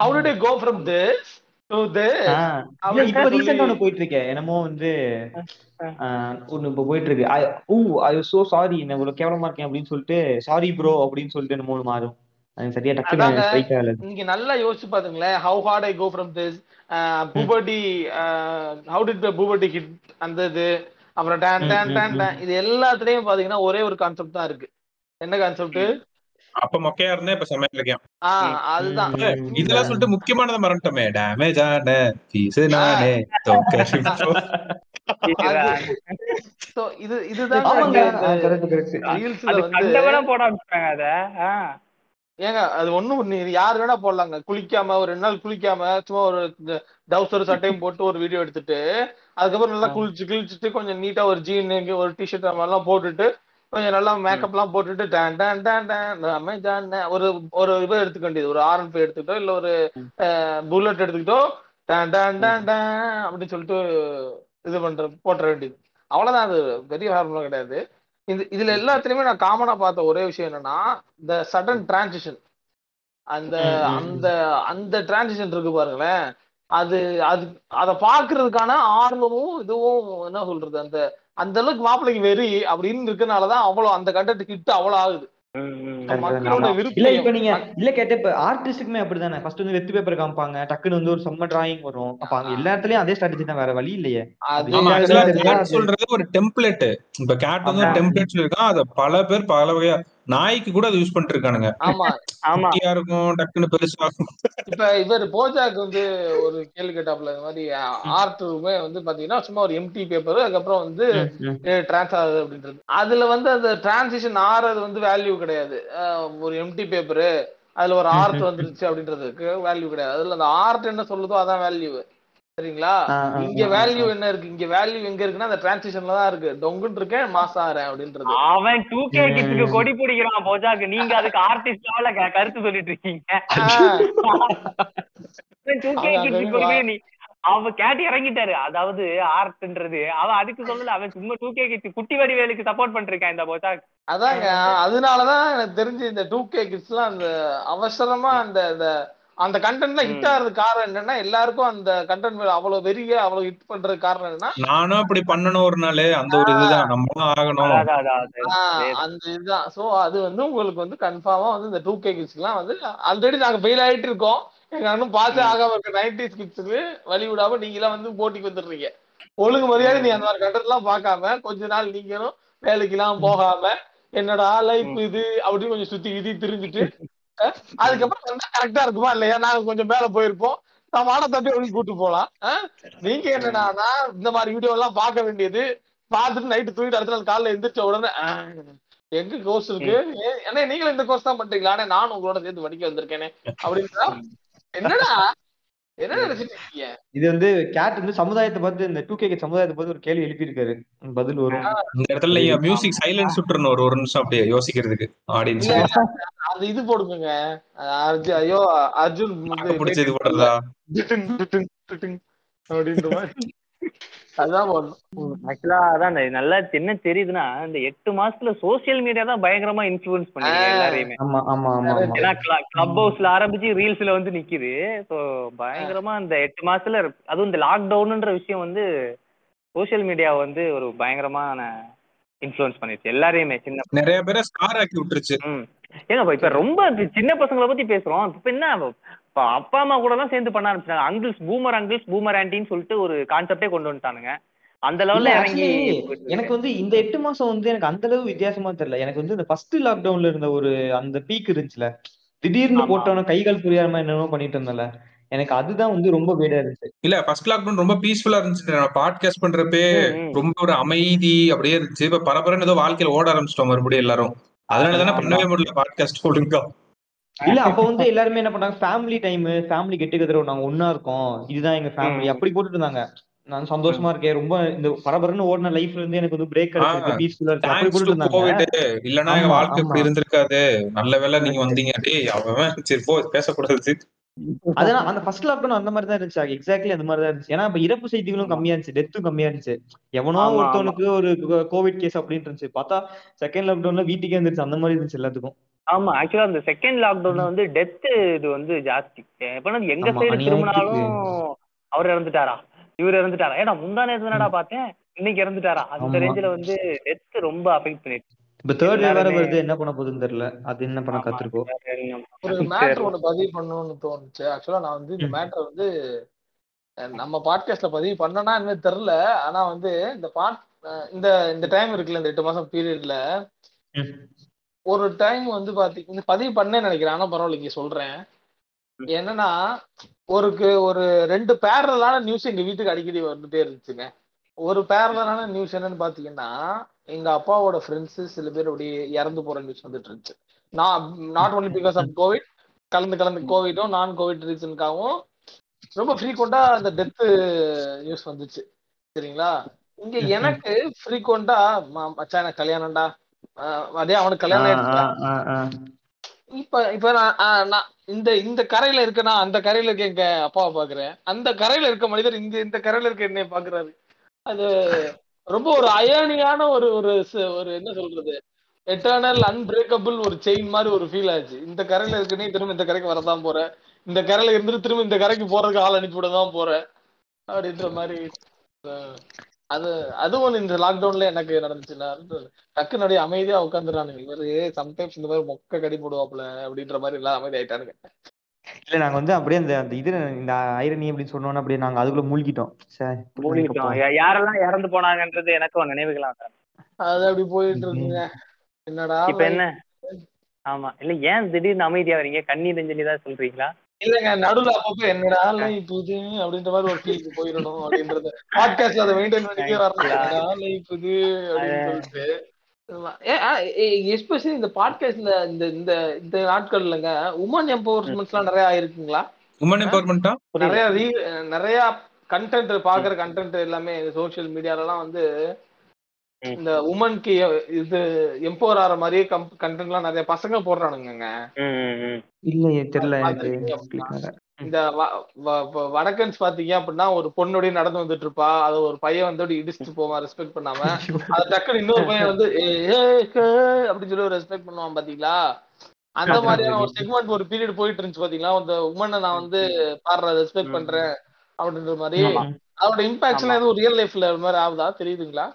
How did I go from this to this? ஆ, இல்ல, அப்படின்னு இப்ப சொல்லி- ரீசெண்டா ஒண்ணு போயிட்டு இருக்கேன் என்னமோ வந்து ஆஹ், ஒண்ணு இப்ப போயிட்டு இருக்கு ஐ சோ சாரி நான் இவ்வளவு கேவலமா இருக்கேன் அப்படின்னு சொல்லிட்டு சாரி ப்ரோ அப்படின்னு சொல்லிட்டு என்னமோ மாறும். சரியா ஆகல நீங்க நல்லா யோசிச்சு பாத்துங்களேன் how hard I go from this puberty how did puberty hit அந்த இது அப்புறம் டேன் டேன் டேன். டேன் இது எல்லாத்துலயும் பாத்தீங்கன்னா ஒரே ஒரு கான்செப்ட் தான் இருக்கு. என்ன கான்செப்ட் அப்ப மொக்கையா இருந்தேன் இப்ப ஆ அதுதான். இதெல்லாம் சொல்லிட்டு முக்கியமானதை மறந்துட்டோமே. டேமேஜ் ஆன பீஸ் நானே தோக்க சோ இது இதுதான் ஏங்க அது ஒண்ணும் நீ யார் வேணா போடலாங்க. குளிக்காம ஒரு ரெண்டு நாள் குளிக்காம சும்மா ஒரு டவுசர் சட்டையும் போட்டு ஒரு வீடியோ எடுத்துட்டு அதுக்கப்புறம் நல்லா குளிச்சு கிழிச்சிட்டு கொஞ்சம் நீட்டா ஒரு ஜீன் ஒரு டிஷர்ட் அந்த மாதிரிலாம் போட்டுட்டு கொஞ்சம் நல்லா மேக்கப் எல்லாம் போட்டுட்டு டான் டான் டான் டான் அமேசான் ஒரு ஒரு இது எடுத்துக்க வேண்டியது. ஒரு ஆர் ஃபைவ் எடுத்துக்கிட்டோ இல்ல ஒரு புல்லட் எடுத்துக்கிட்டோ டான் டான் டான் டான் அப்படின்னு சொல்லிட்டு இது பண்ற போட்டுற வேண்டியது. அவ்வளவுதான் அது பெரிய ஃபார்முலா கிடையாது. இது இதுல எல்லாத்துலயுமே நான் காமனா பார்த்த ஒரே விஷயம் என்னன்னா இந்த சடன் டிரான்சிஷன் அந்த. அந்த அந்த டிரான்சிஷன் இருக்கு பாருங்களேன். அது அது அத பாக்குறதுக்கான ஆர்வமும் இதுவும் என்ன சொல்றது அந்த அந்த அளவுக்கு மாப்பிள்ளைக்கு வெறி அப்படின்னு இருக்கனாலதான் அவ்வளவு அந்த கண்டென்ட் ஹிட் அவ்வளவு ஆகுது. இல்ல இப்ப நீங்க இல்ல கேட்ட இப்ப ஆர்டிஸ்டுக்குமே அப்படிதானே? ஃபர்ஸ்ட் வந்து வெத்து பேப்பர் காமிப்பாங்க. டக்குன்னு வந்து ஒரு செம்ம டிராயிங் வரும். அப்ப அங்க எல்லா இடத்துலயும் அதே ஸ்ட்ராட்டஜி தான். வேற வழி இல்லையே. சொல்றது ஒரு டெம்ப்ளேட் இப்ப கேட் வந்து டெம்ப்ளேட் சொல்லிருக்கான் அத பல பேர் பல வகையா நாய்க்கு கூட அதை யூஸ் பண்ணிட்டு இருக்கானுங்க ஆமா. ஆமா இருக்கும் டக்குன்னு பெருசாகும் இப்ப இவர் போஜாக் வந்து ஒரு கேள்வி கேட்டாப்ல இந்த மாதிரி ஆர்ட்டுமே வந்து பாத்தீங்கன்னா சும்மா ஒரு எம்டி பேப்பர் அதுக்கப்புறம் வந்து. டிரான்ஸ் ஆகுது அப்படின்றது. அதுல வந்து அந்த டிரான்சிஷன் ஆறது வந்து வேல்யூ கிடையாது. ஒரு எம்டி பேப்பரு அதுல ஒரு ஆர்ட். வந்துருச்சு அப்படின்றதுக்கு வேல்யூ கிடையாது. அதுல அந்த ஆர்ட் என்ன சொல்லுதோ அதான் வேல்யூ சரிங்களா? இங்க வேல்யூ. என்ன இருக்கு? இங்க வேல்யூ எங்க இருக்குன்னா அந்த டிரான்சிஷன்ல தான் இருக்கு. டொங்குன்னு இருக்கேன் மாசம் ஆறேன் அப்படின்றது. அவன் டூ கே கிட்ஸுக்கு. கொடி பிடிக்கிறான் போஜாக்கு. நீங்க அதுக்கு ஆர்டிஸ்ட் லெவல கருத்து சொல்லிட்டு இருக்கீங்க. டூ கே அவன் கிட்ஸுக்கு நீ அவ கேட்டு இறங்கிட்டாரு. அதாவது ஆர்ட்ன்றது அவன் அதுக்கு சொல்லல அவன் சும்மா டூ கே கிட்ஸ் குட்டி வடிவேலுக்கு சப்போர்ட் பண்ணிருக்கான் இந்த போஜாக். அதாங்க அதனாலதான் எனக்கு தெரிஞ்சு இந்த டூ கே கிட்ஸ் எல்லாம் அந்த அவசரமா அந்த அந்த கண்டென்ட்லாம் ஹிட். ஆகிறதுக்கு காரணம் என்னன்னா எல்லாருக்கும் அந்த கண்டென்ட் மேல அவ்வளவு வெறிய அவ்வளவு ஹிட் பண்றதுக்கு காரணம் என்னன்னா நானும் அப்படி பண்ணணும் ஒரு நாள் அந்த ஒரு இதுதான் நம்மளும் ஆகணும். அந்த இதுதான் சோ அது வந்து உங்களுக்கு வந்து கன்ஃபார்மா வந்து இந்த டூ கே கிட்ஸ் எல்லாம் வந்து ஆல்ரெடி நாங்க ஃபெயில் ஆயிட்டு இருக்கோம் எங்க அண்ணன் ம். ஆகாம இருக்க நைன்டிஸ் கிட்ஸுக்கு வழி விடாம நீங்க எல்லாம் வந்து போட்டிக்கு வந்துடுறீங்க ஒழுங்கு மரியாதை நீ அந்த மாதிரி கண்டென்ட் எல்லாம் பார்க்காம கொஞ்ச நாள் நீங்களும் வேலைக்கு எல்லாம் போகாம என்னடா லைஃப். இது அப்படின்னு கொஞ்சம் சுத்தி கிதி திரிஞ்சுட்டு அதுக்கப்புறம் வந்தா கரெக்டா இருக்குமா இல்லையா? நாங்க கொஞ்சம் மேல போயிருப்போம். நம்ம வாட தப்பி அப்படி கூட்டு போலாம். நீங்க என்னன்னா இந்த மாதிரி வீடியோ எல்லாம் பார்க்க வேண்டியது. பார்த்துட்டு நைட்டு தூங்கிட்டு அடுத்த நாள் காலைல எந்திரிச்ச உடனே எங்க கோர்ஸ் இருக்கு? ஏன்னா நீங்களும் இந்த கோர்ஸ் தான் பண்றீங்களா? நானும் உங்களோட சேர்ந்து படிக்க வந்திருக்கேனே. அப்படின்னா என்னடா? இது வந்து கேட் வந்து சமுதாயத்தை பார்த்து இந்த டூ கே சமுதாயத்தை பார்த்து ஒரு கேள்வி எழுப்பியிருக்காரு. பதில் வரும். இந்த இடத்துல நீங்க மியூசிக் சைலன்ஸ் விட்டுறணும் ஒரு ஒரு நிமிஷம் அப்படியே யோசிக்கிறதுக்கு ஆடியன்ஸ் அது இது போடுங்க அர்ஜுன் ஐயோ அர்ஜுன் வந்து பிடிச்ச இது போடுறதா? அப்படின்ற மாதிரி. அதான் போடணும் ஆக்சுவலா அதான் இந்த நல்லா என்ன தெரியுதுன்னா இந்த எட்டு மாசத்துல சோசியல் மீடியா தான் பயங்கரமா இன்ஃபுளுன்ஸ் பண்ணிருக்கு ஆ. எல்லாரையுமே. ஆமா ஆமா ஆமா ஆமா. ஏன்னா கிளப் ஹவுஸ்ல ஆரம்பிச்சு ரீல்ஸ்ல வந்து நிக்குது. ஸோ பயங்கரமா இந்த எட்டு மாசத்துல அதுவும் இந்த லாக்டவுன்ன்ற விஷயம் வந்து சோஷியல் மீடியா வந்து ஒரு பயங்கரமான இன்ஃப்ளூயன்ஸ் பண்ணிருச்சு எல்லாரையுமே சின்ன நிறைய பேரை ஆக்கி விட்டுருச்சு. ஏங்க இப்ப- ரொம்ப சின்ன பசங்களை பத்தி பேசுறோம். இப்ப என்ன இப்ப அப்பா அம்மா கூட தான் சேர்ந்து பண்ண ஆரம்பிச்சாங்க அங்கிள்ஸ் பூமர் அங்கிள்ஸ் பூமர் ஆன்டின்னு சொல்லிட்டு ஒரு கான்செப்டே கொண்டு வந்துட்டானுங்க. அந்த லெவல்ல இறங்கி எனக்கு வந்து இந்த எட்டு மாசம் வந்து எனக்கு அந்த அளவு வித்தியாசமா தெரியல. எனக்கு வந்து இந்த ஃபர்ஸ்ட் லாக்டவுன்ல இருந்த ஒரு அந்த பீக் இருந்துச்சுல. திடீர்னு. போட்டவன கைகால் புரியாம என்னென்னமோ பண்ணிட்டு இருந்தல எனக்கு அதுதான் வந்து ரொம்ப வேடா இருந்துச்சு. இல்ல ஃபர்ஸ்ட் லாக்டவுன் ரொம்ப பீஸ்ஃபுல்லா இருந்துச்சு. பாட்காஸ்ட் பண்றப்பே. ரொம்ப ஒரு அமைதி அப்படியே இருந்துச்சு. இப்ப பரபரன்னு ஏதோ வாழ்க்கையில ஓட ஆரம்பிச்சிட்டோம் மறுபடியும் எல்லாரும். அதனால தானே ஆமா. பண்ணவே முடியல பாட்காஸ்ட் ஒழுங்கா. இல்ல அப்ப வந்து எல்லாருமே என்ன பண்ணாங்க family time family get together நாங்க ஒண்ணா இருக்கோம். இதுதான் எங்க ஃபேமிலி. அப்படி போட்டுட்டு இருந்தாங்க. நான் சந்தோஷமா இருக்கேன். ரொம்ப இந்த பரபரன்னு ஓடின லைஃப்ல இருந்து எனக்கு வந்து பிரேக் கிடைச்சிருக்கு. பீஸ்ஃபுல்லா இருக்கு அப்படி தேங்க்ஸ் டு போட்டுட்டு இருந்தாங்க. இல்லனா எங்க வாழ்க்கை இப்படி. இருந்திருக்காது. நல்ல வேளை நீங்க வந்தீங்க. டேய் அவன் சரி போ பேசக்கூடாது. அதான் அந்த ஃபர்ஸ்ட் லாக்டவுன் அந்த மாதிரி தான் இருந்துச்சு. எக்ஸாக்ட்லி அந்த மாதிரி தான் இருந்துச்சு. ஏன்னா இப்ப இறப்பு செய்திகளும் கம்மியா இருந்துச்சு. டெத்தும் கம்மியா இருந்துச்சு. எவனோ ஒருத்தவனுக்கு ஒரு கோவிட் கேஸ் அப்படின்னு இருந்துச்சு. பார்த்தா செகண்ட் லாக்டவுன்ல வீட்டுக்கே இருந்துச்சு அந்த மாதிரி இருந்துச்சு எல்லாத்துக்கும். ஆமா ஆக்சுவலா அந்த செகண்ட் லாக்டவுன்ல வந்து டெத் இது வந்து ஜாஸ்தி. எப்ப எங்க சைடு. திரும்பினாலும் அவர் இறந்துட்டாரா? இவர் இறந்துட்டாரா? ஏடா முந்தா நேரத்து தானடா பார்த்தேன்? இன்னைக்கு இறந்துட்டாரா? அந்த. ரேஞ்சில வந்து டெத் ரொம்ப அஃபெக்ட் பண்ணிட்டு இப்ப தேர்ட் வேற வருது. என்ன பண்ண போகுதுன்னு தெரியல. அது என்ன பண்ண காத்திருக்கோம் ஒரு மேட்டர் ஒண்ணு பதிவு பண்ணணும்னு தோணுச்சு. ஆக்சுவலா நான் வந்து இந்த. மேட்டர் வந்து நம்ம பாட்காஸ்ட்ல பதிவு பண்ணனா என்ன தெரியல. ஆனா வந்து இந்த பாட் இந்த இந்த டைம் இருக்குல்ல இந்த எட்டு மாசம் பீரியட்ல. ஒரு டைம் வந்து பாத்தீங்க பதிவு பண்ணேன்னு நினைக்கிறேன். ஆனா பரவாயில்ல சொல்றேன். என்னன்னா ஒருக்கு ஒரு ரெண்டு பேரலான நியூஸ் எங்க வீட்டுக்கு அடிக்கடி வந்துட்டே இருந்துச்சுங்க. ஒரு பேரலான நியூஸ் என்னன்னு பாத்தீங்கன்னா எங்க அப்பாவோட ஃப்ரெண்ட்ஸ் சில பேர் அப்படியே இறந்து போற நியூஸ் வந்துட்டு இருந்துச்சு. நான் not only because of Covid கலந்து கலந்து கோவிடும் நான் கோவிட் ரீசனுக்காகவும் ரொம்ப ஃப்ரீக்வெண்டா அந்த டெத்து நியூஸ் வந்துச்சு. சரிங்களா? இங்க எனக்கு ஃப்ரீக்வெண்டா மச்சான் எனக்கு கல்யாணம்டா. அதே அவனுக்கு கல்யாணம். இப்ப இப்ப நான் நான் இந்த இந்த கரையில இருக்கேனா அந்த கரையில இருக்க எங்க அப்பாவை பாக்குறேன். அந்த கரையில இருக்க மனிதர் இங்க இந்த கரையில இருக்க என்னைய பாக்குறாரு. அது ரொம்ப ஒரு அயனியான ஒரு ஒரு ஒரு என்ன சொல்றது? எட்டர்னல் அன்பிரேக்கபிள் ஒரு செயின் மாதிரி ஒரு ஃபீல் ஆச்சு. இந்த கரையில இருக்குனே திரும்ப இந்த கரைக்கு வரதான் போறேன் இந்த கரையில இருந்து திரும்ப இந்த கரைக்கு போறதுக்கு ஆள் அனுப்பி விட தான் போறேன் அப்படின்ற மாதிரி அது அதுவும் இந்த லாக்டவுன்ல எனக்கு நடந்துச்சுன்னா டக்கு நடி அமைதியா உட்காந்துறானுங்க இவரு சம்டைம்ஸ் இந்த மாதிரி மொக்க கடி போடுவாப்புல அப்படின்ற மாதிரி எல்லாம் அமைதி ஆயிட்டானுங்க இல்ல நாங்க வந்து அப்படியே அந்த அந்த இது இந்த ஐரணி அப்படின்னு சொன்னோன்னா அப்படியே நாங்க அதுக்குள்ள மூழ்கிட்டோம். சரி மூழ்கிட்டோம். யாரெல்லாம் இறந்து போனாங்கன்றது எனக்கும் நினைவுகளா அது அப்படி போயிட்டு இருக்குங்க. என்னடா இப்ப என்ன? ஆமா. இல்ல ஏன் திடீர்னு அமைதியா வரீங்க? கண்ணீர் நெஞ்சலி தான் சொல்றீங்களா? இல்லங்க நடுவுல அப்பப்ப என்னடா இது அப்படின்ற மாதிரி ஒரு ஃபீலுக்கு போயிடணும் அப்படின்றது பாட்காஸ்ட்ல அதை மெயின்டைன் என்னடா லைஃப் இது அப்படின்னு சொல்லிட்டு. எஸ்பெஷலி இந்த பாட்காஸ்ட்ல இந்த இந்த இந்த நாட்கள்லங்க உமன் எம்பவர்மெண்ட்ஸ் எல்லாம் நிறைய ஆயிருக்குங்களா? உமன் எம்பவர்மெண்ட்டா நிறைய நிறைய கண்டென்ட் பாக்குற கண்டென்ட் எல்லாமே சோஷியல் மீடியாலலாம் வந்து ம். இந்த உமனுக்கு இது எம்பவர் ஆற மாதிரியே கண்டென்ட் எல்லாம் நிறைய பசங்க போடுறானுங்க. இல்லையே தெரியல. இந்த வடக்கன்ஸ் பாத்தீங்க அப்படின்னா ஒரு பொண்ணோடய நடந்து வந்துட்டு இருப்பா அது ஒரு பையன் வந்து இடிச்சுட்டு போவான் ரெஸ்பெக்ட் பண்ணாம. அது டக்குனு இன்னொரு பையன் வந்து அப்படின்னு சொல்லி ஒரு ரெஸ்பெக்ட் பண்ணுவான் பாத்தீங்களா அந்த மாதிரியான ஒரு செக்மெண்ட் ஒரு பீரியட் போயிட்டு இருந்துச்சு பாத்தீங்களா அந்த உமனை நான் வந்து பாடுற ரெஸ்பெக்ட் பண்றேன் அப்படின்ற மாதிரி. அதோட இம்பாக்ட்ஸ் எல்லாம் எதுவும் ரியல் லைஃப்ல மாதிரி ஆகுதா? தெரியுதுங்களா?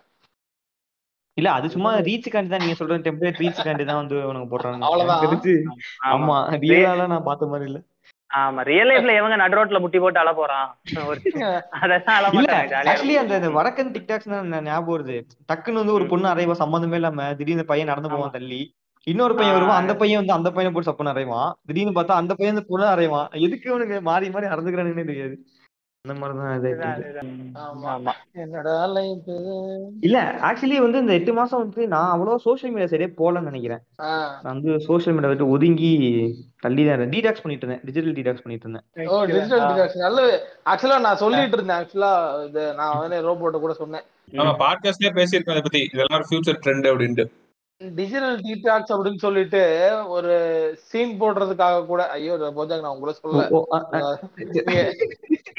இல்ல அது சும்மா ரீச் காண்டி தான் நீங்க சொல்ற டெம்ப்ளேட் ரீச் காண்டி தான் வந்து உனக்கு போடுறாங்க அவ்வளவுதான். ஆமா ரியலால நான் பார்த்த மாதிரி இல்ல. ஆமா ரியல் லைஃப்ல எவங்க நடு ரோட்ல முட்டி போட்டு அழ போறான். ஆக்சுவலி அந்த இந்த வடக்கன் டிக்டாக்ஸ் தான் ஞாபகம் வருது? டக்குன்னு வந்து ஒரு பொண்ணு அறைவா சம்மந்தமே இல்லாம திடீர்னு பையன் நடந்து போவான் தள்ளி. இன்னொரு பையன். வருவான் அந்த பையன் வந்து அந்த பையனை போட்டு சப்புன்னு அறைவான். திடீர்னு பார்த்தா அந்த பையன் வந்து பொண்ணு அறைவான். எதுக்கு இவனுக்கு மாறி மாறி அறந்துக்கிறானுன்னே தெரியாது. அந்த மாதிரிதான் இது இல்ல ஆக்சுவலி வந்து இந்த எட்டு மாசம் வந்து நான் அவ்வளவு சோஷியல் மீடியா சைடே போலன்னு நினைக்கிறேன். நான் வந்து சோஷியல் மீடியா விட்டு ஒதுங்கி தள்ளி தான் டீடாக்ஸ் பண்ணிட்டு இருந்தேன். டிஜிட்டல் டீடாக்ஸ் பண்ணிட்டு இருந்தேன். ஓ டிஜிட்டல் டிடாக்ஸ் நல்லது ஆக்சுவலா நான் சொல்லிட்டு இருந்தேன். ஆக்சுவலா இது நான் வந்து ரோபோட்ட கூட சொன்னேன். நம்ம பாட்காஸ்ட்லயே பேசியிருக்கோம் அதை பத்தி. இதெல்லாம் ஃபியூச்சர் ட்ரெண்ட் அப்படின்ட்டு. டிஜிட்டல் டீடாக்ஸ் அப்படின்னு சொல்லிட்டு ஒரு சீன் போடுறதுக்காக கூட ஐயோ போஜாங்க நான் உங்களை சொல்ல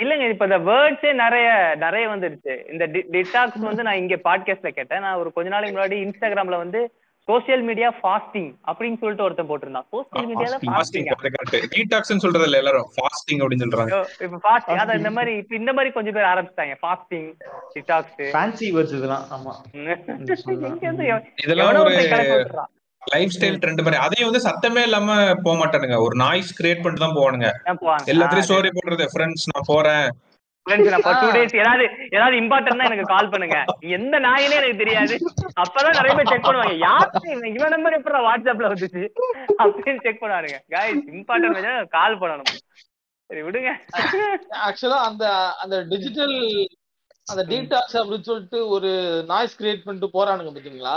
இல்லங்க இப்ப இந்த வேர்ட்ஸே நிறைய நிறைய வந்துருச்சு. இந்த டிடாக்ஸ் வந்து நான் இங்க பாட்காஸ்ட்ல கேட்டேன். நான் ஒரு கொஞ்ச நாளைக்கு முன்னாடி இன்ஸ்டாகிராம்ல வந்து சோசியல் மீடியா ஃபாஸ்டிங் அப்படின்னு சொல்லிட்டு ஒருத்தன் போட்டிருந்தான். சோசியல் மீடியால ஃபாஸ்டிங் டீடாக்ஸ்னு சொல்றது இல்ல எல்லாரும். ஃபாஸ்டிங் அப்படின்னு சொல்றாங்க. இப்ப ஃபாஸ்டிங் அதான் இந்த மாதிரி இப்ப இந்த மாதிரி கொஞ்சம் பேர் ஆரம்பிச்சிட்டாங்க. ஃபாஸ்டிங் டிடாக்ஸ் ஃபேன்சி வேர்ட்ஸ் இதெல்லாம். ஆமா. இதெல்லாம் ஒரு. லைஃப் ஸ்டைல் ட்ரெண்ட் மாதிரி. அதையும் வந்து சத்தமே இல்லாம போக மாட்டானுங்க. ஒரு நாய்ஸ் கிரியேட் பண்ணிட்டு தான் போவானுங்க ஆ, ஸ்டோரி போடுறது. ஃப்ரெண்ட்ஸ் நான் போறேன். ஏதாவது ஏதாவது இம்பார்ட்டன் எனக்கு கால் பண்ணுங்க. எந்த நாயினே எனக்கு தெரியாது. அப்பதான் நிறைய பேர் செக் பண்ணுவாங்க. யாரு இவன்? இவன் நம்பர் எப்படா வாட்ஸ்அப்ல வந்துச்சு? அப்படின்னு செக் பண்ணுவாருங்க காய்ஸ் இம்பார்ட்டன் கால் பண்ணணும். சரி விடுங்க. ஆக்சுவலா அந்த அந்த டிஜிட்டல் அந்த டீடாக்ஸ் அப்படின்னு சொல்லிட்டு ஒரு நாய்ஸ் கிரியேட் பண்ணிட்டு போறானுங்க பாத்தீங்களா?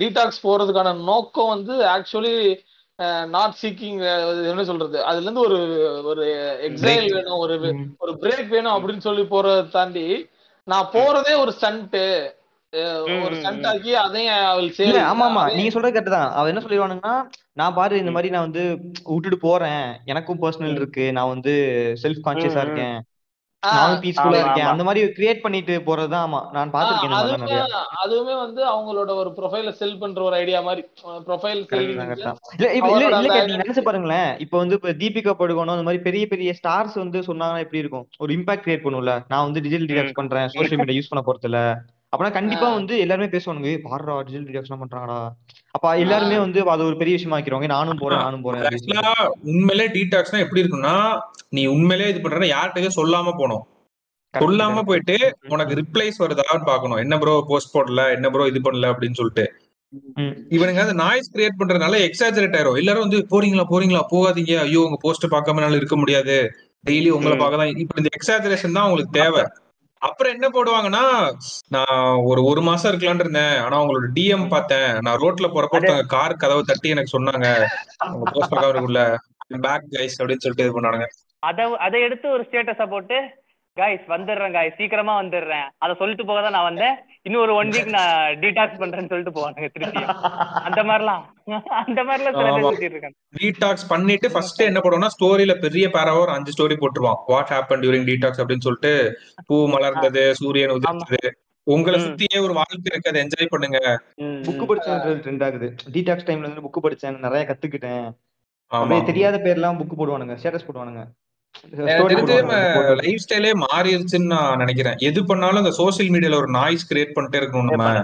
டீடாக்ஸ் போறதுக்கான நோக்கம் வந்து ஆக்சுவலி நாட் சீக்கிங் என்ன சொல்றது? அதுல இருந்து ஒரு ஒரு எக்ஸைல். வேணும் ஒரு. ஒரு பிரேக் வேணும் அப்படின்னு சொல்லி போறதை தாண்டி நான் போறதே ஒரு ஸ்டண்ட் ஒரு ஸ்டண்ட். ஆக்கி அதையும் ஆமா ஆமா. நீங்க சொல்றது கரெக்ட் தான். அவன் என்ன சொல்லிடுவானுங்கன்னா நான் பாரு இந்த மாதிரி நான் வந்து விட்டுட்டு போறேன். எனக்கும் பர்சனல் இருக்கு. நான் வந்து செல்ஃப் கான்சியஸா. இருக்கேன். நானும் பீஸ்ஃபுல்லா இருக்கேன். அந்த மாதிரி கிரியேட் பண்ணிட்டு போறதுதான் ஆமா. நான் பாத்திருக்கேன் அதுவுமே வந்து அவங்களோட ஒரு ப்ரொஃபைல செல் பண்ற ஒரு ஐடியா மாதிரி ப்ரொஃபைல் இல்ல இல்ல இல்ல நீங்க நினைச்சு பாருங்களேன். இப்ப வந்து இப்ப தீபிகா படுகோணும் அந்த மாதிரி பெரிய பெரிய ஸ்டார்ஸ் வந்து சொன்னாங்கன்னா எப்படி இருக்கும்? ஒரு இம்பாக்ட் கிரியேட் பண்ணும்ல. நான் வந்து டிஜிட்டல் டிடாக்ஸ் பண்றேன். சோஷியல் மீடியா யூஸ் பண்ண போறது இல்ல அப்பனா கண்டிப்பா வந்து எல்லாருமே பேசுவானுங்க "ஏய், பாருடா டிஜிட்டல் டிடாக்ஸ் பண்றாங்கடா. அப்ப எல்லாருமே வந்து அது ஒரு பெரிய விஷயமா ஆக்கிடுவாங்க நானும் போறேன் நானும் போறேன். உண்மையிலே டீடாக்ஸ்னா எப்படி இருக்குன்னா நீ உண்மையிலே இது பண்றேன்னா யார்கிட்டயும் சொல்லாம போனோம் சொல்லாம. போயிட்டு உனக்கு ரிப்ளைஸ் வருதான்னு பாக்கணும் என்ன ப்ரோ போஸ்ட் போடல? என்ன ப்ரோ இது பண்ணல? அப்படின்னு சொல்லிட்டு. இவனுங்க அந்த நாய்ஸ் கிரியேட் பண்றதுனால எக்ஸாஜரேட் ஆயிரும். எல்லாரும் வந்து போறீங்களா போறீங்களா? போகாதீங்க. ஐயோ உங்க போஸ்ட் பார்க்காம என்னால இருக்க முடியாது. டெய்லி உங்களை. பார்க்க தான் இப்ப இந்த எக்ஸாஜரேஷன் தான் உங்களுக்கு தேவை. அப்புறம் என்ன போடுவாங்கன்னா நான் ஒரு ஒரு மாசம் இருக்கலாம்னு இருந்தேன். ஆனா உங்களோட டிஎம் பார்த்தேன். நான் ரோட்ல போறப்போ கார் கதவை தட்டி எனக்கு சொன்னாங்க. போஸ்ட் கவருக்குள்ள பேக் கைஸ் அப்படின்னு சொல்லிட்டு இது பண்ணானுங்க. அத அதை எடுத்து ஒரு ஸ்டேட்டஸ போட்டு காய்ஸ் வந்துடுறேன் காய்ஸ் சீக்கிரமா வந்துடுறேன். அதை சொல்லிட்டு போக தான் நான் வந்தேன். இன்னும் ஒரு ஒன் வீக் நான் டீடாக்ஸ் பண்றேன்னு சொல்லிட்டு போவானுங்க திருப்பி. அந்த மாதிரிலாம். அந்த மாதிரிலாம் சில பேர் டீடாக்ஸ் பண்ணிட்டு ஃபர்ஸ்ட் என்ன பண்ணுவோம்னா ஸ்டோரியில பெரிய பேராவா ஒரு அஞ்சு ஸ்டோரி போட்டுருவான். வாட் ஹேப்பன் டியூரிங் டீடாக்ஸ் அப்படின்னு சொல்லிட்டு பூ மலர்ந்தது சூரியன் உதிர்ந்தது. உங்களை. சுத்தியே ஒரு வாழ்க்கை இருக்கு. அதை என்ஜாய் பண்ணுங்க. புக். படிச்சேன் ட்ரெண்ட் ஆகுது. டீடாக்ஸ் டைம்ல இருந்து புக் படிச்சேன் நிறைய கத்துக்கிட்டேன். தெரியாத பேர்லாம் புக் போடுவானுங்க ஸ்டேட்டஸ் போடுவானுங்க. லைஃப் ஸ்டைலே மாறிடுச்சுன்னு நான் நினைக்கிறேன். எது பண்ணாலும் இந்த சோசியல் மீடியால ஒரு நாய்ஸ் கிரியேட் பண்ணிட்டே இருக்கணும் நம்ம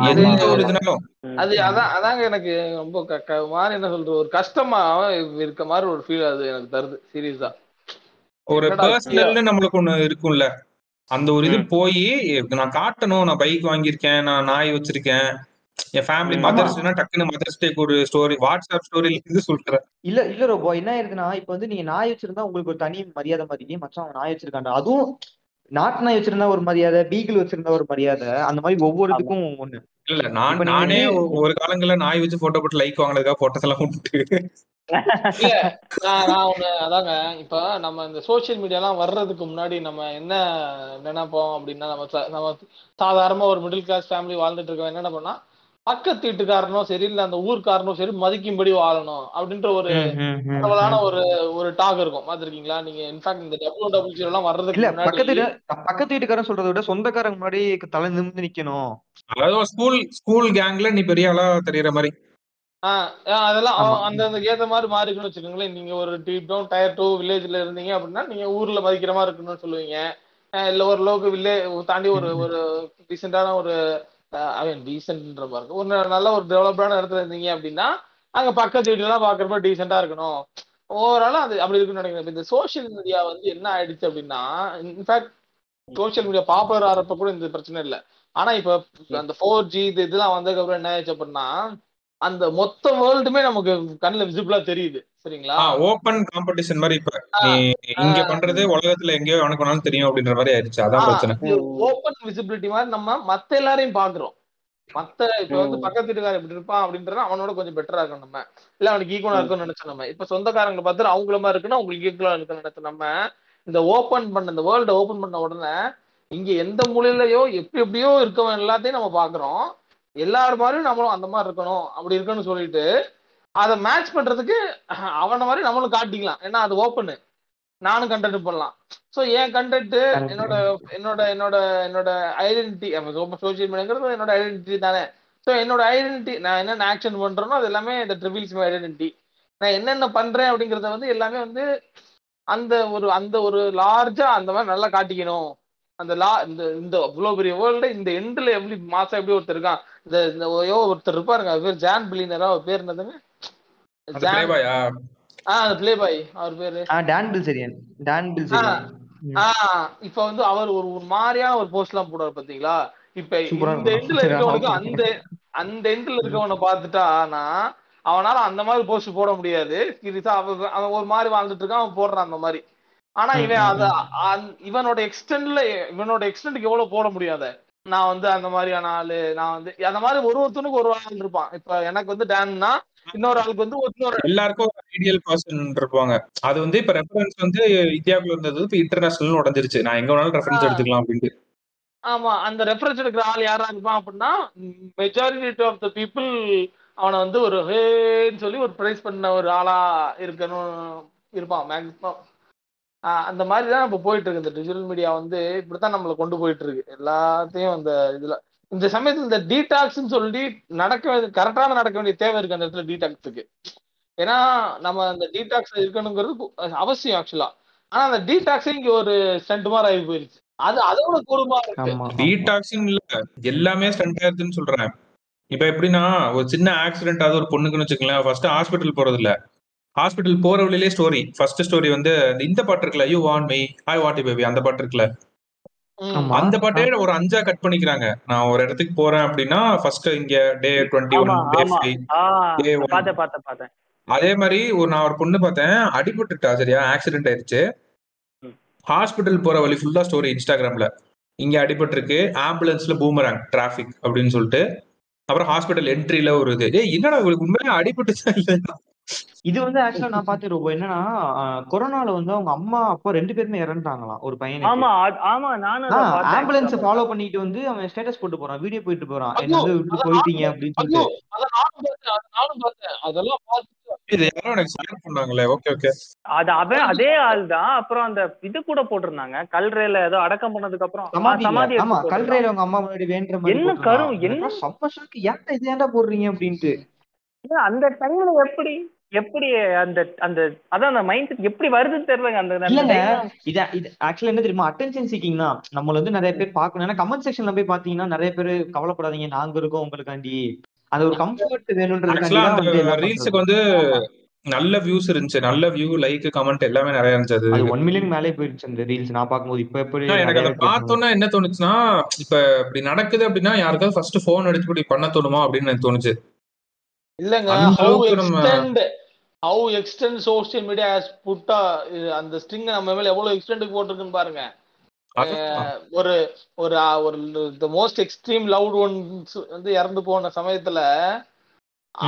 அது- எந்த ஒரு இதுனாலும். ம். அது அதான் அதாங்க எனக்கு ரொம்ப மாதிரி என்ன சொல்றது ஒரு கஷ்டமா இருக்க மாதிரி ஒரு ஃபீல் அது எனக்கு தருது சீரியஸா ஒரு பர்சனல்னு நம்மளுக்கு ஒண்ணு இருக்கும்ல. அந்த ஒரு இது. போய் நான் காட்டணும் நான் பைக் வாங்கியிருக்கேன் நான் நாய் வச்சிருக்கேன் என் ஃபேமிலி. மதர்ஸ்னா டக்குன்னு மதர்ஸ் டேக்கு ஒரு ஸ்டோரி வாட்ஸ்அப் ஸ்டோரியில இருந்து சொல்றேன். இல்ல இல்ல ரோபோ என்ன ஆயிருதுன்னா இப்ப வந்து நீங்க நாய் வச்சிருந்தா உங்களுக்கு ஒரு தனி மரியாதை மாதிரி மச்சான் அவன் நாய் வச்சிருக்காண்டா அதுவும் நாட்டு நாய் வச்சிருந்தா ஒரு மரியாதை பீகிள் வச்சிருந்தா ஒரு மரியாதை அந்த மாதிரி ஒவ்வொரு இதுக்கும் ஒண்ணு. இல்ல நான் நானே ஒரு காலங்கள்ல நாய் வச்சு போட்டோ போட்டு லைக் வாங்கினதுக்காக போட்டோஸ் எல்லாம் இல்ல நான் ஒண்ணு அதாங்க இப்ப நம்ம இந்த சோசியல் மீடியாலாம் வர்றதுக்கு முன்னாடி நம்ம என்ன நினைப்போம் அப்படின்னா நம்ம நம்ம சாதாரணமா ஒரு மிடில் கிளாஸ் ஃபேமிலி வாழ்ந்துட்டு இருக்கோம் என்ன பண்ணா பக்கத்து வீட்டுக்காரனும் சரி இல்ல அந்த ஊர்க்காரனும் சரி மதிக்கும்படி வாழணும் அப்படின்ற ஒரு பரவலான ஒரு ஒரு டாக் இருக்கும். பாத்திருக்கீங்களா நீங்க இன்ஃபேக்ட் இந்த டபிள்யூ டபிள்யூ எல்லாம் வர்றதுக்கு இல்ல முன்னாடி பக்கத்து பக்கத்து வீட்டுக்காரன் சொல்றதை விட சொந்தக்காரங்க முன்னாடி தலை நிமிர்ந்து நிக்கணும். அதாவது ஸ்கூல் ஸ்கூல் கேங்ல நீ பெரிய ஆளா தெரியற மாதிரி. ஆஹ் ஆஹ் அதெல்லாம். அந்த அந்த ஏத்த மாதிரி மாறிக்கணும்னு வச்சுக்கோங்களேன். நீங்க ஒரு டீப் டவுன் டயர் டூ வில்லேஜ்ல இருந்தீங்க அப்படின்னா நீங்க ஊர்ல மதிக்கிற மாதிரி இருக்கணும்னு சொல்லுவீங்க. இல்ல ஒரு லோக்கு வில்லே தாண்டி ஒரு ஒரு டீசென்டான ஒரு அவன் டீசென்ட்ன்ற மாதிரி இருக்கும் ஒரு நல்ல ஒரு டெவலப்டான இடத்துல இருந்தீங்க அப்படின்னா அங்க பக்கத்து வீட்டுலாம் எல்லாம் பாக்குறப்ப டீசெண்டா இருக்கணும். ஓவரால் அது அப்படி இருக்குன்னு நினைக்கிறேன். இந்த சோஷியல் மீடியா வந்து என்ன ஆயிடுச்சு அப்படின்னா in fact social media popular ஆறப்ப கூட இந்த பிரச்சனை இல்லை. ஆனா இப்ப அந்த ஃபோர் ஜி இது இதெல்லாம் வந்ததுக்கு அப்புறம் என்ன ஆயிடுச்சு அப்படின்னா அந்த மொத்த வேர்ல்டுமே நமக்கு கண்ணுல விசிபிளா தெரியுது. சரிங்களா? ஓப்பன் காம்படிஷன் மாதிரி இப்ப நீ இங்க பண்றது உலகத்துல எங்கேயோ உனக்கு வேணாலும் தெரியும் அப்படின்ற மாதிரி ஆயிடுச்சு. அதான் பிரச்சனை. ஓப்பன் விசிபிலிட்டி மாதிரி நம்ம மத்த எல்லாரையும் பாக்குறோம். மத்த இப்ப வந்து பக்கத்து வீட்டுக்காரன் இப்படி இருப்பான் அப்படின்றத அவனோட கொஞ்சம் பெட்டரா இருக்கும் நம்ம. இல்ல அவனுக்கு ஈக்குவலா இருக்கும்னு நினைச்சோம் நம்ம. இப்ப சொந்தக்காரங்களை பார்த்து அவங்கள மாதிரி இருக்குன்னா உங்களுக்கு ஈக்குவலா இருக்குன்னு நினைச்சோம் நம்ம இந்த ஓபன் பண்ண இந்த வேர்ல்ட ஓபன் பண்ண உடனே இங்க எந்த மூலையிலயோ எப்படி எப்படியோ இருக்கவன் எல்லாத்தையும் நம்ம பாக்குறோம். எல்லார் மாதிரியும் நம்மளும் அந்த மாதிரி இருக்கணும். அப்படி இருக்குன்னு சொல்லிட்டு அதை மேட்ச் பண்றதுக்கு அவன மாதிரி நம்மளும் காட்டிக்கலாம். ஏன்னா அது ஓப்பனு நானும் கண்டென்ட் பண்ணலாம். ஸோ என் கண்டென்ட் என்னோட என்னோட என்னோட என்னோட ஐடென்டிட்டி சோசியல் மீடியாங்கிறது என்னோட ஐடென்டிட்டி தானே. ஸோ என்னோட ஐடென்டிட்டி நான் என்னென்ன ஆக்ஷன் பண்றேனோ அது எல்லாமே இந்த ட்ரிபிள்ஸ் மை ஐடென்டிட்டி நான் என்னென்ன பண்றேன் அப்படிங்கறத வந்து எல்லாமே வந்து அந்த ஒரு அந்த ஒரு லார்ஜா அந்த மாதிரி நல்லா காட்டிக்கணும். அந்த லா இந்த இந்த அவ்வளோ பெரிய வேர்ல்டு இந்த எண்டில் எப்படி மாசம் எப்படி ஒருத்தர் இருக்கான். இந்த இந்த ஒருத்தர் இருப்பாருங்க. அவர் பேர் ஜான் பிலினரா அவர் பேர் என்னதுங்க? பிளே பாய் அவர் பேரு. ஆ டான் பில்செரியன். டான் பில்செரியன். ஆஹ் இப்ப வந்து அவர் ஒரு ஒரு மாதிரியான ஒரு போஸ்ட் எல்லாம் போடுவார் பாத்தீங்களா? இப்ப இந்த. எண்ட்ல இருக்கவனுக்கு. அந்த அந்த எண்ட்ல இருக்கவனை பார்த்துட்டா நான் அவனால அந்த மாதிரி போஸ்ட் போட முடியாது. சீரியஸா அவன் அவன் ஒரு மாதிரி வாழ்ந்துட்டு இருக்கான் அவன் போடுறான் அந்த மாதிரி. ஆனா இவன் அத இவனோட எக்ஸ்டென்ட்ல இவனோட எக்ஸ்டென்ட்க்கு எவ்வளவு போட முடியாத? நான் வந்து அந்த மாதிரியான ஆளு நான் வந்து அந்த மாதிரி ஒரு ஒருத்தனுக்கு ஒரு ஆள் இருப்பான். இப்ப எனக்கு வந்து டேன்னா இன்னொரு ஆளுக்கு வந்து இன்னொரு எல்லாருக்கும் ஐடியல் பர்சன் இருப்பாங்க. அது வந்து இப்ப ரெஃபரன்ஸ் வந்து இந்தியாவுக்குள்ள இருந்தது இப்ப இன்டர்நேஷனல் உடஞ்சிருச்சு. நான் எங்க வேணாலும் ரெஃபரன்ஸ். எடுத்துக்கலாம் அப்படின்ட்டு. ஆமா அந்த ரெஃபரன்ஸ் எடுக்கிற ஆள் யாரா இருப்பான் அப்படின்னா மெஜாரிட்டி ஆஃப் த பீப்புள் அவனை வந்து ஒரு ஹேன்னு சொல்லி ஒரு ப்ரைஸ் பண்ண ஒரு ஆளா இருக்கணும் இருப்பான் மேக்ஸிமம் அந்த மாதிரி தான் இப்போ போயிட்டு இருக்கு. இந்த டிஜிட்டல் மீடியா வந்து இப்படித்தான் நம்மளை கொண்டு போயிட்டு இருக்கு. எல்லாத்தையும் அந்த இதுல இந்த சமயத்துல இந்த டீடாக்ஸ்ன்னு சொல்லி நடக்க வேண்டிய கரெக்டான நடக்க வேண்டிய தேவை இருக்கு அந்த இடத்துல டீடாக்ஸுக்கு ஏன்னா நம்ம அந்த டீடாக்ஸ் இருக்கணுங்கிறது அவசியம் ஆக்சுவலா ஆனா அந்த டீடாக்ஸே இங்க ஒரு ஸ்டண்ட் மாதிரி ஆகி போயிருச்சு. அது அதோட கூடுமா டீடாக்ஸிங் இல்ல. எல்லாமே ஸ்ட்ரென்த் ஆயிருதுன்னு சொல்றேன். இப்ப எப்படின்னா ஒரு சின்ன ஆக்சிடென்ட் ஆகுது ஒரு பொண்ணுக்குன்னு வச்சுக்கலாம் ஃபர்ஸ்ட் ஹாஸ்பிட்டல் போறது இல்ல ஹாஸ்பிட்டல் போற வழியிலே ஸ்டோரி ஃபர்ஸ்ட் ஸ்டோரி வந்து இந்த- பாட்டு இருக்குல்ல you want me I want baby அந்த பாட்டு இருக்குல்ல. அந்த பாட்டே ஒரு அஞ்சா கட் பண்ணிக்கிறாங்க. நான் ஒரு இடத்துக்கு போறேன் அப்படின்னா ஃபர்ஸ்ட் இங்க டே டுவெண்ட்டி ஒன் டே அதே மாதிரி ஒரு நான் ஒரு பொண்ணு பார்த்தேன் அடிபட்டுட்டா சரியா? ஆக்சிடென்ட் ஆயிருச்சு. ஹாஸ்பிட்டல் போற வழி ஃபுல்லா ஸ்டோரி இன்ஸ்டாகிராம்ல இங்க அடிபட்டிருக்கு ஆம்புலன்ஸ்ல பூமராங் டிராபிக் அப்படின்னு சொல்லிட்டு. அப்புறம் ஹாஸ்பிட்டல் என்ட்ரில ஒரு இது. என்னடா இவங்களுக்கு உண்மையா அடிபட்டுச்சா இல்லையா? இது வந்து ஆக்சுவலா நான் பார்த்து ரொம்ப என்னன்னா கொரோனால வந்து அவங்க அம்மா அப்பா ரெண்டு பேருமே இறந்துட்டாங்களாம் ஒரு பையனுக்கு. ஆமா அது- ஆமா நானும் அதை பார்த்தேன் ஆம்புலன்ஸ். ஃபாலோ பண்ணிட்டு வந்து அவன் ஸ்டேட்டஸ் போட்டு போறான் வீடியோ போயிட்டு போறான். என்ன வந்து விட்டு போயிட்டீங்க அப்படின்னு சொல்லிட்டு. அத நானும் பார்த்தேன் அத நானும் பார்த்தேன். அதெல்லாம் பார்த்துட்டு இது யாரோ எனக்கு ஷேர் பண்ணாங்களே ஓகே ஓகே அது அவன் அதே ஆள் தான் அப்புறம் அந்த இது கூட போட்டிருந்தாங்க கல்றையில ஏதோ அடக்கம் பண்ணதுக்கு அப்புறம் சமாதி ஆமா கல்றையில. அவங்க அம்மா முன்னாடி வேண்டுற மாதிரி என்ன. கரும், என்ன- செம்ம shock. ஏன்டா இது ஏன்டா போடுறீங்க அப்படின்ட்டு. அந்த டைம்ல எப்படி? எப்படி அந்த அந்த அதான் அந்த மைண்ட் செட் எப்படி வருதுன்னு தெரியலங்க அந்த இல்லங்க இது இது ஆக்சுவலா என்ன தெரியுமா? அட்டென்ஷன் சீக்கிங்னா நம்மள வந்து நிறைய பேர் பார்க்கணும். ஏன்னா கமெண்ட் செக்ஷன்ல போய் பாத்தீங்கன்னா நிறைய பேர் கவலைப்படாதீங்க. நாங்க இருக்கோம் உங்களுக்காண்டி. அந்த ஒரு கம்ஃபர்ட் எல்லாம் ரீல்ஸுக்கு. வந்து நல்ல வியூஸ் இருந்துச்சு. நல்ல வியூ லைக் கமெண்ட் எல்லாமே நிறைய இருந்துச்சு அது. அது ஒன் மில்லியன் மேலே போயிருச்சு அந்த ரீல்ஸ் நான் பார்க்கும்போது இப்ப எப்படி எனக்கு அதை பார்த்தோன்னா என்ன தோணுச்சுன்னா இப்ப இப்படி நடக்குது அப்படின்னா யாருக்காவது ஃபர்ஸ்ட் போன் எடுத்து இப்படி பண்ண தோணுமா அப்படின்னு எனக்கு தோணுச்சு. இல்லங்க how extent social media has put a அந்த ஸ்ட்ரிங் நம்ம மேல எவ்வளவு எக்ஸ்டெண்டுக்கு போட்டிருக்குன்னு பாருங்க. ஒரு ஒரு the most extreme loud ones வந்து இறந்து போன சமயத்துல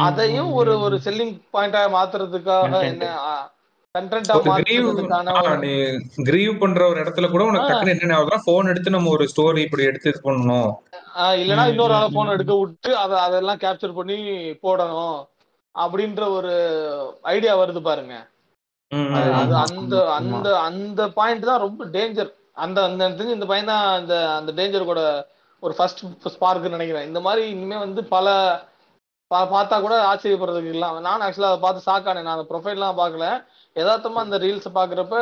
அதையும் ஒரு ஒரு செல்லிங் பாயிண்டா மாத்துறதுக்காக Content. என்ன கிரீவ் பண்ற ஒரு இடத்துல கூட உனக்கு ஆ. டக்குன்னு என்ன ஆகுதுன்னா போன் எடுத்து நம்ம ஒரு ஸ்டோரி இப்படி எடுத்து இது பண்ணணும் ம், இன்னொரு ஆள போன். எடுக்க விட்டு அதை அதெல்லாம் கேப்சர் பண்ணி போடணும் அப்படின்ற ஒரு ஐடியா வருது பாருங்க. அது அந்த அந்த அந்த பாயிண்ட் தான் ரொம்ப டேஞ்சர் அந்த அந்த இந்த பையன் தான் அந்த அந்த டேஞ்சர் கூட ஒரு ஃபர்ஸ்ட் ஸ்பார்க்னு நினைக்கிறேன். இந்த மாதிரி இனிமே வந்து பல பார்த்தா கூட ஆச்சரியப்படுறதுக்கு இல்லாம நான் ஆக்சுவலா அதை பார்த்து ஷாக்கானேன் நான் அந்த ப்ரொஃபைல்லாம் பார்க்கல. யதார்த்தமா அந்த ரீல்ஸ் பாக்குறப்ப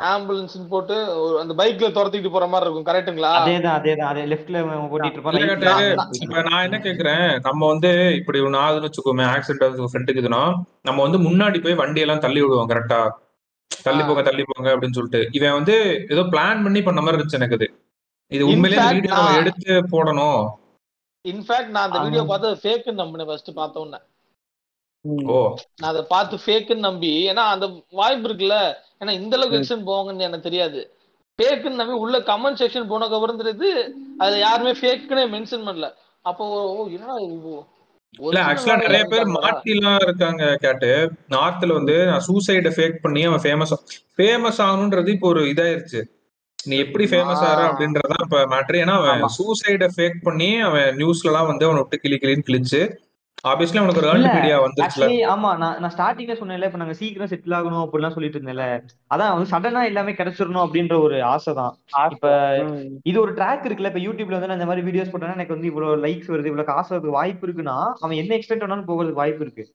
ஆம்புலன்ஸ் போட்டு ஒரு- அந்த பைக்ல துரத்திட்டு போற மாதிரி இருக்கும் கரெக்ட்டுங்களா? அதேதான் அதேதான். அதே லெஃப்ட்ல ஓட்டிட்டு இருப்பான். நான் என்ன கேக்குறேன் நம்ம வந்து இப்படி ஒண்ணு ஆகுதுன்னு வச்சுக்கோமே ஆக்சிடென்ட் ஆகுது ஃப்ரெண்டுக்கு இதுனா நம்ம வந்து முன்னாடி போய் வண்டி எல்லாம் தள்ளி விடுவோம் கரெக்டா தள்ளி. போங்க தள்ளி போங்க அப்படின்னு சொல்லிட்டு. இவன் வந்து ஏதோ பிளான் பண்ணி பண்ண மாதிரி இருந்துச்சு எனக்கு இது இது In உண்மையிலேயே வீடியோ எடுத்து போடணும். இன்ஃபேக்ட் நான் அந்த வீடியோ பார்த்து ஃபேக்குன்னு நம்பினேன் ஃபர்ஸ்ட் பார்த்த உடனே. ஓ. நான் அதை பார்த்து ஃபேக்குன்னு நம்பி ஏன்னா அந்த வாய்ப்பு இருக்குல்ல ஏன்னா இந்த அளவுக்கு ம். எக்ஸ்டன் போவாங்கன்னு எனக்கு தெரியாது ஃபேக்குன்னு நம்பி உள்ள கமெண்ட் செக்ஷன் போனதுக்கு அப்புறம் தெரியுது அதுல யாருமே ஃபேக்குன்னே மென்ஷன் பண்ணல அப்போ ஓ என்னடா இது இல்ல ஆக்சுவலா நிறைய பேர் மாட்டி எல்லாம் இருக்காங்க கேட்டு நார்த்ல வந்து சூசைட ஃபேக் பண்ணி அவன் ஃபேமஸ் ஃபேமஸ் ஆகணும்ன்றது இப்போ ஒரு இதாயிருச்சு நீ எப்படி ஃபேமஸ். ஆற அப்படின்றதான் இப்ப மேட்ரு ஏன்னா அவன். சூசைட ஃபேக் பண்ணி அவன் நியூஸ்ல எல்லாம் வந்து அவனை விட்டு கிளி கிளின்னு கிழிச்சு ஆப்வியஸ்லி அவனுக்கு ஒரு ஏர்ன் மீடியா வந்துருச்சுல. ஆமா நான் நான் ஸ்டார்டிங்ல சொன்னேன்ல இப்ப நாங்க சீக்கிரம் செட்டில் ஆகணும் அப்படிலாம் சொல்லிட்டு இருந்தேன்ல. அதான் வந்து சடனா எல்லாமே கிடைச்சிடணும் அப்படின்ற ஒரு ஆசை தான். இப்ப. இது ஒரு ட்ராக் இருக்குல்ல இப்ப யூடியூப்ல வந்து நான் இந்த மாதிரி வீடியோஸ் போட்டேன்னா எனக்கு வந்து இவ்வளவு லைக்ஸ் வருது இவ்வளவு காசு வருது வாய்ப்பு இருக்குன்னா அவன் என்ன எக்ஸ்பெக்ட் பண்ணாலும் போகிறதுக்கு வாய்ப்பு இருக்கு.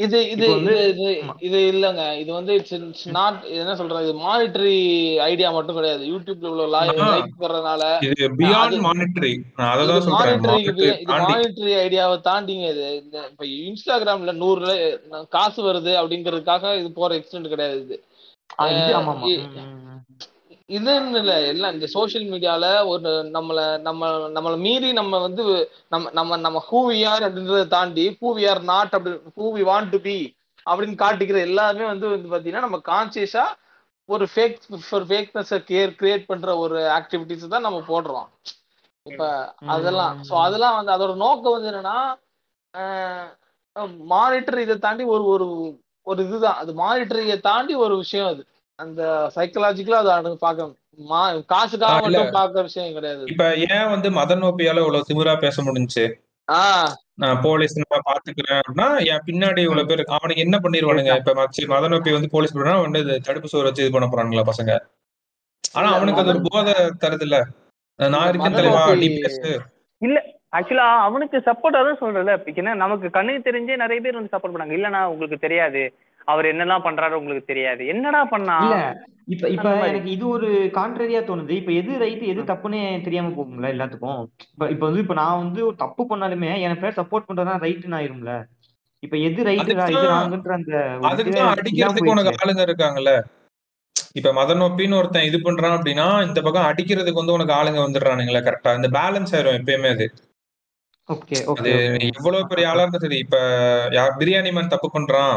இது இது இது இது இல்லங்க. இது வந்து இட்ஸ் நாட் என்ன சொல்றது? இது மானிட்டரி ஐடியா மட்டும் கிடையாது. யூடியூப்ல ஆ. லைக் வர்றதுனால இது பியாண்ட் மானிட்டரி அதை தான் சொல்றேன். மானிட்டரி ஐடியாவை தாண்டிங்க இது. இப்ப இன்ஸ்டாகிராம்ல நூறு ல- காசு வருது அப்படிங்கறதுக்காக இது போற எக்ஸ்டென்ட் கிடையாது இது. இதுன்னு இல்ல எல்லாம் இந்த சோசியல் மீடியால ஒரு நம்மள நம்ம நம்மள மீறி நம்ம வந்து நம்ம நம்ம நம்ம ஹூ வி ஆர் அப்படின்றத தாண்டி ஹூ வி ஆர் நாட் அப்படி who we want to be அப்படின்னு காட்டிக்கிற எல்லாமே வந்து வந்து பாத்தீங்கன்னா நம்ம கான்சியஸா ஒரு ஃபேக் ஃபார் ஃபேக்னஸ் கிரியேட் பண்ற ஒரு ஆக்டிவிட்டிஸ் தான் நம்ம போடுறோம். இப்ப அதெல்லாம் சோ அதெல்லாம் வந்து அதோட நோக்கம் வந்து என்னன்னா மானிட்டர் இதை தாண்டி ஒரு ஒரு ஒரு இதுதான். அது மானிட்டரியை தாண்டி ஒரு விஷயம் அது. அந்த சைக்கலாஜிக்கலா அதை அனு- பார்க்க மா காசுக்காக இல்ல. மட்டும் பார்க்க விஷயம் கிடையாது. இப்ப ஏன் வந்து மதன் ஓபியால இவ்வளவு திமிரா பேச முடிஞ்சுச்சு? ஆஹ் நான் போலீஸ் நான் பாத்துக்கிறேன் அப்படின்னா என் பின்னாடி இவ்வளவு பேர் அவனுக்கு என்ன பண்ணிருவானுங்க? இப்ப மச்சி மதன் ஓபி வந்து போலீஸ் பண்ணா வந்து தடுப்பு சோறு வச்சு இது பண்ண போறானுங்களா பசங்க? ஆனா இல்ல, அவனுக்கு அது ஒரு போதை தருதுல்ல. நான் இருக்கேன் தலைவா பேசு. ஆக்சுவலா அவனுக்கு சப்போர்ட் அதான் சொல்றேன்ல. இப்ப என்ன நமக்கு கண்ணுக்கு தெரிஞ்சே நிறைய பேர் வந்து சப்போர்ட் பண்ணாங்க. இல்லனா உங்களுக்கு தெரியாது. அவர் என்னெல்லாம் பண்றாரு உங்களுக்கு தெரியாது. என்னடா பண்ணா? இப்ப இப்ப. எனக்கு இது ஒரு கான்ட்ரரியா தோணுது. இப்ப எது ரைட் எது தப்புன்னு தெரியாம போகும்ல எல்லாத்துக்கும். இப்ப இப்ப வந்து இப்ப நான் வந்து ஒரு தப்பு பண்ணாலுமே என் பேர் சப்போர்ட் பண்றதா ரைட்னு ஆயிரும்ல. இப்ப எது ரைட் இது அதுக்குதான் ராங்குன்ற அந்த அடிக்கிறதுக்கு உனக்கு. ஆளுங்க இருக்காங்கல்ல. இப்ப மதன் ஒப்பின்னு ஒருத்தன் இது பண்றான் அப்படின்னா இந்த பக்கம் அடிக்கிறதுக்கு வந்து உனக்கு ஆளுங்க வந்துடுறானுங்களே கரெக்டா இந்த பேலன்ஸ் ஆயிரும் எப்பயுமே அது. ஓகே அது ஓகே எவ்வளவு பெரிய ஆளா இருந்தா சரி இப்ப யார் பிரியாணி மேன் தப்பு பண்றான்.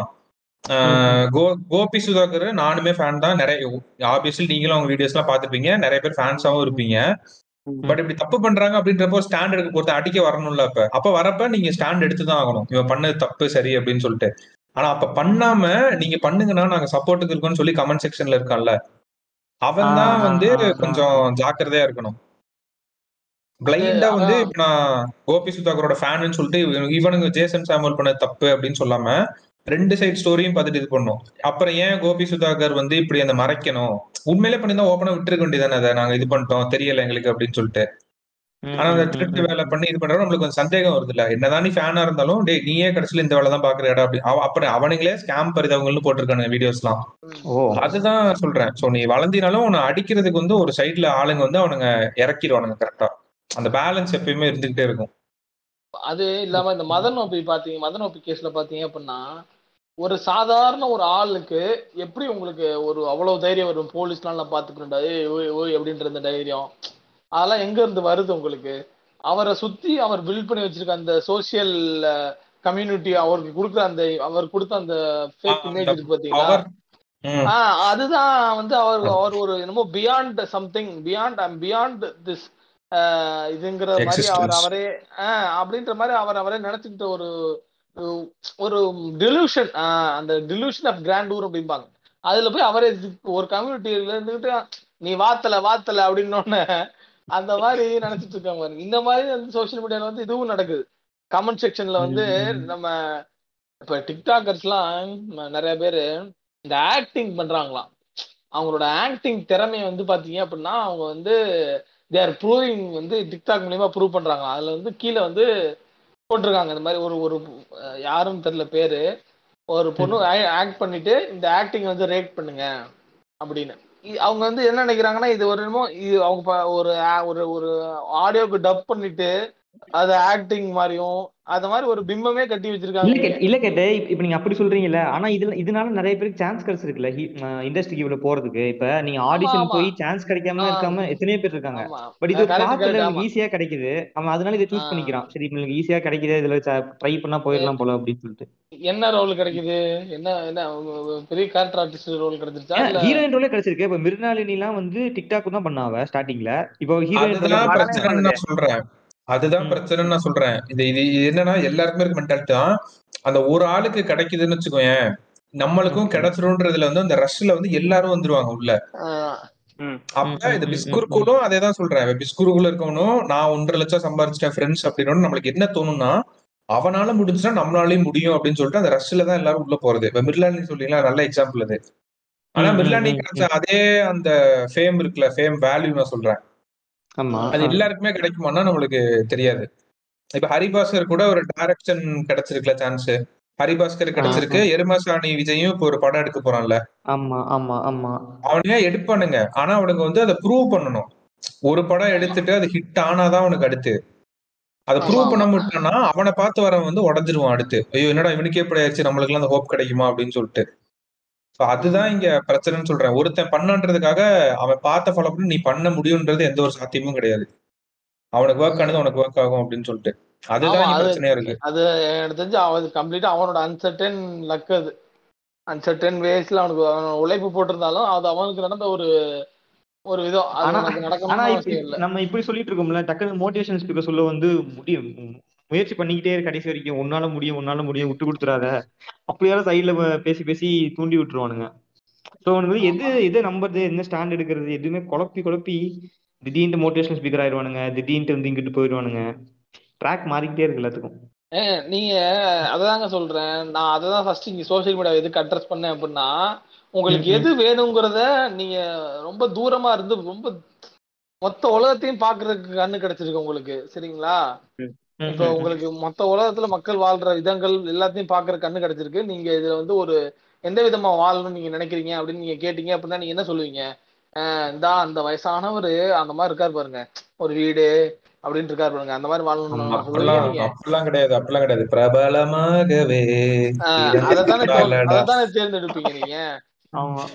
கோபி சுதாகர் நானுமே ஃபேன் தான். நிறைய ஆப்வியஸ்லி நீங்களும் அவங்க வீடியோஸ் எல்லாம் பாத்துருப்பீங்க நிறைய பேர் ஃபேன்ஸாவும் இருப்பீங்க. பட் இப்படி தப்பு பண்றாங்க அப்படின்றப்போ ஸ்டாண்ட் எடுக்க பொறுத்த அடிக்க வரணும்ல அப்ப. அப்ப வரப்ப நீங்க ஸ்டாண்ட் எடுத்து தான் ஆகணும். இவன் பண்ணது தப்பு சரி அப்படின்னு சொல்லிட்டு. ஆனா அப்ப பண்ணாம நீங்க பண்ணுங்கன்னா நாங்க சப்போர்ட்டுக்கு இருக்கோம்னு சொல்லி கமெண்ட் செக்ஷன்ல இருக்கான்ல. அவன் தான் வந்து. கொஞ்சம் ஜாக்கிரதையா இருக்கணும். பிளைண்டா வந்து. இப்ப நான் கோபி சுதாகரோட ஃபேன்னு சொல்லிட்டு இவனுங்க- ஜேசன் சாமுவல் பண்ணது தப்பு அப்படின்னு சொல்லாம ரெண்டு சைடு ஸ்டோரியும் பார்த்துட்டு இது பண்ணும் அப்புறம் ஏன் கோபி சுதாகர் வந்து இப்படி அந்த மறைக்கணும்? உண்மையிலே பண்ணிருந்தா ஓப்பனா விட்டுருக்க வேண்டியதானே அதை நாங்க இது பண்ணிட்டோம். தெரியல எங்களுக்கு அப்படின்னு சொல்லிட்டு. ஆனா அந்த திருட்டு வேலை. பண்ணி இது பண்றப்ப நம்மளுக்கு கொஞ்சம் சந்தேகம் வருது இல்ல. என்னதான் நீ ஃபேனா இருந்தாலும் டேய் நீயே கடைசியில இந்த வேலை தான் பாக்குறடா அப்படி. அவ- அப்புறம் அவனுங்களே ஸ்கேம் பரிதவங்கள்னு போட்டிருக்கானுங்க வீடியோஸ்லாம் ஓ. அதுதான் சொல்றேன். சோ நீ வளர்ந்தினாலும் உன்னை அடிக்கிறதுக்கு வந்து ஒரு சைடுல ஆளுங்க வந்து அவனுங்க இறக்கிடுவானுங்க கரெக்டா அந்த பேலன்ஸ் எப்பயுமே இருந்துகிட்டே இருக்கும். அது இல்லாம இந்த மத நோப்பி பாத்தீங்க மத நோப்பி கேஸ்ல பாத்தீங்க அப்படின்னா ஒரு சாதாரண ஒரு ஆளுக்கு எப்படி உங்களுக்கு ஒரு அவ்வளவு தைரியம் வரும்? போலீஸ்லாம் நான் பாத்துக்கிறேன்டா ஓய் அப்படின்ற இந்த தைரியம். அதெல்லாம் எங்க இருந்து வருது உங்களுக்கு? அவரை சுத்தி அவர் பில்ட் பண்ணி வச்சிருக்க அந்த சோசியல் கம்யூனிட்டி அவருக்கு கொடுக்குற அந்த அவர் கொடுத்த அந்த ஃபேக் இமேஜ் அந்த இருக்கு பாத்தீங்களா? ஆஹ் அதுதான் வந்து அவர் அவர் ஒரு என்னமோ beyond something beyond I'm beyond this இதுங்கிற மாதிரி அவர். அவரே ஆஹ் அப்படின்ற மாதிரி அவர் அவரே நினைச்சுக்கிட்ட ஒரு ஒரு டிலூஷன் அந்த டிலூஷன் ஆஃப் கிராண்டூர் அப்படிம்பாங்க. அதுல போய் அவரே ஒரு கம்யூனிட்டியில இருந்துகிட்டு நீ வாத்தல வாத்தல அப்படின்னு அந்த மாதிரி நினைச்சிட்டு இருக்காங்க பாருங்க. இந்த மாதிரி வந்து சோஷியல் மீடியால வந்து இதுவும் நடக்குது. கமெண்ட் செக்ஷன்ல வந்து நம்ம இப்ப டிக்டாக்கர்ஸ்லாம் நிறைய பேரு இந்த ஆக்டிங் பண்றாங்களாம். அவங்களோட ஆக்டிங் திறமையை வந்து பாத்தீங்க அப்படின்னா அவங்க வந்து தேர் ப்ரூவிங் வந்து டிக்டாக் மூலியமா ப்ரூவ் பண்றாங்க அதுல வந்து கீழே வந்து போட்டிருக்காங்க. இந்த மாதிரி ஒரு ஒரு யாருன்னு தெரியல பேரு. ஒரு பொண்ணு ஆக்ட் பண்ணிட்டு இந்த ஆக்டிங் வந்து ரேட் பண்ணுங்க அப்படின்னு. அவங்க வந்து என்ன நினைக்கிறாங்கன்னா இது ஒரு என்னமோ இது அவங்க ஒரு ஒரு ஒரு ஆடியோக்கு டப் பண்ணிட்டு அது ஆக்டிங் மாதிரியும் அது மாதிரி ஒரு பிம்பமே கட்டி இல்ல வச்சிருக்காங்க இல்ல கேட்ட இப்ப நீங்க அப்படி சொல்றீங்கல்ல ஆனா இதுல இதனால நிறைய பேருக்கு சான்ஸ் கிடைச்சிருக்குல்ல இண்டஸ்ட்ரிக்கு இவ்வளவு போறதுக்கு. இப்ப நீங்க ஆடிஷன். போய் சான்ஸ் கிடைக்காம. இருக்காம எத்தனையோ பேர் இருக்காங்க. பட் இது ஆமா. ஈஸியா கிடைக்குது. அவன் அதனால இதை சூஸ். பண்ணிக்கிறான். சரி உங்களுக்கு ஈஸியா கிடைக்குது இதுல ட்ரை பண்ணா போயிடலாம் போல அப்படின்னு சொல்லிட்டு. என்ன ரோல் கிடைக்குது? என்ன என்ன பெரிய கேரக்டர் ஆர்டிஸ்ட் ரோல் கிடைச்சிருச்சா? இல்ல ஹீரோயின் ரோலே கிடைச்சிருக்கு. இப்ப மிருனாலினி எல்லாம் வந்து டிக்டாக் தான் பண்ணாவ ஸ்டார்டிங்ல இப்போ ஹீரோயின் சொல்றேன். அதுதான் ம். பிரச்சனைன்னு நான் சொல்றேன். இது இது என்னன்னா எல்லாருக்குமே இருக்க மென்டாலிட்டி தான். அந்த ஒரு ஆளுக்கு கிடைக்குதுன்னு வச்சுக்கோயேன் நம்மளுக்கும். கிடைச்சிரும்ன்றதுல வந்து அந்த ரஷ்ல வந்து எல்லாரும் வந்துருவாங்க உள்ள. அப்ப இந்த ம், ம், பிஸ்குருக்குள்ளும் அதே தான் சொல்றேன். பிஸ்குருக்குள்ள இருக்கவனும் நான் ஒன்றரை லட்சம் சம்பாதிச்சிட்டேன் ஃப்ரெண்ட்ஸ் அப்படின்னு நம்மளுக்கு என்ன தோணும்னா அவனால முடிஞ்சுன்னா நம்மளாலையும் முடியும் அப்படின்னு சொல்லிட்டு அந்த ரஷ்ல தான் எல்லாரும் உள்ள போறது. இப்ப மிர்லானி சொல்றீங்களா? நல்ல எக்ஸாம்பிள் அது. ஆனா மிர்லானி கிடைச்ச அதே அந்த ஃபேம் இருக்குல்ல ஃபேம் வேல்யூ நான் சொல்றேன். அது. எல்லாருக்குமே கிடைக்குமான்னா நம்மளுக்கு தெரியாது. இப்ப ஹரிபாஸ்கர் கூட ஒரு டைரக்ஷன் கிடைச்சிருக்குல சான்ஸ் ஹரிபாஸ்கர் கிடைச்சிருக்கு. எருமசாணி விஜயும் இப்போ ஒரு படம் எடுக்க போறான்ல. ஆமா ஆமா ஆமா. அவனுங்க எடுப்பானுங்க ஆனா அவனுக்கு வந்து அதை ப்ரூவ் பண்ணணும். ஒரு படம் எடுத்துட்டு அது ஹிட் ஆனாதான் அவனுக்கு அடுத்து. அதை ப்ரூவ் பண்ண. முடியலன்னா அவனை பார்த்து வரவன் வந்து உடஞ்சிருவான் அடுத்து. ஐயோ என்னடா இவனுக்கே இப்படி ஆயிடுச்சு. நம்மளுக்கு அந்த ஹோப் கிடைக்குமா அப்படின்னு சொல்லிட்டு. So அதுதான் இங்க பிரச்சனைன்னு சொல்றேன். ஒருத்தன் பண்ணன்றதுக்காக அவன் பார்த்த ஃபாலோ பண்ணி நீ பண்ண முடியும்ன்றது எந்த ஒரு சாத்தியமும் கிடையாது. அவனுக்கு ஒர்க் ஆனது உனக்கு ஒர்க் ஆகும் அப்படின்னு சொல்லிட்டு. அதுதான் பிரச்சனையா இருக்கு. அது எனக்கு தெரிஞ்சு அவன் கம்ப்ளீட்டா அவனோட அன்சர்டன் லக் அது. அன்சர்டன் வேஸ்ல அவனுக்கு அவன் உழைப்பு போட்டிருந்தாலும் அது அவனுக்கு நடந்த ஒரு ஒரு விதம் அது ஆனா நம்ம இப்படி சொல்லிட்டு இருக்கோம்ல டக்குனு மோட்டிவேஷன் ஸ்பீக்கர் சொல்ல வந்து முடியும். முயற்சி பண்ணிக்கிட்டே இரு கடைசி வரைக்கும். உன்னால முடியும் உன்னால முடியும். விட்டு கொடுத்துறாத அப்படியாவது சைட்ல பேசி பேசி தூண்டி விட்டுருவானுங்க. ஸோ அவனுக்கு வந்து எது எதை நம்புறது என்ன ஸ்டாண்ட் எடுக்கிறது எதுவுமே குழப்பி குழப்பி திடீர்னு மோட்டிவேஷனல் ஸ்பீக்கர் ஆயிடுவானுங்க. திடீர்னு வந்து இங்கிட்டு போயிடுவானுங்க. ட்ராக் மாறிக்கிட்டே இருக்கு எல்லாத்துக்கும். நீங்க அததாங்க சொல்றேன். நான் அததான் ஃபர்ஸ்ட் இங்க சோசியல் மீடியா எதுக்கு அட்ரஸ் பண்ணேன் அப்படின்னா உங்களுக்கு. எது வேணுங்கிறத நீங்க ரொம்ப தூரமா இருந்து ரொம்ப மொத்த உலகத்தையும் பாக்குறதுக்கு கண்ணு கிடைச்சிருக்கு உங்களுக்கு. சரிங்களா? இப்போ உங்களுக்கு மொத்த உலகத்துல மக்கள் வாழ்ற விதங்கள் எல்லாத்தையும் பாக்குற கண்ணு கிடைச்சிருக்கு. நீங்க இதுல வந்து ஒரு எந்த விதமா வாழணும்னு நீங்க நினைக்கிறீங்க அப்படின்னு நீங்க கேட்டீங்க அப்படின்னா நீங்க என்ன சொல்லுவீங்க? ஆஹ் இந்தா அந்த வயசானவரு அந்த மாதிரி இருக்காரு பாருங்க. ஒரு வீடு அப்படின்னு இருக்காரு பாருங்க. அந்த மாதிரி வாழணும்னு சொல்லுவீங்க அப்படிலாம் கிடையாது அப்படிலாம் கிடையாது. பிரபலமாகவே ஆஹ் அதத்தானே தேர்ந்தெடுப்பீங்க நீங்க.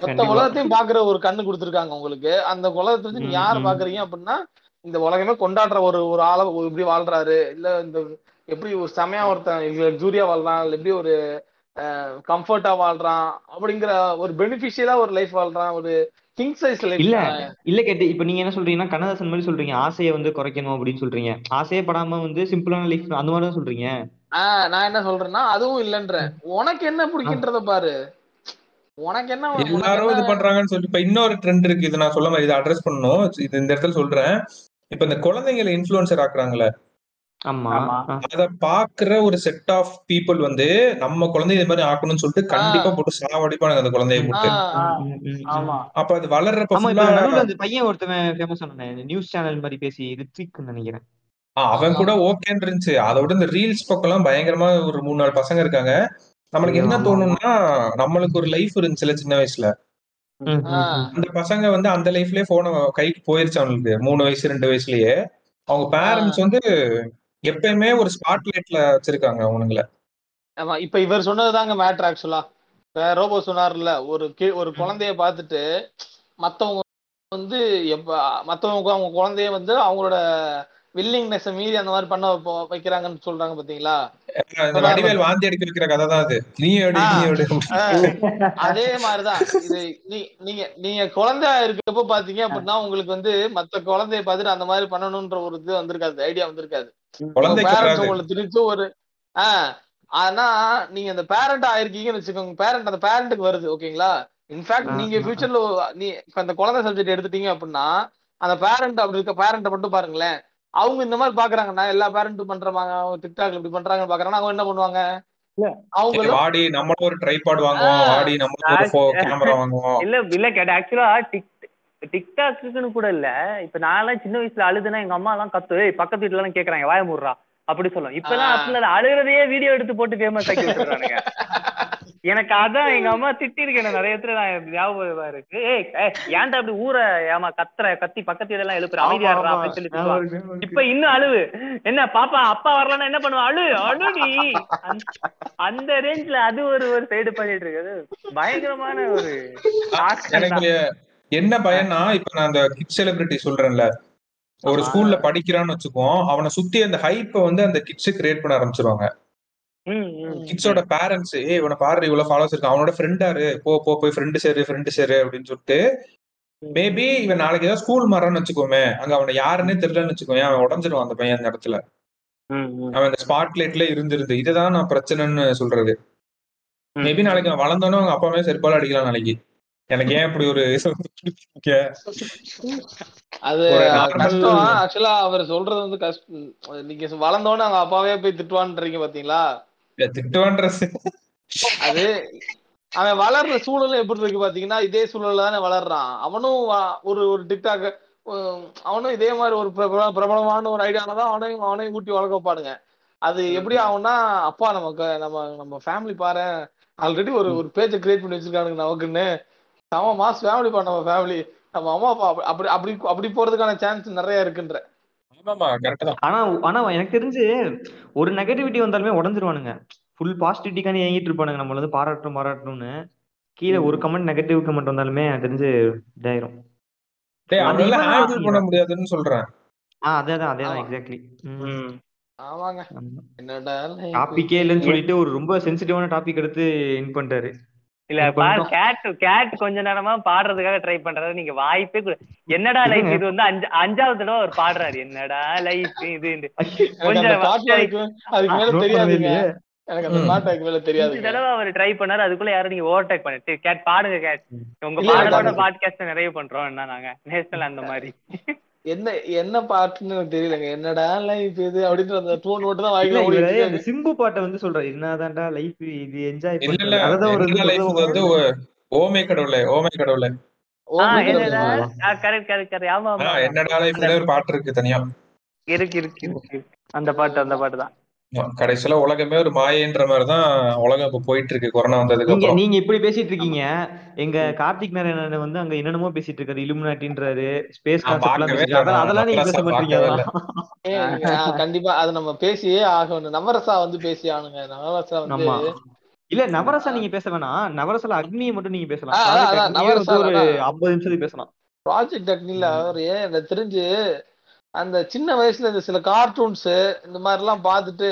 மொத்த உலகத்தையும் பாக்குற ஒரு கண்ணு கொடுத்துருக்காங்க உங்களுக்கு. அந்த உலகத்தை நீங்க யார. பாக்குறீங்க அப்படின்னா இந்த உலகமே கொண்டாடுற ஒரு ஒரு ஆளை இப்படி வாழ்றாரு. இல்ல இந்த எப்படி ஒரு செமையா ஒருத்தன் லக்ஸூரியா வாழ்றான் இல்ல எப்படி ஒரு கம்ஃபர்ட்டா வாழ்றான் அப்படிங்கிற ஒரு பெனிஃபிஷியலா ஒரு லைஃப் வாழ்றான் ஒரு கிங் சைஸ் லைஃப் இல்ல இல்ல கேட்டு இப்ப நீங்க என்ன சொல்றீங்கன்னா கண்ணதாசன் மாதிரி சொல்றீங்க ஆசையை வந்து குறைக்கணும் அப்படின்னு சொல்றீங்க. ஆசையே படாம வந்து சிம்பிளான லைஃப் அந்த மாதிரி தான் சொல்றீங்க. ஆஹ் நான் என்ன சொல்றேன்னா அதுவும் இல்லன்றேன் உனக்கு என்ன பிடிக்கின்றத பாரு. உனக்கு என்ன எல்லாரும் இது பண்றாங்கன்னு சொல்லி இப்ப இன்னொரு ட்ரெண்ட் இருக்கு. இது நான் சொல்ல மாதிரி இதை அட்ரஸ் பண்ணணும். இது இந்த இடத்துல சொல்றேன். இப்ப இந்த குழந்தைங்களை இன்ஃபுளுசர் ஆக்குறாங்கல்ல ஆமா. ஆமா. ஆ. அத பாக்குற ஒரு செட் ஆஃப் பீப்புள் வந்து நம்ம குழந்தை இது மாதிரி ஆக்கணும்னு சொல்லிட்டு கண்டிப்பா போட்டு சாவடிப்பானுங்க அந்த குழந்தைய போட்டு. அப்ப அது வளர்றப்ப அந்த பையன் ஒருத்தவன் ஃபேமஸ் ஆனானே நியூஸ் சேனல் மாதிரி பேசி ரித்விக் நினைக்கிறேன். அவன் கூட ஓகேன்னு இருந்துச்சு. அதை விட இந்த ரீல்ஸ் பக்கம்லாம் பயங்கரமா ஒரு மூணு நாலு பசங்க இருக்காங்க. நம்மளுக்கு என்ன தோணும்னா நம்மளுக்கு ஒரு லைஃப் இருந்துச்சுல சின்ன வயசுல. அந்த பசங்க வந்து அந்த லைஃப்லயே போன கைக்கு போயிருச்சு அவங்களுக்கு. மூணு வயசு ரெண்டு வயசுலயே. அவங்க பேரண்ட்ஸ் வந்து எப்பயுமே ஒரு ஸ்பாட் லைட்ல வச்சிருக்காங்க அவனுங்கள. ஆமா இப்ப இவர் சொன்னதுதாங்க மேட்ரு ஆக்சுவலா ரோபோ சொன்னார்ல ஒரு கி- ஒரு குழந்தைய பார்த்துட்டு மத்தவங்க வந்து எப்ப மத்தவங்க அவங்க குழந்தைய வந்து அவங்களோட வில்லிங்னஸ் மீறி அந்த மாதிரி பண்ண வைக்கிறாங்கன்னு சொல்றாங்க பாத்தீங்களா? வடிவேல் வாந்தி அடிக்க வைக்கிற கதை தான் அது. நீ அதே மாதிரிதான். இது நீ நீங்க நீங்க குழந்தையா இருக்கப்போ பாத்தீங்க அப்படின்னா உங்களுக்கு வந்து மத்த குழந்தைய பார்த்துட்டு அந்த மாதிரி பண்ணணும்ன்ற ஒரு இது வந்திருக்காது ஐடியா வந்திருக்காது. குழந்தைக்கு பேரண்ட்ஸ். உங்களை திணிச்சு ஒரு ஆஹ் ஆனா நீங்க அந்த பேரண்ட் ஆயிருக்கீங்கன்னு வச்சுக்கோங்க. பேரண்ட் அந்த பேரண்ட்டுக்கு வருது ஓகேங்களா? இன்ஃபேக்ட் நீங்க. ஃபியூச்சர்ல நீ இப்ப அந்த குழந்தை சப்ஜெக்ட் எடுத்துட்டீங்க அப்படின்னா அந்த பேரண்ட் அப்படி இருக்க பேரண்ட்டை மட்டும் பாருங்களேன். அவங்க இந்த மாதிரி பாக்குறாங்கன்னா எல்லா பேரண்ட்டும் பண்றாங்க டிக்டாக்ல இப்படி பண்றாங்கன்னு பாக்குறாங்கன்னா அவங்க என்ன பண்ணுவாங்க? வாடி நம்மளும் ஒரு ட்ரைபாட் வாங்குவோம். வாடி நம்மளும் ஒரு கேமரா வாங்குவோம். இல்ல இல்ல கேட்ட ஆக்சுவலா டிக் டிக்டாக்குன்னு கூட இல்ல. இப்ப நான்லாம் சின்ன வயசுல அழுதுனா எங்க அம்மா எல்லாம் கத்து "ஏய், பக்கத்து வீட்டுல எல்லாம் கேக்குறாங்க வாய மூடுறா. அப்படி சொல்லும் இப்ப எல்லாம் ஆ. அப்படி இல்ல. அழுகிறதையே வீடியோ எடுத்து போட்டு ஃபேமஸ் ஆக்கி வச்சிருக்கானுங்க எனக்கு அதான் எங்க அம்மா திட்டி இருக்கேன் நிறைய இடத்துல நான் ஞாபகம் இருக்கு. ஏய் ஏன்டா அப்படி ஊரை ஏமா கத்துற கத்தி பக்கத்து இதெல்லாம் எழுப்புற அமைதியா அப்படின்னு சொல்லி. இப்ப இன்னும் அழுவு. என்ன பாப்பா அப்பா வரலன்னா என்ன பண்ணுவா? அழு அழுடி. அந்த- அந்த ரேஞ்ச்ல அது ஒரு ஒரு சைடு பண்ணிட்டு இருக்குது பயங்கரமான ஒரு. என்ன பயம்னா இப்ப நான் அந்த கிட் செலிபிரிட்டி சொல்றேன்ல ஒரு. ஸ்கூல்ல படிக்கிறான்னு வச்சுக்குவோம் அவனை சுத்தி அந்த ஹைப்ப வந்து அந்த கிட்ஸ் கிரியேட் பண்ண ஆரம்பிச்சிருவாங்க. கிட்ஸோட பேரண்ட்ஸ் ஏ இவனை பாரு இவ்வளவு ஃபாலோஸ் இருக்கு அவனோட ஃப்ரெண்டாரு போ போ போய் ஃப்ரெண்டு சேரு ஃப்ரெண்டு சேரு அப்படின்னு சொல்லிட்டு மேபி இவன் நாளைக்கு ஏதாவது ஸ்கூல் மாறான்னு வச்சுக்கோமே அங்க அவனை யாருன்னே தெரியலன்னு வச்சுக்கோமே அவன் உடஞ்சிருவான் அந்த பையன் அந்த இடத்துல. அவன் அந்த ஸ்பாட் லைட்ல இருந்திருந்து இதுதான் நான் பிரச்சனைன்னு சொல்றது. மேபி நாளைக்கு அவன் வளர்ந்தோன்னே அவங்க அப்பாவே செருப்பால அடிக்கலாம் நாளைக்கு. எனக்கு ஏன் இப்படி ஒரு? அது கஷ்டம். ஆக்சுவலா அவர் சொல்றது வந்து கஷ்டம் நீங்க வளர்ந்தோன்னு அவங்க அப்பாவே போய் திட்டுவான்றீங்க பாத்தீங்களா? திட்டுவான்ற அது அவன் வளர்ற சூழலும் எப்படி இருக்கு பாத்தீங்கன்னா இதே சூழல்ல தானே வளர்றான். அவனும் ஒரு ஒரு டிக்டாக் அவனும் இதே மாதிரி ஒரு பிரபல- பிரபலமான ஒரு ஐடியால தான் அவனையும் அவனையும் ஊட்டி வளர்க்க வைப்பானுங்க அது எப்படி ஆகும்னா அப்பா நமக்கு நம்ம நம்ம ஃபேமிலி பாரு ஆல்ரெடி ஒரு ஒரு பேஜை கிரியேட் பண்ணி வச்சிருக்கானுங்க நமக்குன்னு. நம்ம மாஸ் ஃபேமிலி பா நம்ம ஃபேமிலி நம்ம அம்மா அப்பா அப்படி- அப்படி அப்படி போறதுக்கான சான்ஸ் நிறைய இருக்குன்ற. ஆனா ஆனா எனக்கு தெரிஞ்சு ஒரு நெகட்டிவிட்டி வந்தாலுமே உடஞ்சிருவானுங்க. ஃபுல் பாசிட்டிவிட்டிக்கான ஏங்கிட்டு இருப்பானுங்க. நம்மள வந்து பாராட்டும் பாராட்டணும்னு. கீழே ஒரு கமெண்ட் நெகட்டிவ் கமெண்ட் வந்தாலுமே எனக்கு தெரிஞ்சு இதாயிரும். பண்ண முடியாதுன்னு சொல்றேன். ஆ அதேதான் அதேதான். எக்ஸாக்ட்லி. ஆமாங்க. டாபிக்கே இல்லைன்னு சொல்லிட்டு ஒரு ரொம்ப சென்சிட்டிவான டாபிக் எடுத்து இன் பண்ணிட்டாரு. இல்ல பாரு. கேட் கேட் கொஞ்ச நேரமா பாடுறதுக்காக ட்ரை பண்றது நீங்க வாய்ப்பே கொடு- என்னடா லைஃப் இது வந்து அஞ்சு அஞ்சாவது தடவை அவர் பாடுறாரு. என்னடா லைஃப் இது கொஞ்சம் தடவை அவர் ட்ரை பண்ணாரு. அதுக்குள்ள யாரும் நீங்க ஓவர்டேக் பண்ணிட்டு கேட் பாடுங்க கேட் உங்க பாடலோட பாட்காஸ்ட் நிறைய பண்றோம். என்ன நாங்க? நேஷனல் அந்த மாதிரி. என்ன என்ன பாட்டுன்னு தெரியலங்க. என்னடா லைஃப் இது அப்படின்ற அந்த டோன் மட்டும் தான் ஓடிட்டு அந்த சிம்பு பாட்டை வந்து சொல்றாரு. என்னதான்டா லைஃப் இது என்ஜாய் அதான் ஒரு லைஃப் வந்து ஓ- ஓமை கடவுளே ஓமை கடவுளே. கரெக்ட் கரெக்ட் கரெக்ட் ஆமா ஆமா. என்னடா லைஃப்ல ஒரு பாட்டு இருக்கு தனியா. இருக்கு இருக்கு இருக்கு. அந்த பாட்டு அந்த பாட்டு தான். கடைசியில உலகமே ஒரு மாயன்ற மாதிரிதான் உலகம் இப்ப போயிட்டு இருக்கு கொரோனா வந்ததுக்கு நீங்க அப்புறம். நீங்க இப்படி பேசிட்டு இருக்கீங்க. எங்க கார்த்திக் நாராயணன் வந்து அங்க என்னென்னமோ பேசிட்டு இருக்காரு இலுமினாட்டின்றாரு ஸ்பேஸ் அதெல்லாம் நீங்க பேச மாட்டீங்க. கண்டிப்பா அது நம்ம பேசியே ஆகணும். நவரசா வந்து பேசி ஆகணுங்க. நவரசா வந்து இல்ல நவரசா நீங்க பேச வேணாம். நவரசால அக்னியை மட்டும் நீங்க பேசலாம். ஒரு. ஐம்பது நிமிஷத்துக்கு பேசலாம். ப்ராஜெக்ட் அக்னில அவர் ஏன் எனக்கு தெரிஞ்சு அந்த சின்ன வயசுல இந்த சில கார்ட்டூன்ஸ் இந்த மாதிரி எல்லாம் பார்த்துட்டு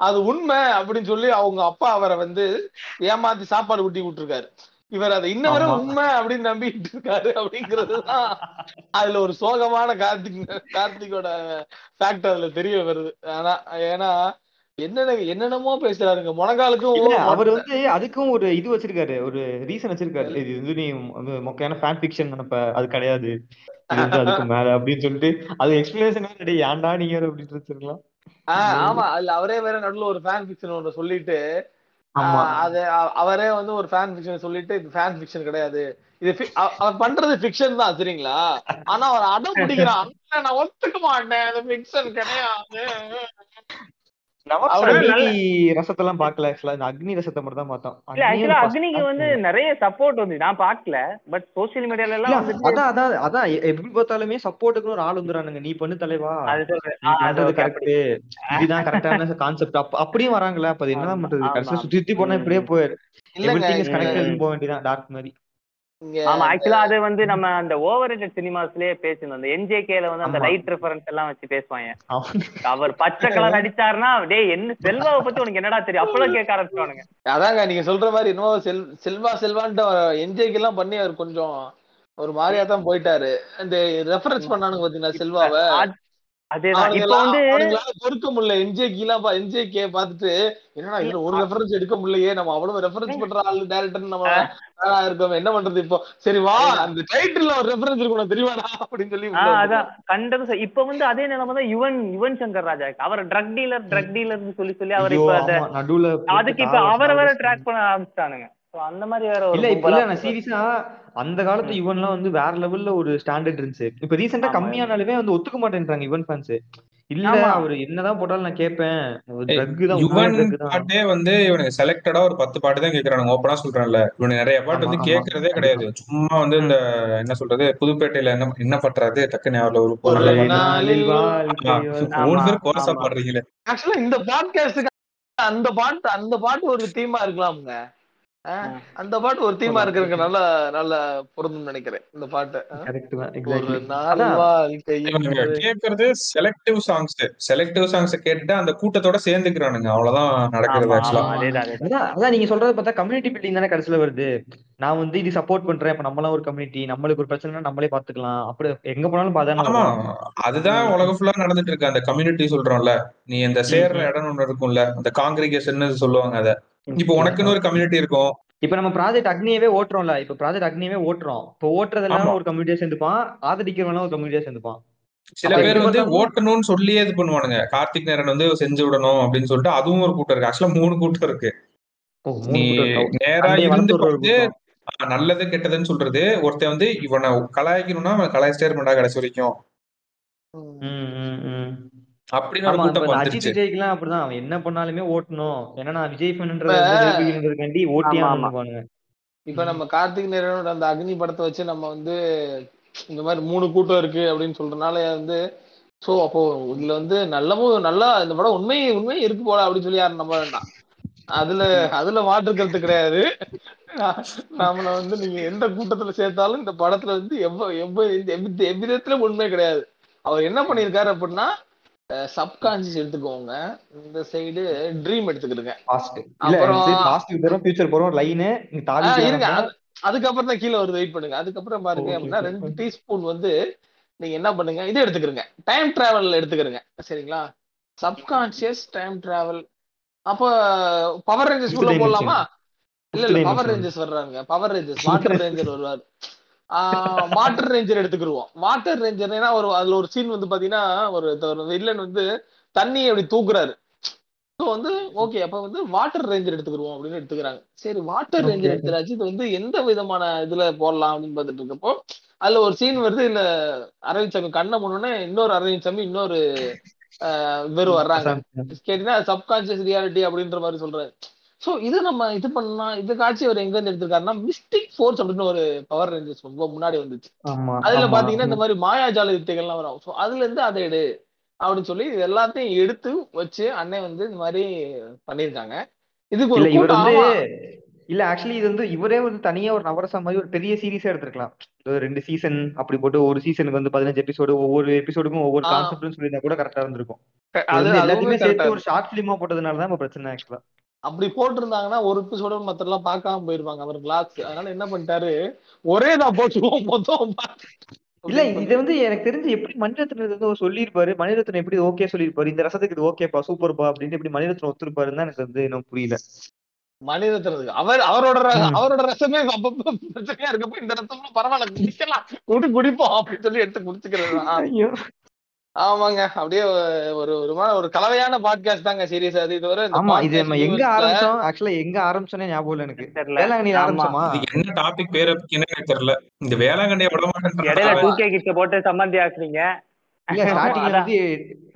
அது உண்மை அப்படின்னு சொல்லி அவங்க அப்பா அவரை வந்து ஏமாத்தி சாப்பாடு ஊட்டி விட்டுருக்காரு. இவர் அதை இன்ன வரை ஆமா. உண்மை அப்படின்னு நம்பிட்டு இருக்காரு அப்படிங்கிறது தான் அதுல ஒரு சோகமான கார்த்திக் கார்த்திகோட ஃபேக்ட் அதுல தெரிய வருது. ஆனா ஏன்னா என்னென்ன என்னென்னமோ பேசுறாருங்க. முனகாலுக்கும் அவர் வந்து அதுக்கும் ஒரு இது வச்சிருக்காரு ஒரு ரீசன் வச்சிருக்காரு. இது வந்து நீ மொக்கையான ஃபேன் ஃபிக்ஷன் நினைப்ப அது கிடையாது. அதுக்கு மேல அப்படின்னு சொல்லிட்டு அது எக்ஸ்பிளனேஷன் வேற ஏன்டா நீங்க அப்படின்னு வச்சிருக்கலாம் ஆமா. அதுல அவரே வேற நடுவுல ஒரு ஃபேன் ஃபிக்ஷன் ஒன்று சொல்லிட்டு அது அவரே வந்து ஒரு ஃபேன் ஃபிக்ஷன் சொல்லிட்டு இது ஃபேன் ஃபிக்ஷன் கிடையாது. இது அவர் பண்றது ஃபிக்ஷன் தான் சரிங்களா? ஆனா அவர் அடம் பிடிக்கிறான். "இல்ல, நான் ஒத்துக்க மாட்டேன். இது ஃபிக்ஷன் கிடையாது. ரசத்தெல்லாம் பார்க்கல. ஆக்சுவலா அக்னி ரசத்தை மட்டும் தான் பார்த்தோம் ஆக்சுவலா அக்னிக்கு வந்து நிறைய சப்போர்ட் வந்து நான் பார்க்கல. பட் சோசியல் மீடியால எல்லாம் அதான் அதான் அதான். எப்படி பார்த்தாலுமே சப்போர்ட்டுக்கு ஒரு ஆள் வந்துறானுங்க நீ பண்ணு தலைவா? அது கரெக்ட் இதுதான் கரெக்டான கான்செப்ட் அப்ப அப்படியும் வராங்களா. அப்ப என்னதான் பண்றது. கடைசியில சுத்தி சுத்தி போனா. இப்படியே போயிரு போக வேண்டியதான் டார்க் மாதிரி. ஆமா ஆக்சுவலா அது வந்து நம்ம அந்த ஓவர் ரேட்டட் சினிமாஸ்லயே பேசணும் அந்த என்ஜேகேல வந்து அந்த. லைட் ரெஃபரன்ஸ் எல்லாம் வச்சு பேசுவாங்க. அவர் பச்சை கலர் அடிச்சாருன்னா டேய் என்ன செல்வாவை பத்தி உனக்கு என்னடா தெரியும்? அப்பெல்லாம் கேட்க ஆரம்பிச்சுவானுங்க அதாங்க நீங்க சொல்ற மாதிரி என்னமோ செல் செல்வா செல்வான்ட்டு என்ஜேக்கு எல்லாம் பண்ணி அவர் கொஞ்சம் ஒரு மாதிரியா தான் போயிட்டாரு. இந்த ரெஃபரன்ஸ் பண்ணானுங்க பாத்தீங்களா செல்வாவை? அதேதான். இப்ப வந்து பொறுக்க முடியல. என்ஜே கீழா என்ஜே கே பார்த்துட்டு என்னடா இதுல ஒரு ரெஃபரன்ஸ் எடுக்க முடியலையே நம்ம அவ்வளவு ரெஃபரன்ஸ் பண்ற ஆளு டேரக்டர் நம்ம இருக்கோம் என்ன பண்றது இப்போ? சரி வா அந்த டைட்டில்ல ஒரு ரெஃபரன்ஸ் இருக்கணும் தெரியுமாடா அப்படின்னு சொல்லி. அதான். கண்டது இப்ப வந்து அதே நிலைமை தான் யுவன் யுவன் சங்கர் ராஜா அவர் ட்ரக் டீலர் ட்ரக் டீலர்னு சொல்லி சொல்லி அவர் இப்ப அதுக்கு இப்ப அவரை வேற ட்ராக் பண்ண ஆரம்பிச்சிட்டானுங்க. அந்த மாதிரி வேற இல்ல இப்ப இல்ல நான் சீரியஸா அந்த காலத்து யுவன்லாம் வந்து வேற லெவல்ல ஒரு ஸ்டாண்டர்ட் இருந்துச்சு. இப்ப ரீசெண்டா. கம்மியானாலுமே வந்து ஒத்துக்க மாட்டேன்றாங்க யுவன் ஃபேன்ஸ் இல்ல. அவர் என்னதான் போட்டாலும் நான் கேட்பேன் யுவன் பாட்டே வந்து இவனுக்கு செலக்டடா ஒரு பத்து பாட்டு தான் கேக்குறானுங்க. ஓப்பனா சொல்றேன்ல. இவனு நிறைய பாட்டு வந்து. கேக்குறதே கிடையாது. சும்மா வந்து இந்த என்ன சொல்றது புதுப்பேட்டையில என்ன என்ன பண்றது டக்கு ஞாபகம் ஒரு மூணு பேர் கோரஸா ஆமா. பாடுறீங்களே. ஆக்சுவலா இந்த பாட்காஸ்டுக்கு அந்த பாட்டு அந்த பாட்டு ஒரு தீமா இருக்கலாமுங்க. அந்த பாட்டு ஒரு தீமா இருக்கிறதுக்கு நல்ல நல்ல பொருந்தும்னு நினைக்கிறேன் இந்த பாட்டு. கேக்குறது செலக்டிவ் சாங்ஸ் செலக்டிவ் சாங்ஸ் கேட்டுட்டு அந்த கூட்டத்தோட சேர்ந்துக்கிறானுங்க. அவ்வளவுதான் நடக்கிறது அதான் நீங்க சொல்றது பார்த்தா கம்யூனிட்டி பில்டிங் தானே கடைசியில வருது. நான் வந்து இது சப்போர்ட் பண்றேன். இப்ப நம்மளாம் ஒரு கம்யூனிட்டி நம்மளுக்கு ஒரு பிரச்சனை நம்மளே பாத்துக்கலாம் அப்படி எங்க போனாலும் வரும். அதுதான் உலகம் ஃபுல்லா நடந்துட்டு இருக்கு. அந்த கம்யூனிட்டி சொல்றோம்ல. நீ இந்த சேர்ற இடம் ஒண்ணு இருக்கும்ல. அந்த காங்கிரிகேஷன் சொல்லுவாங்க அத. இப்போ உனக்குன்னு ஒரு கம்யூனிட்டி இருக்கும். இப்ப நம்ம ப்ராஜெக்ட் அக்னியவே ஓட்டுறோம்ல. இப்ப ப்ராஜெக்ட் அக்னியவே ஓட்டுறோம். இப்ப ஓட்டுறதெல்லாம். ஒரு கம்யூனிட்டியா சேர்ந்துப்பான். ஆதரிக்கிறவனா ஒரு கம்யூனிட்டியா சேர்ந்துப்பான். சில பேர் வந்து ஓட்டணும்னு சொல்லியே இது பண்ணுவானுங்க. கார்த்திக் நேரன் வந்து செஞ்சு விடணும் அப்படின்னு சொல்லிட்டு அதுவும் ஒரு கூட்டம் இருக்கு. ஆக்சுவலா மூணு கூட்டம் இருக்கு. ஓ, நீ? நேரா இருந்து. ஆஹ், நல்லது கெட்டதுன்னு சொல்றது ஒருத்தன் வந்து இவனை கலாய்க்கணும்னா அவன் கலாய்ச்சிட்டே இருப்பான்டா கடைசி வரைக்கும். அஜித் விஜய்க்குலாம் அப்படிதான். அவன் என்ன பண்ணாலுமே ஓட்டணும். ஏன்னா நான் விஜய் ஃபேன்ன்றதுக்காண்டி ஓட்டியே இப்ப நம்ம கார்த்திக் நேரனோட அந்த அக்னி படத்தை வச்சு நம்ம வந்து இந்த மாதிரி மூணு கூட்டம் இருக்கு அப்படின்னு சொல்றதுனால வந்து சோ அப்போ இதுல வந்து நல்லமும் நல்லா இந்த படம் உண்மை உண்மை இருக்கு போல அப்படின்னு சொல்லி யாரும் நம்ப வேண்டாம். அதுல அதுல மாற்று கருத்து கிடையாது. நம்மள வந்து நீங்க எந்த கூட்டத்துல சேர்த்தாலும் இந்த படத்துல வந்து எவ்வ எவ்வ எவ்வித எவ்விதத்துல உண்மை கிடையாது. அவர் என்ன பண்ணிருக்காரு அப்படின்னா சப்கான்சியஸ் எடுத்துக்கோங்க. இந்த சைடு ட்ரீம் எடுத்துக்கிடுங்க. அப்புறம் ஃபியூச்சர் போறோம் லைனு இருங்க. அது- அதுக்கப்புறம் தான் கீழே வருது. வெயிட் பண்ணுங்க. அதுக்கப்புறம் பாருங்க அப்படின்னா. ரெண்டு டீஸ்பூன் வந்து நீங்க என்ன பண்ணுங்க இது எடுத்துக்கிறங்க டைம் டிராவல் எடுத்துக்கிறங்க சரிங்களா? சப்கான்சியஸ் டைம் டிராவல் அப்ப பவர் ரேஞ்சர்ஸ் உள்ள போடலாமா? இல்ல இல்ல பவர். ரேஞ்சர்ஸ் வர்றாங்க. பவர் ரேஞ்சர்ஸ் வாட்டர் ரேஞ்சர் வருவார். வாட்டர் ரேஞ்சர் எடுத்துக்கிருவோம். வாட்டர் ரேஞ்சர் ஏன்னா ஒரு அதுல ஒரு சீன் வந்து பாத்தீங்கன்னா ஒரு வில்லன் வந்து தண்ணியை அப்படி தூக்குறாரு. ஸோ வந்து ஓகே அப்ப வந்து வாட்டர் ரேஞ்சர் எடுத்துக்கிருவோம் அப்படின்னு எடுத்துக்கிறாங்க. சரி வாட்டர் ரேஞ்சர். எடுத்துறாச்சு இது வந்து எந்த விதமான இதுல போடலாம் அப்படின்னு பார்த்துட்டு இருக்கப்போ அதுல ஒரு சீன் வருது. இல்ல அரவிந்த் சாமி கண்ணை முன்னோடனே இன்னொரு அரவிந்த் சாமி இன்னொரு ஆஹ், இவரு வர்றாங்க. கேட்டீங்கன்னா சப்கான்சியஸ் ரியாலிட்டி அப்படின்ற மாதிரி சொல்றாரு. சோ இது நம்ம இது பண்ணா இது காட்சி அவர் எங்க இருந்து எடுத்திருக்காருன்னா மிஸ்டிக் ஃபோர்ஸ் அப்படின்னு ஒரு பவர் ரேஞ்சர்ஸ் ரொம்ப முன்னாடி வந்துச்சு. அதுல பாத்தீங்கன்னா இந்த. மாதிரி மாயாஜால வித்தைகள்லாம் வரும். சோ அதுல இருந்து அதை எடு அப்படின்னு சொல்லி இது எல்லாத்தையும் எடுத்து வச்சு அண்ணன் வந்து இந்த மாதிரி பண்ணிருக்காங்க இதுக்கு ஒரு இல்ல இவர் வந்து இல்ல ஆக்சுவலி இது வந்து இவரே வந்து தனியா ஒரு நவரசம் மாதிரி ஒரு பெரிய சீரிஸா எடுத்திருக்கலாம். ரெண்டு சீசன் அப்படி போட்டு ஒரு சீசனுக்கு வந்து பதினஞ்சு எபிசோடு ஒவ்வொரு எபிசோடுக்கும் ஒவ்வொரு. கான்செப்ட்னு சொல்லியிருந்தா கூட கரெக்டா இருந்திருக்கும். எல்லாத்தையுமே சேர்த்து ஒரு ஷார்ட் பிலிமா போட்டதுனால தான் பிரச்சனை ஆக்சுவலா அப்படி போட்டிருந்தாங்கன்னா ஒரு எபிசோட மத்தெல்லாம் பார்க்காம போயிருப்பாங்க அவர் கிளாஸ் அதனால என்ன பண்ணிட்டாரு? ஒரே தான் போட்டுருவோம். மொத்தம் இல்ல இது வந்து எனக்கு தெரிஞ்சு எப்படி மணிரத்னம் வந்து சொல்லியிருப்பாரு. மணிரத்னம் எப்படி ஓகே சொல்லியிருப்பாரு. இந்த ரசத்துக்கு இது ஓகேப்பா சூப்பர்ப்பா அப்படின்னு எப்படி மணிரத்னம் ஒத்துருப்பாருன்னு எனக்கு வந்து இன்னும் புரியல. மனிதத்தினதுக்கு அவர் அவரோட. அவரோட ரசமே அப்பப்ப பிரச்சனையா இருக்கப்ப இந்த ரசம்லாம் பரவாயில்ல குடிக்கலாம். குடி குடிப்போம் அப்படின்னு சொல்லி எடுத்து குடிச்சுக்கிறது ஆமாங்க. அப்படியே ஒரு ஒரு ஒரு கலவையான பாட்காஸ்ட் தாங்க சீரியஸ் அது. இதுவரை இந்த ஆமா இது நம்ம எங்க ஆரம்பிச்சோம்? ஆக்சுவலா எங்க ஆரம்பிச்சோன்னே ஞாபகம் இல்ல எனக்கு. ஆமா. ஆரம்பிச்சோமா? இதுக்கு என்ன டாபிக் பேர் எனக்கு தெரியல. இந்த வேளாங்கண்ணியை விட இடையில மாட்டேன் டூ கே கிட்ட போட்டு சம்மந்தி ஆக்குறீங்க. இல்ல ஸ்டார்டிங்ல அதான். வந்து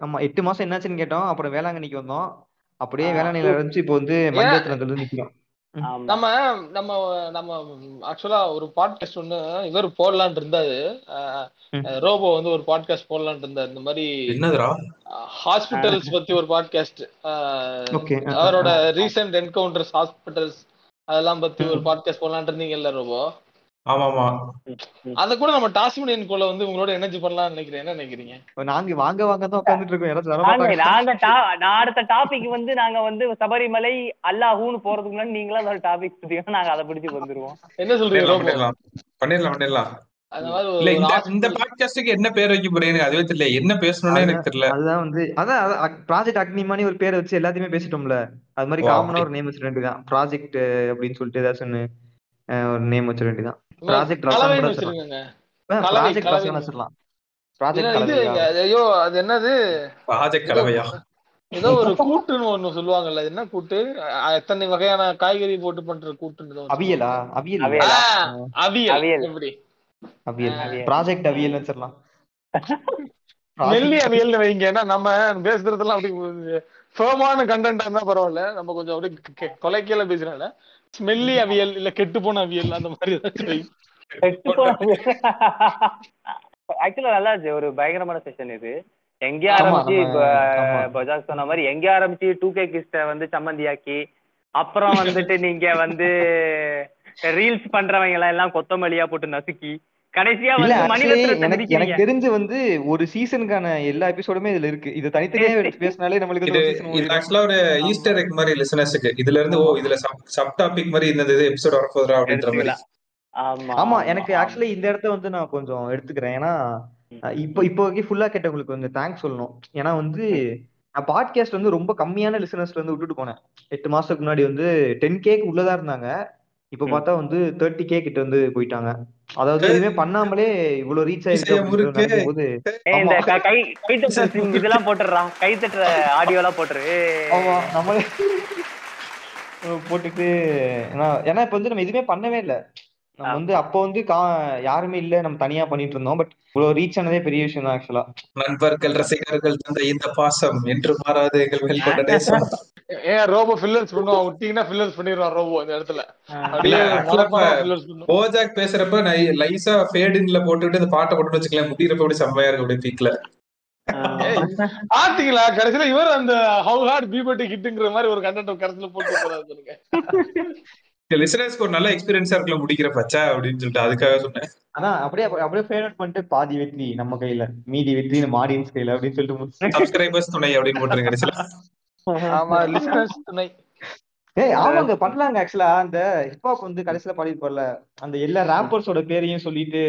ஆமா எட்டு மாசம் என்னாச்சுன்னு கேட்டோம். அப்புறம் வேளாங்கண்ணிக்கு வந்தோம். அப்படியே. வேளாங்கண்ணில ஆரம்பிச்சு இப்போ வந்து மணிரத்னத்துல இருந்து நிக்கிறோம். நம்ம நம்ம நம்ம ஆக்சுவலா ஒரு பாட்காஸ்ட் ஒண்ணு இவர் போடலான்னு இருந்தாரு. ரோபோ வந்து ஒரு பாட்காஸ்ட் போடலான்னு இருந்தாரு. இந்த மாதிரி ஹாஸ்பிட்டல்ஸ் பத்தி ஒரு பாட்காஸ்ட் அவரோட ரீசெண்ட் என்கவுண்டர்ஸ் ஹாஸ்பிட்டல்ஸ் அதெல்லாம் பத்தி ஒரு பாட்காஸ்ட் போடலான்னு இருந்தீங்கல்ல ரோபோ? ஆமா ஆமா அத கூட நம்ம டாஸ்மினியன் கோல வந்து உங்களோட எனர்ஜி பண்ணலாம்னு நினைக்கிறேன். என்ன நினைக்கிறீங்க? நாங்க வாங்க வாங்க தான் உட்காந்துட்டு இருக்கோம். வர நாங்க நான் அடுத்த டாபிக் வந்து நாங்க வந்து சபரிமலை அல்லாஹூன்னு போறதுக்கு முன்னாடி நீங்களா ஒரு டாபிக் கொடுத்தீங்கன்னா நாங்க அதை பிடிச்சி வந்துருவோம். என்ன சொல்றீங்க பண்ணிடலாம் பண்ணிடலாம். அந்த இந்த பாட்காஸ்டுக்கு என்ன பேர் வைக்க போறேன் எனக்கு அதுவே தெரியல. என்ன பேசணும்னே எனக்கு தெரியல. அதுதான் வந்து அதான் ப்ராஜெக்ட் அக்னிமானி ஒரு பேரை வச்சு எல்லாத்தையுமே பேசிட்டோம்ல. அது மாதிரி காமனா. ஒரு நேம் வச்சிட வேண்டியதான் ப்ராஜெக்ட் அப்படின்னு சொல்லிட்டு ஏதாச்சும் ஒரு நேம் வேண்டியதான் இந்த ப்ராஜெக்ட் ப்ராஜெக்ட் அது ஐயோ அது என்னது? ப்ராஜெக்ட் கலவையா? ஏதோ ஒரு கூட்டுன்னு ஒண்ணு சொல்லுவாங்கல்ல என்ன கூட்டு? எத்தனை வகையான காய்கறி போட்டு பண்ற கூட்டுன்னு ஒண்ணு அவியலா? அவியல். அவியல். அவியல். அவியல். எப்படி? அவியல். அவியல். ப்ராஜெக்ட் அவியல் வச்சிடலாம். நெல்லி அவியல்னு வைங்க. ஏன்னா நம்ம பேசுறதெல்லாம் அப்படி ஃபேமான கண்டென்ட் இருந்தா பரவாயில்ல. நம்ம கொஞ்சம் அப்படியே கொலைக்கையில பேசுறோம்ல ஸ்மெல்லி அவியல் இல்ல கெட்டு போன அவியல் அந்த மாதிரி. ஆக்சுவலா நல்லா இருந்துச்சு ஒரு பயங்கரமான செஷன் இது எங்கே ஆரம்பிச்சு. பஜாஜ் சொன்ன மாதிரி எங்கே ஆரம்பிச்சு டூ கே கிஸ்ட வந்து சம்மந்தியாக்கி அப்புறம் வந்துட்டு நீங்க வந்து ரீல்ஸ் பண்றவங்க எல்லாம் கொத்தமல்லியா போட்டு நசுக்கி கடைசியா எனக்கு தெரிஞ்சு வந்து ஒரு சீசனுக்கான எல்லா எபிசோடுமே இதுல இருக்கு. இது தனித்தனியா எடுத்து பேசினாலே நம்மளுக்கு. ஆக்சுவலா ஒரு ஈஸ்டர் எக் மாதிரி லிசனர்ஸுக்கு இதுல இருந்து ஓ இதுல சப் டாபிக் மாதிரி இந்த இது எபிசோட் வரப்போதுரா அப்படின்ற மாதிரி. ஆமா ஆமா எனக்கு ஆக்சுவலி இந்த இடத்த வந்து நான் கொஞ்சம் எடுத்துக்கிறேன். ஏன்னா இப்போ இப்போ வரைக்கும் ஃபுல்லா கேட்டவங்களுக்கு கொஞ்சம் தேங்க்ஸ் சொல்லணும். ஏன்னா வந்து நான் பாட்காஸ்ட் வந்து ரொம்ப கம்மியான லிசனர்ஸ்ல இருந்து விட்டுட்டு போனேன். எட்டு மாசத்துக்கு முன்னாடி வந்து டென் கேக்கு உள்ளதா இருந்தாங்க. இப்ப. பார்த்தா வந்து தேர்ட்டி கே கிட்ட வந்து போயிட்டாங்க. அதாவது எதுவுமே பண்ணாமலே இவ்வளவு ரீச் ஆயிருக்கு போது இந்த. க- கை தட்டுற இதெல்லாம் போட்டுடுறா கை தட்டுற ஆடியோ எல்லாம் போட்டுரு. ஆமா நம்மளே. போட்டுட்டு ஏன்னா ஏன்னா இப்ப வந்து நம்ம எதுவுமே பண்ணவே இல்ல. நம்ம வந்து அப்போ வந்து கா யாருமே இல்ல நம்ம தனியா பண்ணிட்டு இருந்தோம். பட் இவ்வளவு ரீச் ஆனதே பெரிய விஷயம் தான் ஆக்சுவலா நண்பர்கள் ரசிகர்கள் தந்த இந்த பாசம் என்று மாறாது எங்கள் ஏன் ரோபோ ஃபில்லர்ஸ் பண்ணுவோம் விட்டீங்கன்னா ஃபில்லர்ஸ் பண்ணிடுவான் ரோபோ இந்த இடத்துல. போஜாக் பேசுறப்ப லைசா ஃபேடின்ல போட்டுட்டு இந்த பாட்டை போட்டு வச்சுக்கலாம் முடியிறப்ப அப்படி செம்மையா இருக்கு அப்படியே பீக்ல பாத்தீங்களா? கடைசியில இவர் அந்த ஹவு ஹார்ட் பீபட்டி ஹிட்டுங்கிற மாதிரி ஒரு கண்டென்ட் கடைசியில போட்டு போறாரு சொல்லுங்க லிசனர்ஸ்க்கு ஒரு நல்ல எக்ஸ்பீரியன்ஸா இருக்குல்ல முடிக்கிற பச்சா அப்படின்னு சொல்லிட்டு அதுக்காக சொன்னேன். அதான் அப்படியே அப்படியே ஃபேவரட் பண்ணிட்டு பாதி வெற்றி நம்ம கையில மீதி வெற்றி நம்ம ஆடியன்ஸ் கையில அப்படின்னு சொல்லிட்டு சப்ஸ்கிரைபர்ஸ் துணை அப்படின்னு போட்டுருங்க ஆமா லிசனர்ஸ் துணை. ஏய் ஆமாங்க பண்ணலாங்க ஆக்சுவலா அந்த ஹிப்ஹாப் வந்து கடைசியில பாடிருப்பார்ல அந்த எல்லா ராப்பர்ஸோட பேரையும் சொல்லிட்டு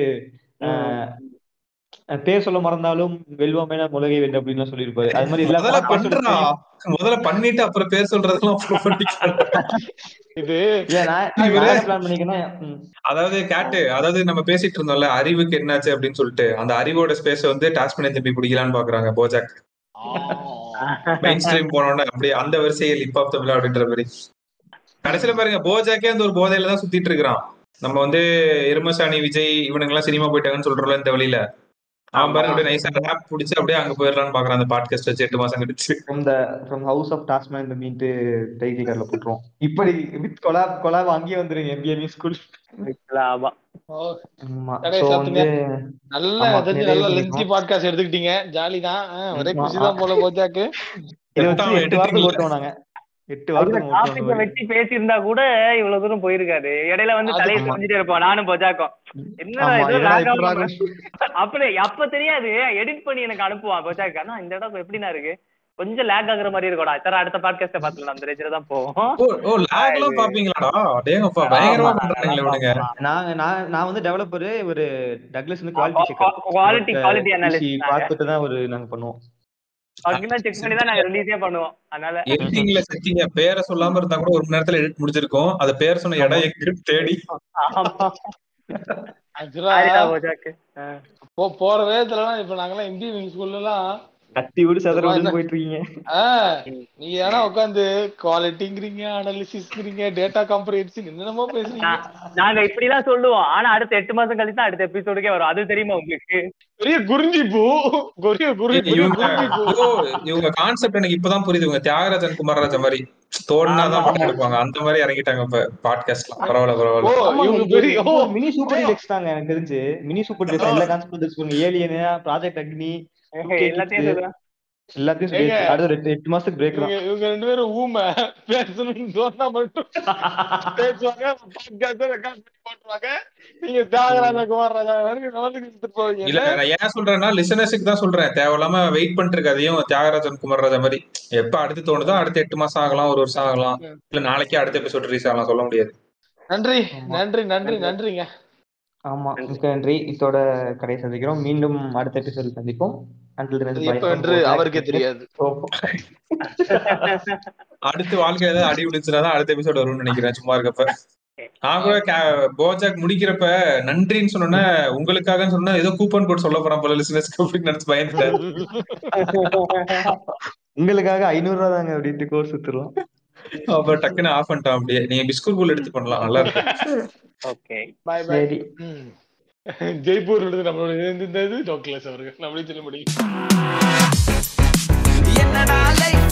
பேர் சொல்ல மறந்தாலும் வெல்வமேன முலகை வென்று அப்படின்னு சொல்லியிருப்பாரு. அது மாதிரி எல்லா முதல்ல podcast ஓட பண்றா பேரையும் முதல்ல பண்ணிட்டு அப்புறம் பேர் சொல்றதெல்லாம் பண்ணிக்கலாம். இது அதாவது கேட்டு அதாவது நம்ம பேசிட்டு இருந்தோம்ல அறிவுக்கு என்னாச்சு அப்படின்னு சொல்லிட்டு அந்த அறிவோட ஸ்பேஸ் வந்து டாஸ்மனி தம்பி பிடிக்கலான்னு பாக்குறாங்க போஜாக் மெயின் ஸ்ட்ரீம் போனோட அப்படியே அந்த வரிசையில் தமிழ் அப்படின்ற மாதிரி. கடைசியில பாருங்க போஜாக்கே அந்த ஒரு போதையில தான் சுத்திட்டு இருக்கிறான். நம்ம வந்து எருமசாணி விஜய் இவனுங்க எல்லாம் சினிமா போயிட்டாங்கன்னு சொல்றோம்ல இந்த வழியில. அவன் பாருங்க அப்படியே நைஸா ரேப் பிடிச்சு அப்படியே அங்க போயிடலான்னு பாக்குறான். அந்த பாட்காஸ்ட் வச்சு எட்டு மாசம் கழிச்சு. From the from house of tasman the meant title கார்டில் போட்டுருவோம். இப்படி வித் கொலாப் கொலாப் அங்கேயே வந்துருங்க எம்பிஎம்இ ஸ்கூல் ஆமா. நல்ல நல்ல. லென்த்தி பாட்காஸ்ட் எடுத்துக்கிட்டீங்க. ஜாலி தான் ஆ, ஒரே குஷி தான் போல போச்சாக்கு. ஓட்டுவோம் நாங்க எட்டு விட்டு பேசியிருந்தா கூட இவ்வளவு தூரம் போயிருக்காரு இடையில வந்து தலையை. செஞ்சுட்டே இருப்போம். நானும் பொஜாக்கும். என்ன? அப்படி அப்ப தெரியாது. எடிட் பண்ணி எனக்கு அனுப்புவான் பொஜாக்கு. ஆனா இந்த இடம் எப்படின்னா இருக்கு? கொஞ்சம் லேக் ஆகுற மாதிரி இருக்கும்டா இத்தனை அடுத்த பாட்காஸ்ட பாத்துக்கலாம் அந்த ரேஞ்சில தான் போவோம். ஓ ஓ லேக் எல்லாம் பாப்பீங்களாடா டேங்கப்பா பயங்கரமா ஆமா. பண்றானுங்களே இவனுங்க நான் நான் நான் வந்து டெவலப்பர் ஒரு டக்ளஸ் வந்து quality checker quality quality analysis பார்த்துட்டு தான் ஒரு நாங்க பண்ணுவோம். அதுக்கெல்லாம் செக் பண்ணி தான் நாங்க ரிலீஸே பண்ணுவோம். அதனால எடிட்டிங்ல செட்டிங்க பேரை சொல்லாம இருந்தா கூட ஒரு மணி நேரத்துல எடிட் முடிஞ்சிருக்கும் அத பேர் சொன்ன இடம் தேடி. போற வேகத்துலலாம் இப்ப நாங்கெல்லாம் இன்ஜினியரிங் ஸ்கூல்ல எல்லாம் கத்தி விடு சதற விடுன்னு போயிட்டு இருக்கீங்க ஆஹ் நீங்க ஏன்னா உட்காந்து குவாலிட்டிங்கிறீங்க அனாலிசிஸ்ங்கிறீங்க டேட்டா கம்பரேன்சிங் என்னென்னமோ பேசுறீங்க. நான்- நாங்க இப்படி எல்லாம் சொல்லுவோம். ஆனா அடுத்த எட்டு மாசம் கழிச்சு தான் அடுத்த எபிசோடுக்கே வரும். அது தெரியுமா உங்களுக்கு? பெரிய குறிஞ்சி பூ. பெரிய குறிஞ்சி இவங்க கான்செப்ட் எனக்கு இப்பதான் புரியுது. இவங்க தியாகராஜன் குமாரராஜா மாதிரி தோணுனாதான் படம் எடுப்பாங்க. அந்த மாதிரி இறங்கிட்டாங்க இப்ப பாட்காஸ்ட்லாம் பரவாயில்ல ஓ பரவாயில்ல இவங்க பெரிய ஓ மினி சூப்பர் டிலக்ஸ் தாங்க எனக்கு தெரிஞ்சு. மினி சூப்பர் டிலக்ஸ் எல்லா கான்செப்ட் வச்சுக்கோங்க ஏலியன் ப்ராஜெக்ட் அக்னி எல்லாத்தையும் எல்லாத்தையும். அடுத்த எட்டு மாசத்துக்கு பிரேக் தான். இவங்க ரெண்டு பேரும் ஊமை. பேசணும்னு சொன்னா மட்டும். பேசுவாங்க பாட்காஸ்ட் ரெக்கார்ட் பண்ணி போட்டுருவாங்க. நீங்க தியாகராஜா குமாரராஜா வரைக்கும் கவர்ந்துக்கு எடுத்துட்டு போவீங்க. இல்ல நான் ஏன் சொல்றேன்னா லிசனர்ஸுக்கு தான் சொல்றேன். தேவையில்லாம வெயிட் பண்ணிட்டு இருக்காதையும் தியாகராஜன் குமாரராஜா மாதிரி. எப்ப அடுத்து தோணுதோ அடுத்த எட்டு மாசம் ஆகலாம் ஒரு வருஷம் ஆகலாம். இல்ல நாளைக்கே அடுத்த எபிசோட் ரிலீஸ் ஆகலாம் சொல்ல முடியாது. நன்றி. நன்றி நன்றி நன்றிங்க. ஆமா நன்றி. இதோட கடை சந்திக்கிறோம். மீண்டும் அடுத்த எபிசோட் சந்திப்போம். Bojack. அவருக்கே தெரியாது. அடுத்து வாழ்க்கையில ஏதாவது அடி எபிசோட் வரும்னு நினைக்கிறேன் சும்மா இருக்கப்ப. நான் கூட போஜாக் முடிக்கிறப்ப நன்றின்னு சொன்னோன்னே உங்களுக்காகன்னு சொன்னா ஏதோ கூப்பன் கோட் சொல்ல போறான் போல லிசனர்ஸ்க்கு அப்படின்னு நினைச்சு பயந்துட்டேன். உங்களுக்காக ஐநூறு ரூபா தாங்க அப்படின்ட்டு கோர்ஸ் சுத்துறோம் அப்ப டக்குன்னு ஆஃப் பண்ணிட்டான் அப்படியே. நீங்க பிஸ்கூட் கூல் எடுத்து பண்ணலாம் நல்லா இருக்கும். ஓகே ஜெய்ப்பூர் நம்மளோட இருந்தது டோக்லஸ் அவர்கள். நம்மளே சொல்ல முடியும். என்னடா லைஃப்?